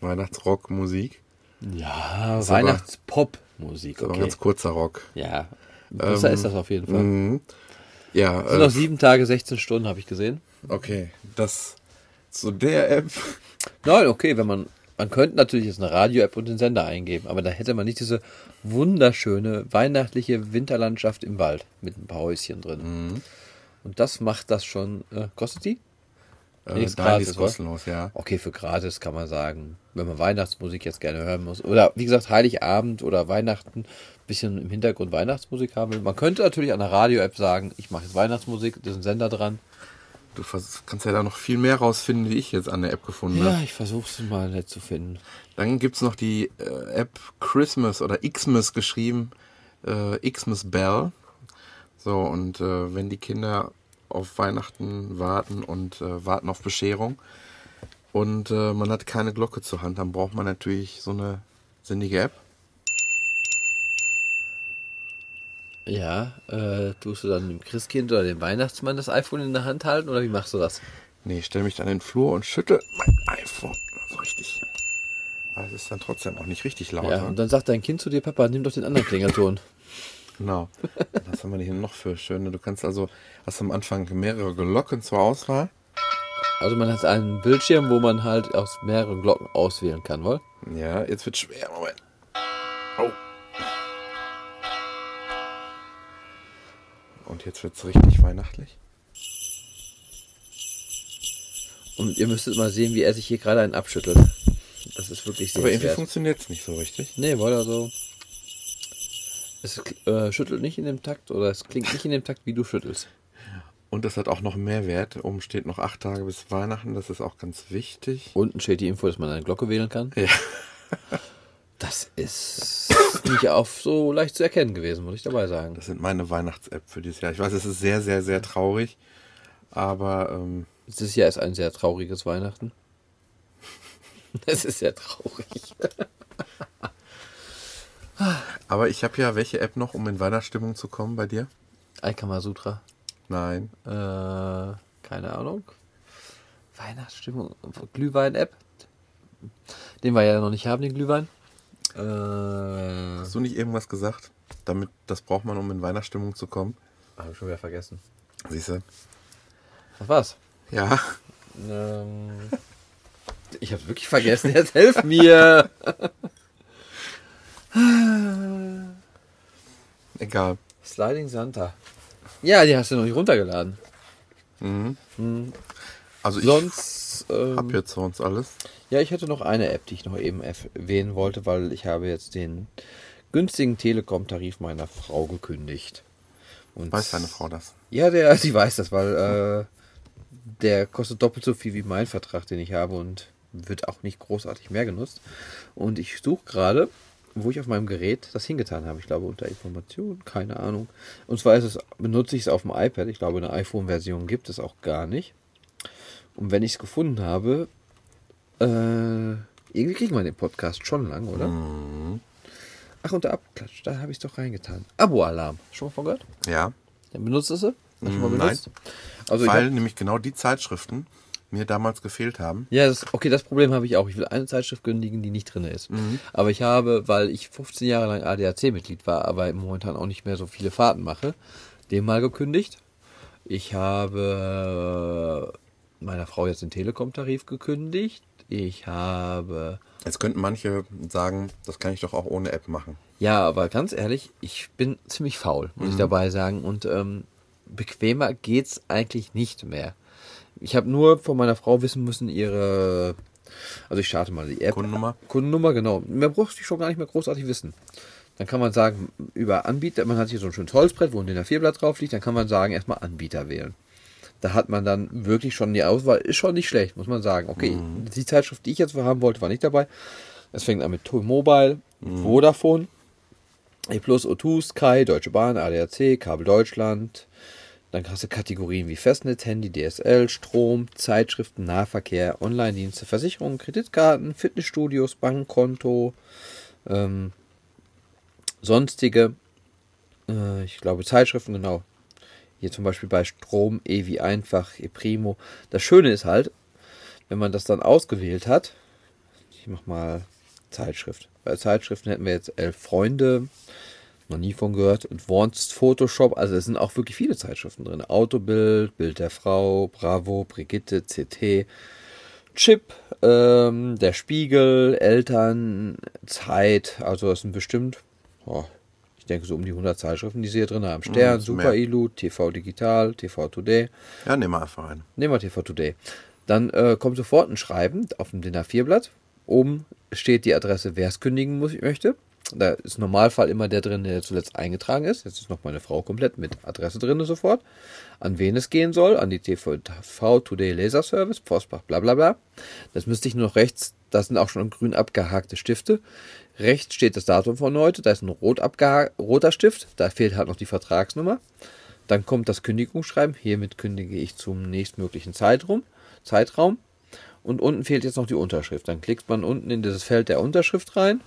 Speaker 1: Weihnachtsrockmusik.
Speaker 2: Ja, Weihnachtspop-Musik.
Speaker 1: Okay. ganz kurzer Rock.
Speaker 2: Ja, besser ähm, ist das auf jeden Fall.
Speaker 1: Mhm. Ja.
Speaker 2: Es sind äh, noch sieben Tage, 16 Stunden, habe ich gesehen.
Speaker 1: Okay, das zu der App.
Speaker 2: Nein, okay, wenn man man könnte natürlich jetzt eine Radio-App und den Sender eingeben, aber da hätte man nicht diese wunderschöne weihnachtliche Winterlandschaft im Wald mit ein paar Häuschen drin.
Speaker 1: Mhm.
Speaker 2: Und das macht das schon. Äh, kostet die?
Speaker 1: Äh,
Speaker 2: ist gratis,
Speaker 1: ist kostenlos, ja.
Speaker 2: Okay, für gratis kann man sagen, wenn man Weihnachtsmusik jetzt gerne hören muss. Oder wie gesagt, Heiligabend oder Weihnachten, bisschen im Hintergrund Weihnachtsmusik haben will. Man könnte natürlich an der Radio-App sagen, ich mache jetzt Weihnachtsmusik, da ist ein Sender dran.
Speaker 1: Du kannst ja da noch viel mehr rausfinden, wie ich jetzt an der App gefunden habe.
Speaker 2: Ja, ich versuche es mal nett zu finden.
Speaker 1: Dann gibt's noch die äh, App Christmas oder Xmas geschrieben. Äh, Xmas Bell. So, und äh, wenn die Kinder auf Weihnachten warten und äh, warten auf Bescherung und äh, man hat keine Glocke zur Hand, dann braucht man natürlich so eine sinnige App.
Speaker 2: Ja, äh, tust du dann dem Christkind oder dem Weihnachtsmann das iPhone in der Hand halten oder wie machst du das?
Speaker 1: Nee, ich stelle mich dann in den Flur und schüttel mein iPhone. So richtig. Aber es ist dann trotzdem auch nicht richtig laut.
Speaker 2: Ja,
Speaker 1: ne?
Speaker 2: und dann sagt dein Kind zu dir, Papa, nimm doch den anderen Klingelton.
Speaker 1: Genau. Was haben wir hier noch für schöne? Du kannst also, hast am Anfang mehrere Glocken zur Auswahl.
Speaker 2: Also man hat einen Bildschirm, wo man halt aus mehreren Glocken auswählen kann, wohl?
Speaker 1: Ja, jetzt wird schwer. Moment. Oh. Und jetzt wird's richtig weihnachtlich.
Speaker 2: Und ihr müsstet mal sehen, wie er sich hier gerade einen abschüttelt. Das ist wirklich sehr
Speaker 1: Aber irgendwie funktioniert's nicht so richtig.
Speaker 2: Nee, wohl also. Es äh, schüttelt nicht in dem Takt oder es klingt nicht in dem Takt, wie du schüttelst.
Speaker 1: Und das hat auch noch mehr Wert. Oben steht noch acht Tage bis Weihnachten. Das ist auch ganz wichtig.
Speaker 2: Unten steht die Info, dass man eine Glocke wählen kann.
Speaker 1: Ja.
Speaker 2: Das ist nicht auf so leicht zu erkennen gewesen, muss ich dabei sagen.
Speaker 1: Das sind meine Weihnachts-App für dieses Jahr. Ich weiß, es ist sehr, sehr, sehr traurig. Aber ähm,
Speaker 2: Dieses Jahr ist ein sehr trauriges Weihnachten. *laughs* Es ist sehr traurig.
Speaker 1: Aber ich habe ja welche App noch, um in Weihnachtsstimmung zu kommen bei dir?
Speaker 2: Aikamasutra.
Speaker 1: Nein.
Speaker 2: Äh, keine Ahnung. Weihnachtsstimmung. Glühwein-App. Den wir ja noch nicht haben, den Glühwein. Äh,
Speaker 1: Hast du nicht irgendwas gesagt? Damit, das braucht man, um in Weihnachtsstimmung zu kommen.
Speaker 2: Habe ich schon wieder vergessen.
Speaker 1: Siehst du?
Speaker 2: Was war's?
Speaker 1: Ja.
Speaker 2: Ähm, ich hab's wirklich vergessen. Jetzt helf mir! *laughs* *sighs*
Speaker 1: Egal.
Speaker 2: Sliding Santa. Ja, die hast du noch nicht runtergeladen.
Speaker 1: Also ich
Speaker 2: Sonst. Ähm,
Speaker 1: habe jetzt sonst alles.
Speaker 2: Ja, ich hätte noch eine App, die ich noch eben erwähnen wollte, weil ich habe jetzt den günstigen Telekom-Tarif meiner Frau gekündigt. Und
Speaker 1: Weiß deine Frau das?
Speaker 2: Ja, der, *laughs* sie weiß das, weil äh, der kostet doppelt so viel wie mein Vertrag, den ich habe und wird auch nicht großartig mehr genutzt. Und ich suche gerade, wo ich auf meinem Gerät das hingetan habe. Ich glaube unter Informationen, keine Ahnung. Und zwar ist es, benutze ich es auf dem iPad. Ich glaube, eine iPhone-Version gibt es auch gar nicht. Und wenn ich es gefunden habe, äh, irgendwie kriegen wir den Podcast schon lang, oder? Ach, unter Abklatsch, da habe ich es doch reingetan. Abo-Alarm. Schon mal von gehört?
Speaker 1: Ja.
Speaker 2: Dann benutzt du sie? Hast du mal benutzt? Also ich
Speaker 1: Weil nämlich genau die Zeitschriften mir damals gefehlt haben.
Speaker 2: ja, das, okay, das Problem habe ich auch. Ich will eine Zeitschrift kündigen, die nicht drin ist. Aber ich habe, weil ich 15 Jahre lang ADAC-Mitglied war, aber momentan auch nicht mehr so viele Fahrten mache, den mal gekündigt. Ich habe äh, meiner Frau jetzt den Telekom-Tarif gekündigt. Ich habe
Speaker 1: Jetzt könnten manche sagen, das kann ich doch auch ohne App machen.
Speaker 2: Ja, aber ganz ehrlich, ich bin ziemlich faul, muss ich dabei sagen. Und ähm, bequemer geht's eigentlich nicht mehr. Ich habe nur von meiner Frau wissen müssen, ihre. Also ich starte mal die App.
Speaker 1: Kundennummer?
Speaker 2: Kundennummer, genau. Mehr brauchst du schon gar nicht mehr großartig wissen. Dann kann man sagen, über Anbieter, man hat hier so ein schönes Holzbrett, wo ein DIN A4-Blatt drauf liegt, dann kann man sagen, erstmal Anbieter wählen. Da hat man dann wirklich schon die Auswahl, ist schon nicht schlecht, muss man sagen. Okay, die Zeitschrift, die ich jetzt haben wollte, war nicht dabei. Es fängt an mit T-Mobile, Vodafone, E Plus, O2, Sky, Deutsche Bahn, ADAC, Kabel Deutschland. Dann hast du Kategorien wie Festnetz, Handy, DSL, Strom, Zeitschriften, Nahverkehr, Online-Dienste, Versicherungen, Kreditkarten, Fitnessstudios, Bankkonto, ähm, sonstige, äh, ich glaube Zeitschriften, genau. Hier zum Beispiel bei Strom, E wie einfach, E Primo. Das Schöne ist halt, wenn man das dann ausgewählt hat, ich mach mal Zeitschrift. Bei Zeitschriften hätten wir jetzt elf Freunde, noch nie von gehört. Advanced Photoshop, also es sind auch wirklich viele Zeitschriften drin. Autobild, Bild der Frau, Bravo, Brigitte, CT, Chip, ähm, der Spiegel, Eltern, Zeit, also es sind bestimmt, oh, ich denke so um die 100 Zeitschriften, die sie hier drin haben. Stern,
Speaker 1: Mhm,
Speaker 2: Super. Ilu, TV Digital, TV Today.
Speaker 1: Ja, nehmen wir einfach ein.
Speaker 2: Nehmen wir TV Today. Dann äh, kommt sofort ein Schreiben auf dem DIN A4-Blatt. Oben steht die Adresse, wer es kündigen muss, möchte. Da ist im Normalfall immer der drin, der zuletzt eingetragen ist. Jetzt ist noch meine Frau komplett mit Adresse drin sofort. An wen es gehen soll, an die TV Today Laser Service, Postbach, bla bla bla. Das müsste ich nur noch rechts, das sind auch schon grün abgehakte Stifte. Rechts steht das Datum von heute, da ist ein rot roter Stift, da fehlt halt noch die Vertragsnummer. Dann kommt das Kündigungsschreiben. Hiermit kündige ich zum nächstmöglichen Zeitraum. Zeitraum. Und unten fehlt jetzt noch die Unterschrift. Dann klickt man unten in dieses Feld der Unterschrift rein,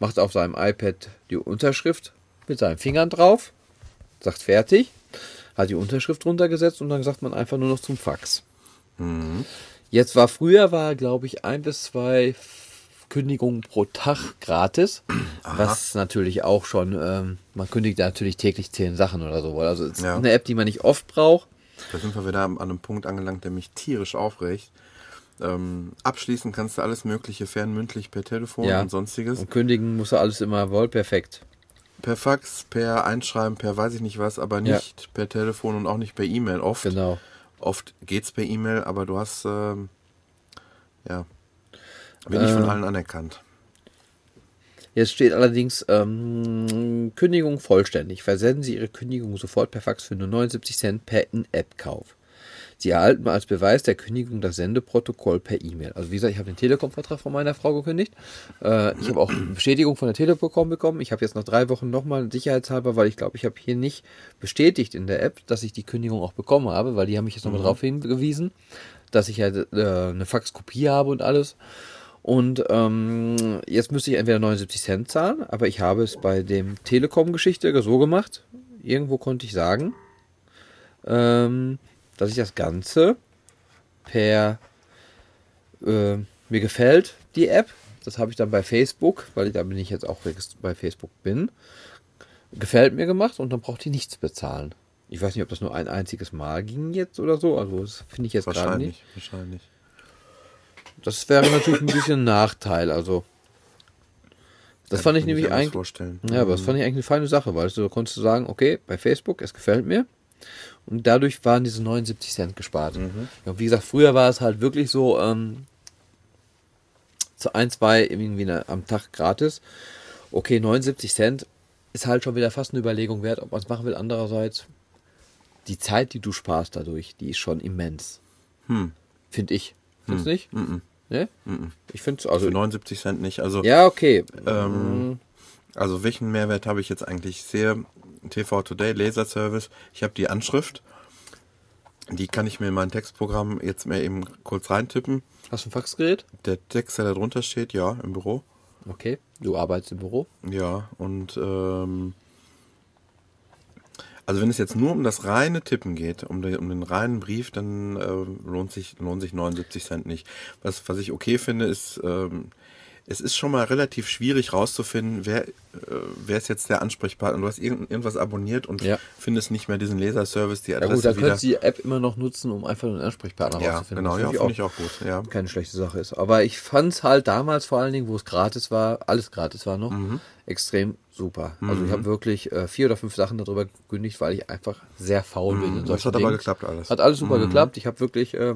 Speaker 2: macht auf seinem iPad die Unterschrift mit seinen Fingern drauf, sagt fertig, hat die Unterschrift runtergesetzt und dann sagt man einfach nur noch zum Fax. Jetzt war früher, war glaube ich ein bis zwei Kündigungen pro Tag gratis, was natürlich auch schon, ähm, man kündigt natürlich täglich zehn Sachen oder so. Also es ist
Speaker 1: Ja.
Speaker 2: eine App, die man nicht oft braucht.
Speaker 1: Da sind wir wieder an einem Punkt angelangt, der mich tierisch aufregt. Ähm, abschließen kannst du alles Mögliche fernmündlich per Telefon
Speaker 2: Ja.
Speaker 1: und sonstiges.
Speaker 2: Und kündigen muss er alles immer wohl perfekt.
Speaker 1: Per Fax, per Einschreiben, per weiß ich nicht was, aber
Speaker 2: Ja.
Speaker 1: nicht per Telefon und auch nicht per E-Mail. Oft,
Speaker 2: Genau.
Speaker 1: oft geht's per E-Mail, aber du hast, ähm, ja, wird nicht von
Speaker 2: Ähm.
Speaker 1: allen anerkannt.
Speaker 2: Jetzt steht allerdings ähm, Kündigung vollständig. Versenden Sie Ihre Kündigung sofort per Fax für nur 79 Cent per In-App-Kauf. Sie erhalten als Beweis der Kündigung das Sendeprotokoll per E-Mail. Also wie gesagt, ich habe den Telekom-Vertrag von meiner Frau gekündigt. Äh, ich habe auch *clears throat* eine Bestätigung von der Telekom bekommen. Ich habe jetzt noch drei Wochen nochmal sicherheitshalber, weil ich glaube, ich habe hier nicht bestätigt in der App, dass ich die Kündigung auch bekommen habe, weil die haben mich jetzt nochmal darauf hingewiesen, dass ich ja äh, eine Faxkopie habe und alles. Und ähm, jetzt müsste ich entweder 79 Cent zahlen, aber ich habe es bei dem Telekom-Geschichte so gemacht. Irgendwo konnte ich sagen, ähm, dass ich das Ganze per äh, mir gefällt die App. Das habe ich dann bei Facebook, weil da bin ich jetzt auch bei Facebook bin. Gefällt mir gemacht und dann braucht ihr nichts bezahlen. Ich weiß nicht, ob das nur ein einziges Mal ging jetzt oder so. Also das finde ich jetzt gerade nicht.
Speaker 1: Wahrscheinlich, wahrscheinlich.
Speaker 2: Das wäre natürlich ein bisschen ein Nachteil. Also, das
Speaker 1: Kann
Speaker 2: fand ich nämlich eigentlich.
Speaker 1: vorstellen.
Speaker 2: Ja, aber das fand ich eigentlich eine feine Sache, weil du konntest sagen, okay, bei Facebook, es gefällt mir. Und dadurch waren diese 79 Cent gespart. Ja, und wie gesagt, früher war es halt wirklich so, ähm, zu ein, zwei irgendwie eine- am Tag gratis. Okay, 79 Cent ist halt schon wieder fast eine Überlegung wert, ob man es machen will. Andererseits, die Zeit, die du sparst dadurch, die ist schon immens.
Speaker 1: Hm.
Speaker 2: Finde ich. Findest du nicht?
Speaker 1: Mhm.
Speaker 2: Ne? Ich finde es also.
Speaker 1: Für 79 Cent nicht. Also,
Speaker 2: Ja, okay.
Speaker 1: ähm, also welchen Mehrwert habe ich jetzt eigentlich? Ich sehe TV Today, Laser Service. Ich habe die Anschrift. Die kann ich mir in mein Textprogramm jetzt mal eben kurz reintippen.
Speaker 2: Hast du ein Faxgerät?
Speaker 1: Der Text, der da drunter steht, ja, im Büro.
Speaker 2: Okay. Du arbeitest im Büro?
Speaker 1: Ja, und ähm, also wenn es jetzt nur um das reine Tippen geht, um, den- um den reinen Brief, dann äh, lohnt sich lohnt sich 79 Cent nicht. Was was ich okay finde, ist ähm, es ist schon mal relativ schwierig rauszufinden, wer äh, wer ist jetzt der Ansprechpartner. Du hast irgend, irgendwas abonniert und
Speaker 2: Ja.
Speaker 1: findest nicht mehr diesen Leserservice, die
Speaker 2: Ja
Speaker 1: Adresse
Speaker 2: gut, dann
Speaker 1: wieder.
Speaker 2: könntest du die App immer noch nutzen, um einfach einen Ansprechpartner
Speaker 1: ja,
Speaker 2: rauszufinden.
Speaker 1: genau, ja, finde ich auch gut. Ja.
Speaker 2: keine schlechte Sache ist. Aber ich fand es halt damals vor allen Dingen, wo es gratis war, alles gratis war noch,
Speaker 1: Mhm.
Speaker 2: extrem super. Also ich habe wirklich äh, vier oder fünf Sachen darüber gekündigt, weil ich einfach sehr faul bin. in
Speaker 1: Mhm. Das
Speaker 2: solchen
Speaker 1: hat aber
Speaker 2: Dingen.
Speaker 1: geklappt alles.
Speaker 2: Hat alles super geklappt. Ich habe wirklich äh,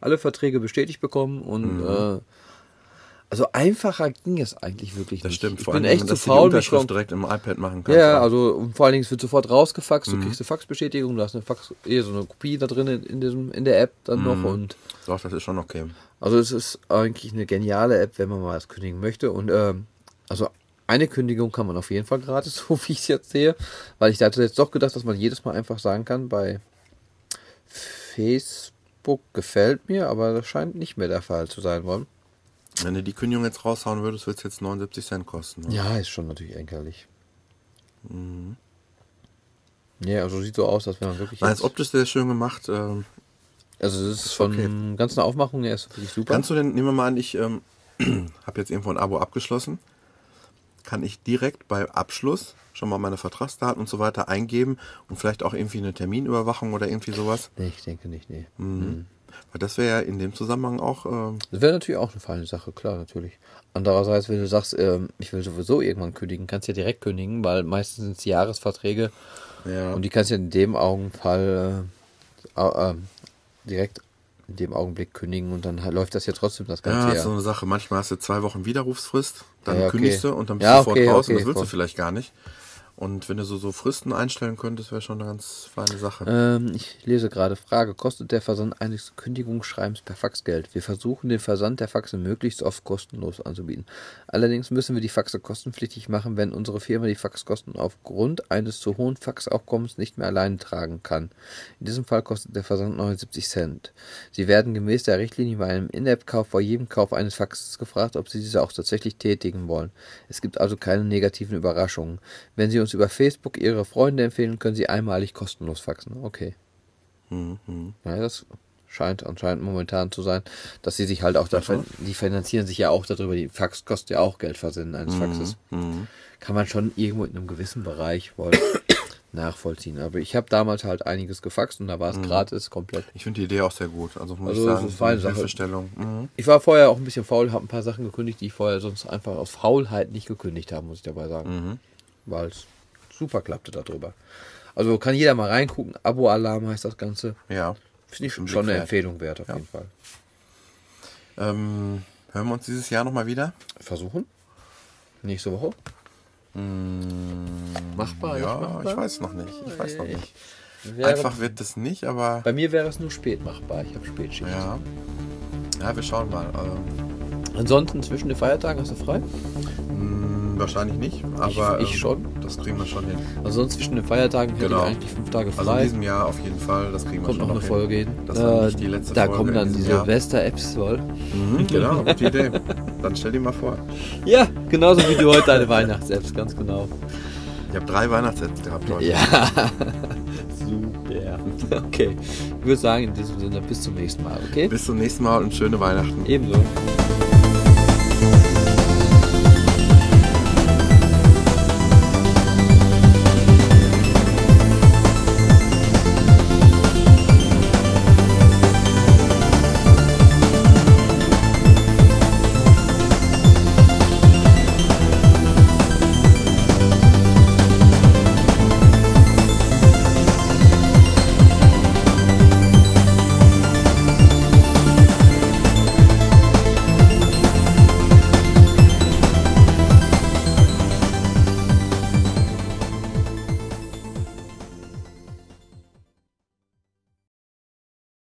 Speaker 2: alle Verträge bestätigt bekommen und
Speaker 1: Mhm.
Speaker 2: äh, also einfacher ging es eigentlich wirklich
Speaker 1: Das
Speaker 2: nicht.
Speaker 1: stimmt.
Speaker 2: Ich
Speaker 1: Vor allem,
Speaker 2: echt zu
Speaker 1: die
Speaker 2: faul, mich
Speaker 1: Unterschrift direkt im iPad machen kannst.
Speaker 2: ja, also vor allen Dingen, es wird sofort rausgefaxt, du kriegst eine Faxbestätigung, du hast eine Fax, eh, so eine Kopie da drin in, diesem, in der App dann noch und
Speaker 1: Doch, das ist schon okay.
Speaker 2: also es ist eigentlich eine geniale App, wenn man mal was kündigen möchte und ähm, also eine Kündigung kann man auf jeden Fall gratis, *laughs* so wie ich es jetzt sehe, weil ich hatte jetzt doch gedacht, dass man jedes Mal einfach sagen kann, bei Facebook gefällt mir, aber das scheint nicht mehr der Fall zu sein wollen.
Speaker 1: Wenn du die Kündigung jetzt raushauen würdest, würde es jetzt 79 Cent kosten. ne?
Speaker 2: Ja, ist schon natürlich ärgerlich. Ja, also sieht so aus, als wenn man wirklich
Speaker 1: Nein, ist optisch sehr schön gemacht. Ähm,
Speaker 2: Also es ist von
Speaker 1: okay.
Speaker 2: ganzen Aufmachung her ist wirklich super.
Speaker 1: kannst du denn, nehmen wir mal an, ich ähm, *clears throat* habe jetzt irgendwo ein Abo abgeschlossen. Kann ich direkt bei Abschluss schon mal meine Vertragsdaten und so weiter eingeben und vielleicht auch irgendwie eine Terminüberwachung oder irgendwie sowas?
Speaker 2: nee, ich denke nicht, nee.
Speaker 1: Mhm. Weil das wäre ja in dem Zusammenhang auch. Äh,
Speaker 2: Das wäre natürlich auch eine feine Sache, klar, natürlich. Andererseits, wenn du sagst, ähm, ich will sowieso irgendwann kündigen, kannst du ja direkt kündigen, weil meistens sind es Jahresverträge
Speaker 1: ja.
Speaker 2: und die kannst du in dem Augenfall äh, ähm, direkt in dem Augenblick kündigen und dann halt läuft das ja trotzdem das ganze
Speaker 1: ja,
Speaker 2: Jahr.
Speaker 1: ist so eine Sache. Manchmal hast du zwei Wochen Widerrufsfrist, dann
Speaker 2: Ja, okay.
Speaker 1: kündigst du und dann bist
Speaker 2: Ja,
Speaker 1: du sofort
Speaker 2: okay,
Speaker 1: raus und
Speaker 2: okay,
Speaker 1: das willst du vielleicht gar nicht. Und wenn du so, so Fristen einstellen könntest, wäre schon eine ganz feine Sache.
Speaker 2: Ähm, ich lese gerade Frage. Kostet der Versand eines Kündigungsschreibens per Fax Geld? Wir versuchen den Versand der Faxe möglichst oft kostenlos anzubieten. Allerdings müssen wir die Faxe kostenpflichtig machen, wenn unsere Firma die Faxkosten aufgrund eines zu hohen Faxaufkommens nicht mehr alleine tragen kann. In diesem Fall kostet der Versand 79 Cent. Sie werden gemäß der Richtlinie bei einem In-App-Kauf vor jedem Kauf eines Faxes gefragt, ob Sie diese auch tatsächlich tätigen wollen. Es gibt also keine negativen Überraschungen. Wenn Sie uns über Facebook Ihre Freunde empfehlen, können Sie einmalig kostenlos faxen. Okay.
Speaker 1: Mhm.
Speaker 2: Ja, das scheint anscheinend momentan zu sein, dass sie sich halt auch davon, die finanzieren sich ja auch darüber, die Fax kostet ja auch Geld versenden eines Faxes.
Speaker 1: Mhm.
Speaker 2: Kann man schon irgendwo in einem gewissen Bereich wohl *coughs* nachvollziehen. Aber ich habe damals halt einiges gefaxt und da war es gratis komplett.
Speaker 1: Ich finde die Idee auch sehr gut. Also muss
Speaker 2: Also,
Speaker 1: ich
Speaker 2: das
Speaker 1: sagen,
Speaker 2: ist eine.
Speaker 1: Hilfestellung. Mhm.
Speaker 2: Ich war vorher auch ein bisschen faul, habe ein paar Sachen gekündigt, die ich vorher sonst einfach aus Faulheit nicht gekündigt habe, muss ich dabei sagen.
Speaker 1: Mhm.
Speaker 2: Weil es super klappte darüber. Also kann jeder mal reingucken. Abo-Alarm heißt das Ganze.
Speaker 1: Ja.
Speaker 2: Finde ich schon eine. Empfehlung wert, auf
Speaker 1: Ja.
Speaker 2: jeden Fall.
Speaker 1: Ähm, hören wir uns dieses Jahr nochmal wieder?
Speaker 2: Versuchen? Nächste Woche? Machbar? nicht
Speaker 1: ja,
Speaker 2: machbar?
Speaker 1: ich weiß noch nicht. Ich weiß noch nicht.
Speaker 2: Wäre,
Speaker 1: Einfach wird es nicht, aber
Speaker 2: Bei mir wäre es nur spät machbar. Ich habe Spätschicht.
Speaker 1: ja. Ja, wir schauen mal. Ähm,
Speaker 2: Ansonsten zwischen den Feiertagen hast du frei?
Speaker 1: mh, wahrscheinlich nicht, aber
Speaker 2: ich
Speaker 1: ähm,
Speaker 2: schon.
Speaker 1: das kriegen wir schon hin.
Speaker 2: Ansonsten zwischen den Feiertagen hätte
Speaker 1: Genau.
Speaker 2: ich eigentlich fünf Tage
Speaker 1: Also in
Speaker 2: frei.
Speaker 1: diesem Jahr auf jeden Fall, das kriegen wir
Speaker 2: Kommt
Speaker 1: schon
Speaker 2: noch eine
Speaker 1: hin.
Speaker 2: Folge hin.
Speaker 1: Das war
Speaker 2: Äh,
Speaker 1: nicht die letzte
Speaker 2: da
Speaker 1: Folge
Speaker 2: kommen dann die. Silvester-Apps wohl.
Speaker 1: Mhm, genau, gute Idee. Dann stell dir mal vor.
Speaker 2: Ja, genauso wie du heute deine Weihnachts-Apps, ganz genau.
Speaker 1: Ich habe drei Weihnachtssets gehabt heute.
Speaker 2: Ja. *laughs* Super. Okay. Ich würde sagen, in diesem Sinne, bis zum nächsten Mal, okay?
Speaker 1: Bis zum nächsten Mal und schöne Weihnachten.
Speaker 2: Ebenso.